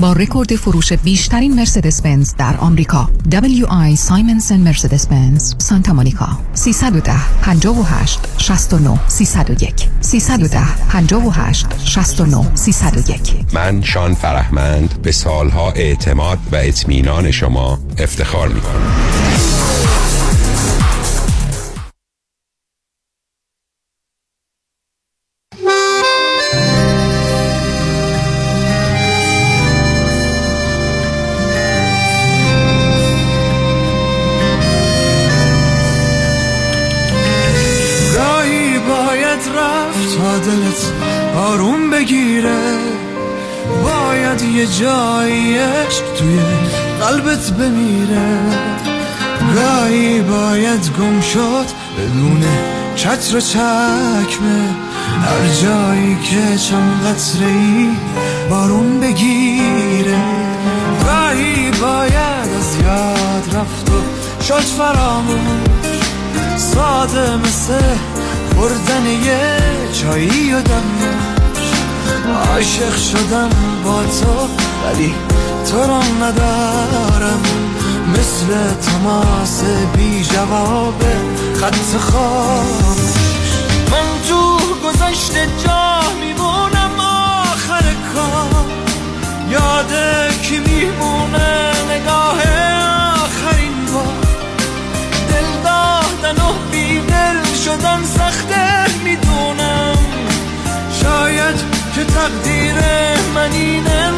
[SPEAKER 51] با رکورد فروش بیشترین مرسدس بنز در آمریکا. WI سایمنسن مرسدس بنز سانتا مونیکا. 310 58 69 301 310 58 69 301
[SPEAKER 56] من شان فرهمند به سالها اعتماد و اطمینان شما افتخار می کنم
[SPEAKER 57] دلت آروم بگیره. باید یه جایی توی قلبت بمیره. گاهی باید گم شد بدون چتر و چکمه. هر جایی که چند قطره ای بارون بگیره. گاهی باید از یاد رفت و شد فراموش. ساده مثل خوردن یه چایی و عاشق شدم با تو ولی تو را ندارم. مثل تماس بی جواب خط خاموش. من تو گذشته جا میمونم آخر کار. یاد کی میمونه نگاه شدن سخته می‌دونم. شاید که تقدیر من اینه